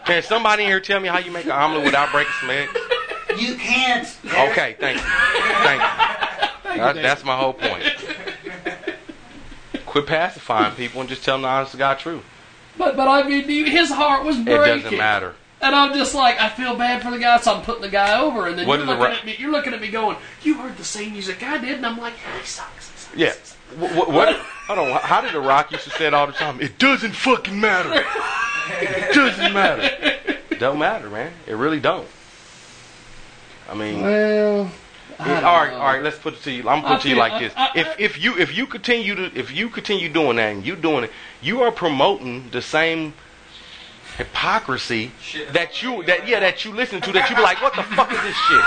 Can somebody in here tell me how you make an omelet without breaking some eggs? You can't. Okay, thank you. Thank you. That, that's my whole point. Quit pacifying people and just tell them the honest to God truth. But but I mean, his heart was broken. It doesn't matter. And I'm just like, I feel bad for the guy, so I'm putting the guy over. And then What you're is the looking ra- at me. You're looking at me, going, "You heard the same music I did," and I'm like, "He sucks." Yeah. What, what, what, hold on. How did the Rock used to say it all the time? It doesn't fucking matter. It doesn't matter. Don't matter, man. It really don't. I mean, Well, I it- all right, know. all right. Let's put it to you. I'm gonna put it to you feel- like this: I- I- if uh, if you if you continue to if you continue doing that and you doing it, you are promoting the same hypocrisy that you that yeah that you listen to that you be like, what the fuck is this shit?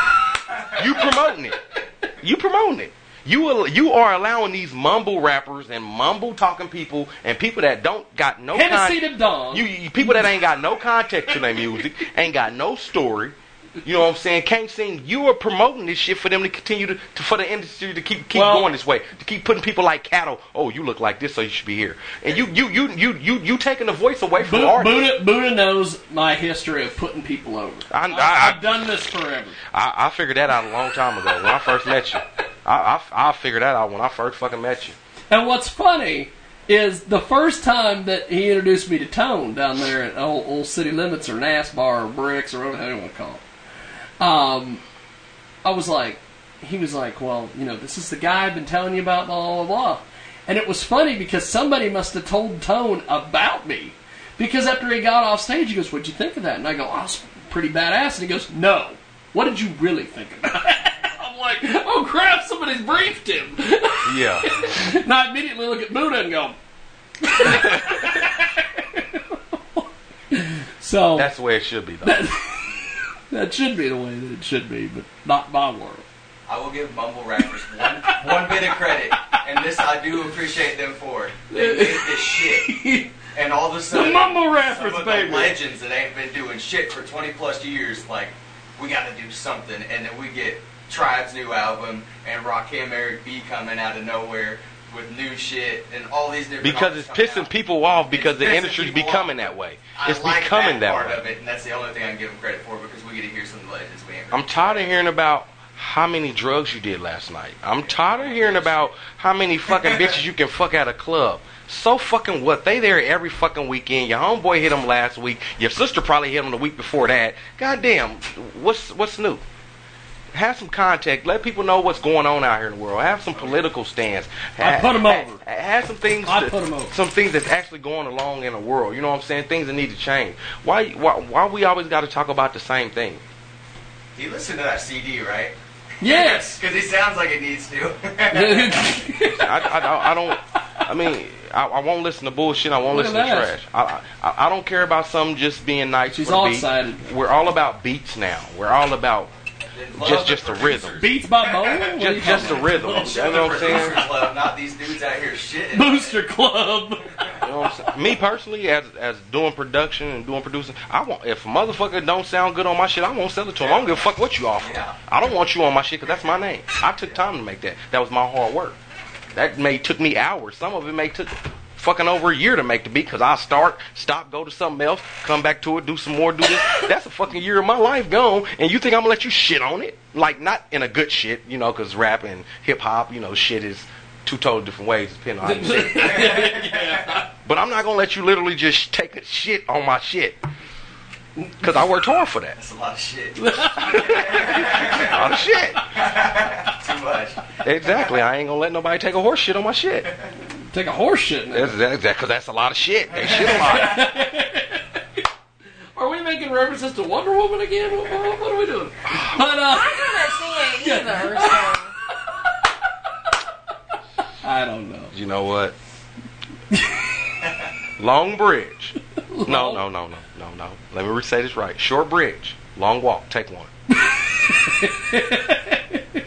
You promoting it. You promoting it. You will, you are allowing these mumble rappers and mumble talking people and people that don't got no Hennessy con- to dog. you, you people that ain't got no context to their music, ain't got no story. You know what I'm saying? Can't sing. You are promoting this shit for them to continue to, to for the industry to keep keep Well- going this way, to keep putting people like cattle. Oh, you look like this, so you should be here. And you you you you you you taking the voice away from the Buddha, artist. Buddha, Buddha knows my history of putting people over. I- I've done this forever. I, I figured that out a long time ago when I first met you. I, I I figured that out when I first fucking met you. And what's funny is the first time that he introduced me to Tone down there at old, old City Limits or NASBAR or Bricks or whatever you want to call it. Um, I was like, he was like, well, you know, this is the guy I've been telling you about, blah, blah, blah. And it was funny because somebody must have told Tone about me. Because after he got off stage, he goes, what'd you think of that? And I go, oh, it's pretty badass. And he goes, no. What did you really think about it? [laughs] I'm like, oh crap, somebody's briefed him. [laughs] Yeah. and I immediately look at Buddha and go, [laughs] so That's the way it should be though. That should be the way that it should be, but not my world. I will give Mumble Rappers one one bit of credit, and this I do appreciate them for. They made this shit, and all of a sudden, Mumble Rappers, some of baby. the legends that ain't been doing shit for 20 plus years, like we got to do something, and then we get Tribe's new album and Rakim Eric B coming out of nowhere with new shit and all these different. Because it's pissing people off because It's the industry's becoming off. that way. I It's like becoming that, that part way. of it, and that's the only thing I can give them credit for because we get to hear some of the legends we ain't. I'm tired of hearing about how many drugs you did last night. I'm tired of hearing about how many fucking [laughs] bitches you can fuck at a club. So fucking what? They there every fucking weekend. Your homeboy hit them last week. Your sister probably hit them the week before that. Goddamn, what's what's new? Have some contact. Let people know what's going on out here in the world. Have some political stance. I Ha- put 'em ha- over. Have some things. I that- put 'em over. Some things that's actually going along in the world. You know what I'm saying? Things that need to change. Why? Why? Why we always got to talk about the same thing? You listen to that CD, right? Yes. [laughs] Because he sounds like it needs to. [laughs] I, I, I don't. I mean, I, I won't listen to bullshit. I won't Look listen to trash. I, I I don't care about some just being nice. She's for all beat. excited. We're all about beats now. We're all about just just the rhythm. Beats by Bowen? What are you Just just the rhythm. about? You know what I'm saying? Booster Club, not these dudes out here shitting. Booster Club. You know what I'm saying? Me personally, as as doing production and doing producing, I want if a motherfucker don't sound good on my shit, I won't sell it to him. I don't give a fuck what you offer. I don't want you on my shit because that's my name. I took time to make that. That was my hard work. That may took me hours. Some of it may took fucking over a year to make the beat because I start, stop, go to something else, come back to it, do some more, do this. [laughs] That's a fucking year of my life gone, and you think I'm gonna let you shit on it? Like not in a good shit, you know, because rap and hip hop, you know, shit is two totally different ways depending on how you say it. [laughs] But I'm not gonna let you literally just take a shit on my shit. Cause I worked hard for that. That's a lot of shit. [laughs] A lot of shit. Too much. Exactly. I ain't gonna let nobody take a horse shit on my shit. Take a horse shit. That's exactly because that's a lot of shit. They shit a lot. [laughs] Are we making references to Wonder Woman again? What, what, what are we doing? But uh, I haven't seen it [laughs] either. So. [laughs] I don't know. You know what? Long bridge. No, no, no, no, no, no. Let me say this right. Short bridge. Long walk. Take one.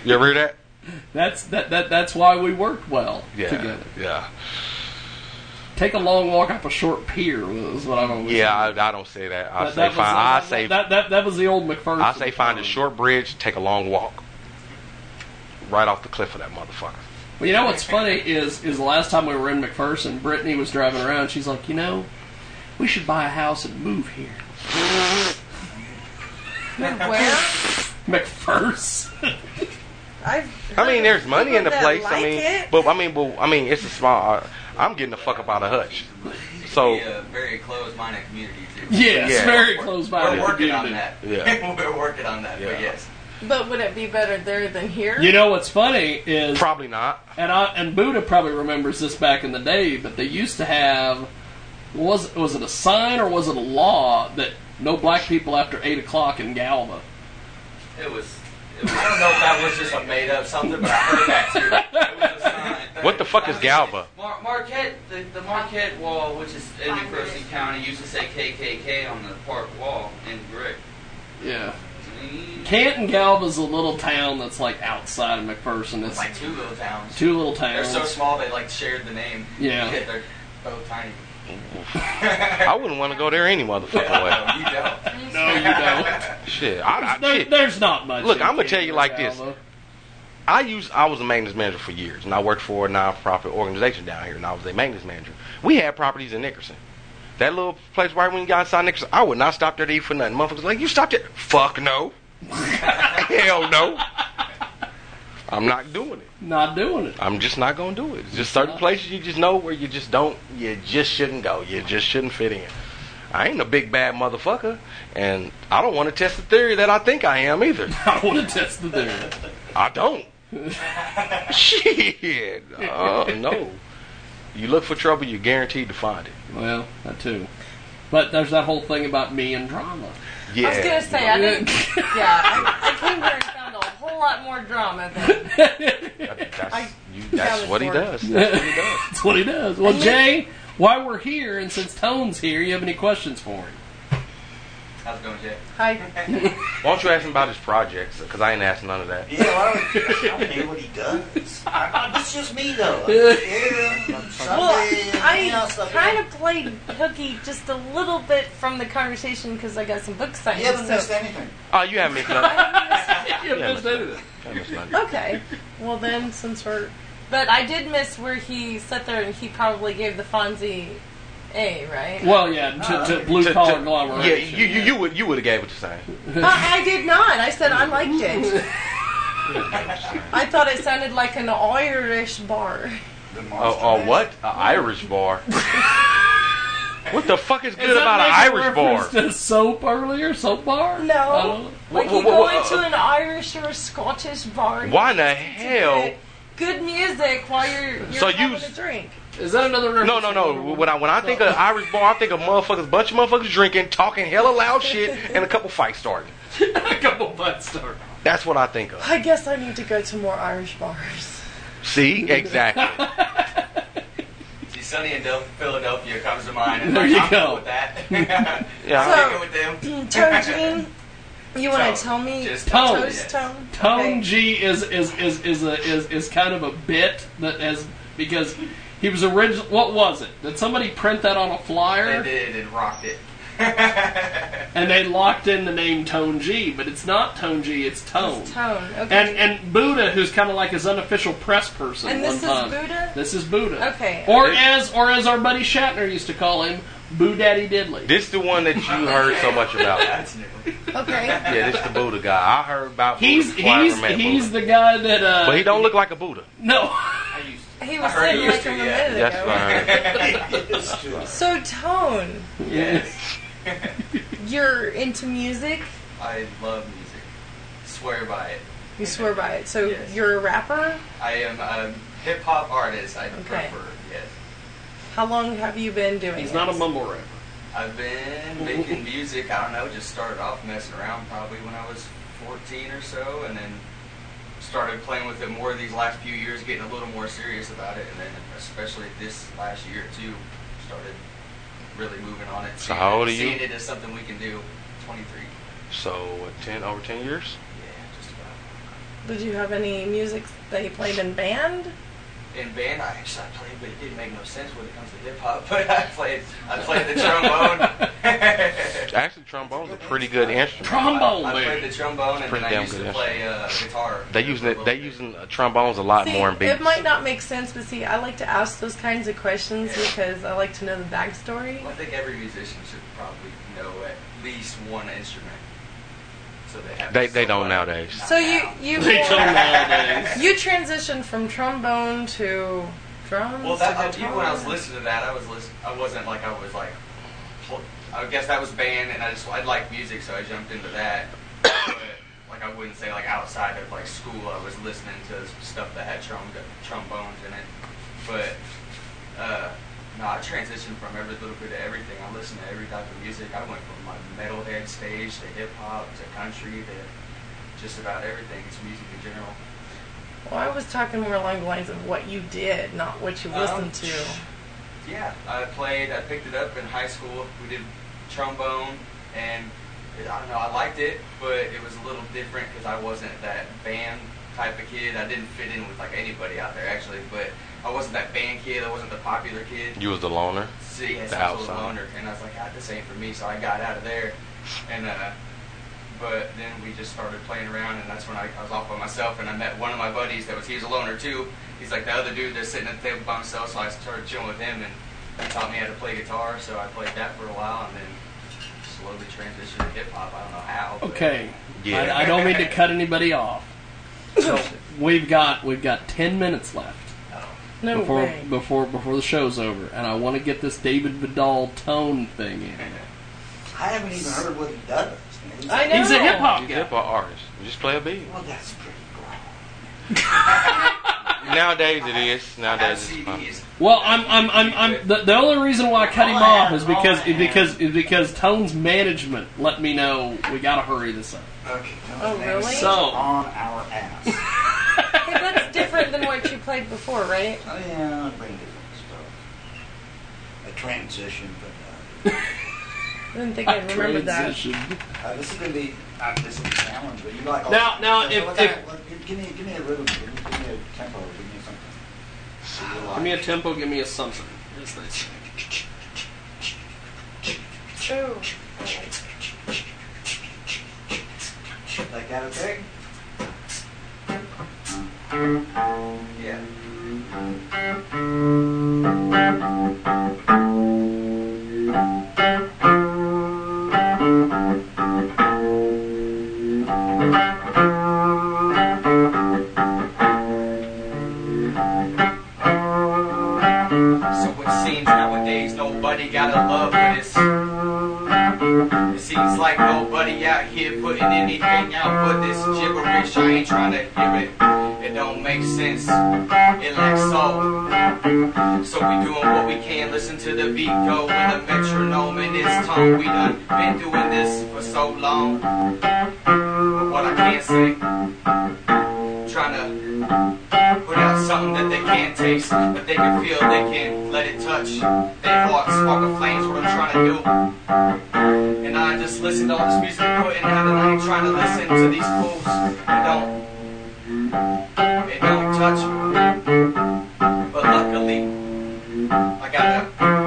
you ever hear that? [laughs] That's that, that that's why we work well Yeah. together. Yeah. Take a long walk up a short pier is what I've always Yeah, said. I, I don't say that. I That- say that was, find. uh, I say that, that that was the old McPherson. I say find a short bridge. Take a long walk. Right off the cliff of that motherfucker. Well, you know what's funny is is the last time we were in McPherson, Brittany was driving around. She's like, you know, we should buy a house and move here. [laughs] Where? [laughs] McPherson. I've I mean, there's money in the that place. I mean, it. but I mean, but I mean, it's a small. Uh, I'm getting the fuck up out of Hutch. So Be a very closed-minded community too. Yes, Yeah. very We're- close-minded We're working on that. Yeah. [laughs] we're working on that. But yes. But would it be better there than here? You know what's funny is probably not. and I, and Buddha probably remembers this back in the day, but they used to have was was it a sign or was it a law that no black people after eight o'clock in Galva? It was. It was I don't know if that was just a made-up something, but I heard that too. It was a sign. What the fuck is Galva? Mar- Marquette, the, the Marquette wall, which is in McPherson County, used to say KKK on the park wall in brick. Yeah. Canton Galva's a little town that's like outside of McPherson. It's It's like two little towns. two little towns. They're towns. so small they like shared the name. Yeah. They're both tiny. I wouldn't want to go there any motherfucking way. No, [laughs] you don't. No, you don't. Shit, I, I, There- shit. there's not much. Look, in I'm gonna tell you like this. Galva. I used I was a maintenance manager for years, and I worked for a non-profit organization down here, and I was a maintenance manager. We had properties in Nickerson. That little place right when you got inside Nickerson, I would not stop there to eat for nothing. Motherfuckers like, you stopped there? Fuck no. [laughs] Hell no. I'm not doing it. Not doing it. I'm just not gonna do it. It's just certain places you just know where you just don't, you just shouldn't go. You just shouldn't fit in. I ain't a big bad motherfucker, and I don't want to test the theory that I think I am either. [laughs] I want to test the theory. I don't. [laughs] Shit. Uh, no. You look for trouble, you're guaranteed to find it. Well, that too. But there's that whole thing about me and drama. Yeah. I was gonna say I didn't. yeah, I, I came here and found a whole lot more drama than. [laughs] That's, I you, that's what he does. [laughs] That's what he does. That's what he does. Well, Jay, while we're here, and since Tone's here, you have any questions for him? How's it going, Jay? Hi. [laughs] Why don't you ask him about his projects? Because I ain't asked none of that. Yeah, well, I don't know what he does. [laughs] I, I, uh, it's just me though. Yeah, [laughs] Sunday, Well, everything I else, like- kind of played hooky just a little bit from the conversation because I got some book signed. You haven't so- missed anything. Oh, you haven't missed nothing. You Yeah, missed anything. I missed nothing. Okay. Well then, since we're, but I did miss where he sat there and he probably gave the Fonzie A, right? Well, yeah, to, to oh. blue To- collar to- agglomeration. Yeah, you, you, you would you would have gave it the same. I, uh, I did not. I said I liked it. [laughs] I thought it sounded like an Irish bar. Oh, oh what? An Irish bar. [laughs] what the fuck is Is good that about an making Irish bar? reference To soap earlier, soap bar. I don't No. know. Like Wha- you wha- go wha- into an Irish or a Scottish bar. you Why in the hell? good- Good music while you're, you're So you- having a drink. Is that another? No, no, no. When I when I think of Irish bar, I think of motherfuckers, bunch of motherfuckers drinking, talking hella loud shit, and a couple fights starting. [laughs] a couple butts start. That's what I think of. I guess I need to go to more Irish bars. See, exactly. [laughs] See, Sunny in Del- Philadelphia comes to mind, and There like, you I'm go. cool with that. [laughs] Yeah. I'm So- kicking with them. Tone Jean, you want Tone. to tell me Just Tone. toast yes. tone? Tone Okay. G is is is is a, is is kind of a bit that has because he was original. What was it? Did somebody print that on a flyer? They flyer did and rocked it. [laughs] [laughs] and they locked in the name Tone G? But it's not Tone G. It's Tone. It's tone. Okay. And and Buddha, who's kind of like his unofficial press person. And this one is time. Buddha? This is Buddha. Okay. Or as or as our buddy Shatner used to call him, Boo Daddy Diddley. This the one that you heard so much about. [laughs] That's new. Okay. Yeah, this the Buddha guy. I heard about Buddha He's before he's he's Buddha. the guy that. Uh, But he don't look like a Buddha. No. I used He I was heard saying he like used a to, yeah. minute That's ago. fine. So tone, Yes. [laughs] you're into music. I love music. Swear by it. You swear by it. So Yes. you're a rapper. I am a hip hop artist. I Okay. prefer. Yes. How long have you been doing? He's not a mumble rapper. I've been making music. I don't know. Just started off messing around probably when I was 14 or so, and then started playing with it more these last few years, getting a little more serious about it, and then especially this last year too, started really moving on it. So how old are you? Seeing it as something we can do. 23. So what? Ten over ten years? Yeah, just about. Did you have any music that you played in band? In band, I actually I played, but it didn't make no sense when it comes to hip hop. [laughs] But I played, I played the trombone. [laughs] Actually, trombone trombone's a pretty good instrument. Trombone, I man. played the trombone, and then I used good to play uh, guitar. They using it. They using uh, trombones a lot See, more in beats. it might not make sense, but see, I like to ask those kinds of questions because I like to know the backstory. Well, I think every musician should probably know at least one instrument. So they. They they don't nowadays. So you you They don't [laughs] nowadays. you transitioned from trombone to drums. Well, that, to I, guitar. even when I was listening to that, I was listen, I wasn't like I was like. I guess that was band, and I just I like music, so I jumped into that. But like I wouldn't say like outside of like school, I was listening to stuff that had trom- trombones in it. But uh, no, I transitioned from every little bit of everything. I listened to every type of music. I went from like metalhead stage to hip hop to country to just about everything. It's music in general. Well, I was talking more along the lines of what you did, not what you Um, listened to. [sniffs] Yeah, I played. I picked it up in high school. We did trombone, and it, I don't know. I liked it, but it was a little different because I wasn't that band type of kid. I didn't fit in with like anybody out there actually, but I wasn't that band kid. I wasn't the popular kid. You was the loner. See, yes, The I was a loner, and I was like, ah, this ain't for me. So I got out of there, and uh, but then we just started playing around, and that's when I, I was off by myself, and I met one of my buddies that was he was a loner too. He's like the other dude that's sitting at the table by himself, so I started chilling with him, and he taught me how to play guitar. So I played that for a while, and then slowly transitioned to hip hop. I don't know how. but- Okay. Yeah. I, I don't mean to cut anybody off. So [laughs] we've got we've got ten minutes left No before way. before before the show's over, and I want to get this David Vidal tone thing in. I haven't even heard what he does. I know. He's a hip hop He's a hip hop artist. You just play a beat. Well, that's pretty [laughs] Nowadays it is. Nowadays it's fun. Well, I'm I'm I'm, I'm the, the only reason why I cut him off is because is because is because Tone's management let me know we gotta hurry this up. Okay. Oh, really? So- on our ass. [laughs] Hey, that's different than what you played before, right? Oh yeah, I bring different stuff. A transition, but uh, I didn't think I remembered that. Transition. Uh, this is gonna be uh, this is a challenge, but you like all Now- now, what if- if- give, give me give me a rhythm, give me, give me a tempo, give me a tempo, give me a something. They say. Ooh. Like that, okay? Yeah. So it seems nowadays nobody got a love for this. It seems like nobody out here putting anything out but this gibberish. I ain't trying to hear it. It don't make sense. It lacks soul. So we doing what we can. Listen to the beat go with a metronome in its tongue. We done been doing this for so long. But what I can't say, trying to something that they can't taste, but they can feel, they can let it touch their hearts, spark a flames, what I'm trying to do. And I just listen to all this music putting out, and I ain't trying to listen to these fools. It don't, it don't touch me. But luckily, I got I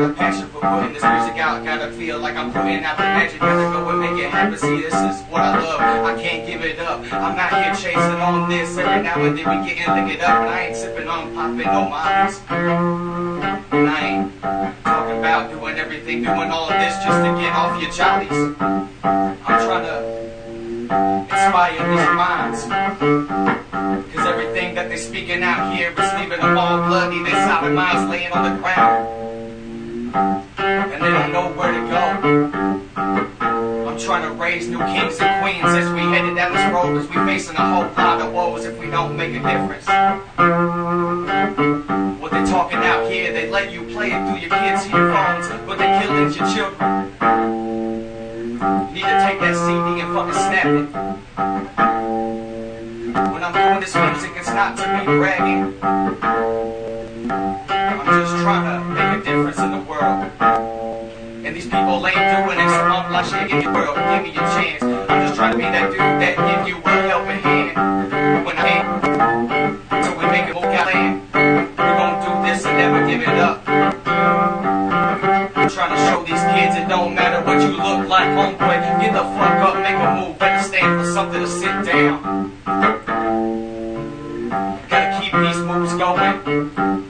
got a passion for putting this music out. Gotta feel like I'm putting out the magic. Gotta go and make it happen. See, this is what I love. I can't give it up. I'm out here chasing on this. Every now and then we getting lick it up, and I ain't sipping on popping no mollies. And I ain't talking about doing everything, doing all of this just to get off your jollies. I'm trying to inspire these minds. Cause everything that they're speaking out here is leaving them all bloody. Their solid minds laying on the ground. And they don't know where to go. I'm trying to raise new kings and queens as we headed down this road. As we facing a whole lot of woes if we don't make a difference. What they talking out here, they let you play it through your kids' earphones, but they're killing your children. You need to take that CD and fucking snap it. When I'm doing this music, it's not to be bragging. I'm just trying to make a difference in the world. And these people ain't doing it, so I'm like, shit, give a world, give me a chance. I'm just trying to be that dude that give you a helping hand. When I can, so we make it move out land. We're gonna do this and never give it up. I'm trying to show these kids it don't matter what you look like, homeboy. Get the fuck up, make a move, better stand for something to sit down. Gotta keep these moves going.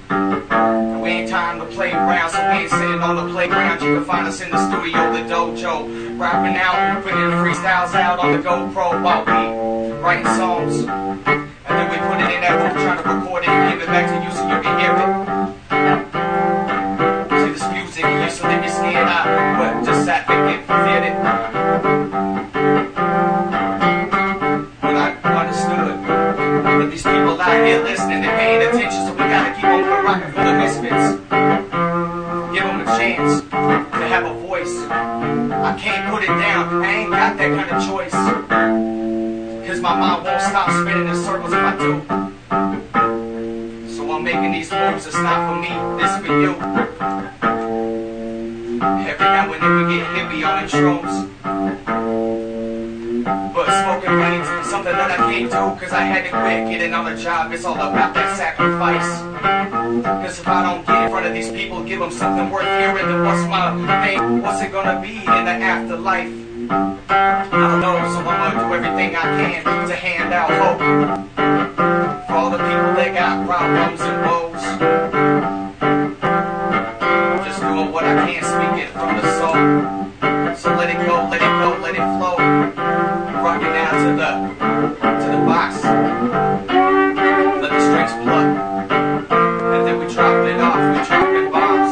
Time to play around, so we ain't sitting on the playground. You can find us in the studio, the dojo, rapping out, putting freestyles out on the GoPro while we writing songs. And then we put it in that room, trying to record it and give it back to you so you can hear it. See, this music you used to leave me scared out, but just sat there and forget it. Out here listening and paying attention, so we gotta keep on rocking for the misfits. Give them a chance to have a voice. I can't put it down, I ain't got that kind of choice. Cause my mind won't stop spinning in circles if I do. So I'm making these moves, it's not for me, this for you. Every now and then we get hippie on intros. But smoking weeds is something that I can't do Cause I had to quit getting on a job. It's all about that sacrifice. Cause if I don't get in front of these people Give them something worth hearing Then what's my name? What's it gonna be in the afterlife? I don't know So I'm gonna do everything I can To hand out hope For all the people that got problems and woes. Just doing what I can Speaking from the soul. So let it go, let it go, let it flow to the to the box. Let the strings pluck. And then we drop it off, we dropping bombs.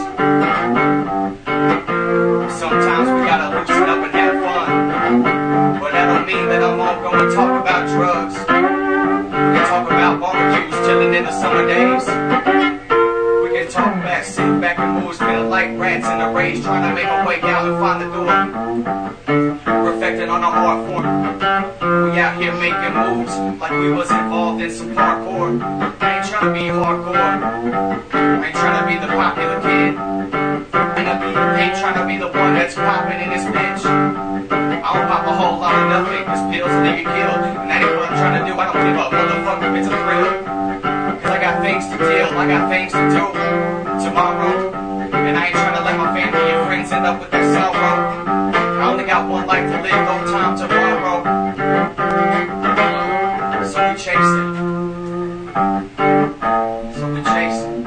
Sometimes we gotta loosen up and have fun. But that don't mean that I'm all gonna talk about drugs. We talk about barbecues, chilling in the summer days. Can talk back, sit back and move, feeling like rats in a rage, trying to make a way out and find the door. Perfecting on our art form. We out here making moves like we was involved in some parkour. I ain't trying to be hardcore. I ain't trying to be the popular kid. And I ain't trying to be the one that's popping in this bitch. I don't pop a whole lot of nothing, cause pills leave you killed. And that ain't what I'm trying to do, I don't give a motherfucker it's a thrill. Got things to deal, I got things to do tomorrow. And I ain't trying to let my family and friends end up with their sorrow. I only got one life to live, no time to borrow. So we chase it. So we chase it.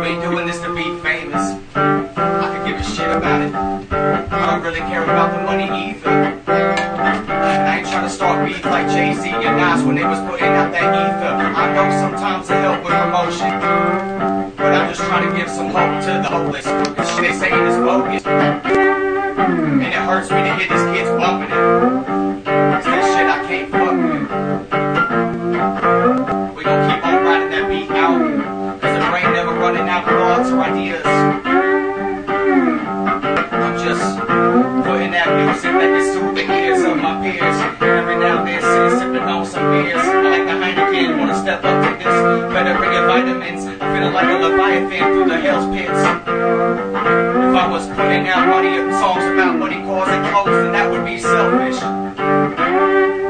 We ain't doing this to be famous. I could give a shit about it. I don't really care about the money either. And I ain't trying to start beef like Jay-Z and Nas when they was putting out that ether. I know sometimes it promotion. But I'm just trying to give some hope to the hopeless. This shit they saying is bogus. And it hurts me to hear these kids bumping it. Bring vitamins. I'm feeling like a Leviathan through the hell's pits. If I was putting out money songs about money, cars, and clothes, then that would be selfish.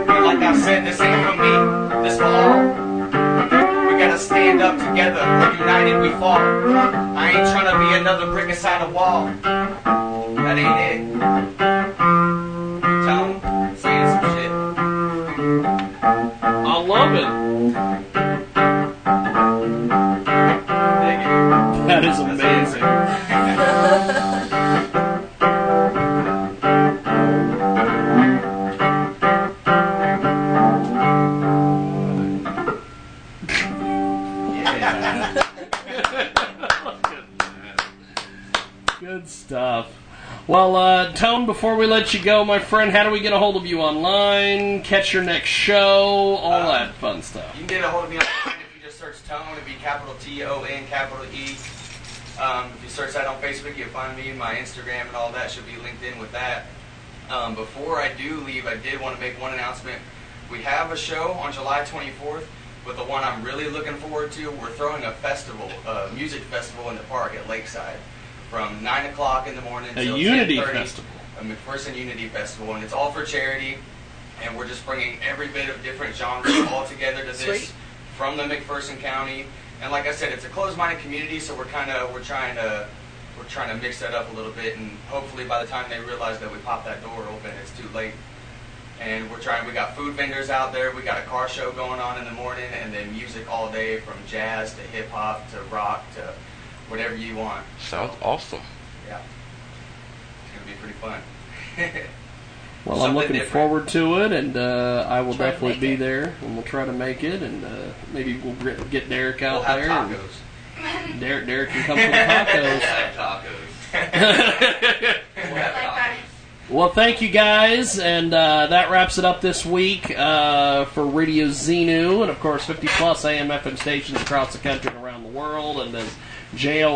But like I said, this ain't for me, this for all. We gotta stand up together, united we fall. I ain't trying to be another brick inside a wall. That ain't it. Before we let you go, my friend, how do we get a hold of you online? Catch your next show, all that fun stuff. You can get a hold of me online if you just search Tone. It'd be capital T O N capital E. Um, if you search that on Facebook, you'll find me. My Instagram and all that should be linked in with that. Um, before I do leave, I did want to make one announcement. We have a show on July 24th, but the one I'm really looking forward to, we're throwing a festival, a music festival in the park at Lakeside from 9 o'clock in the morning A till Unity 10:30. festival. A McPherson Unity Festival, and it's all for charity. And we're just bringing every bit of different genres all together to this Sweet. from the McPherson County. And like I said, it's a closed-minded community, so we're kind of we're trying to we're trying to mix that up a little bit, and hopefully by the time they realize that we pop that door open, it's too late. And we're trying. We got food vendors out there. We got a car show going on in the morning, and then music all day from jazz to hip hop to rock to whatever you want. Sounds awesome. Yeah, it's gonna be pretty fun. [laughs] Well, I'm looking different. forward to it, and uh, I will Try definitely be it. there, and we'll try to make it, and uh, maybe we'll get Derek out We'll have there. and tacos. [laughs] Derek, Derek can come for the [laughs] tacos. Well, thank you guys, and uh, that wraps it up this week uh, for Radio Xenu, and of course 50 plus AM FM stations across the country and around the world, and as JL.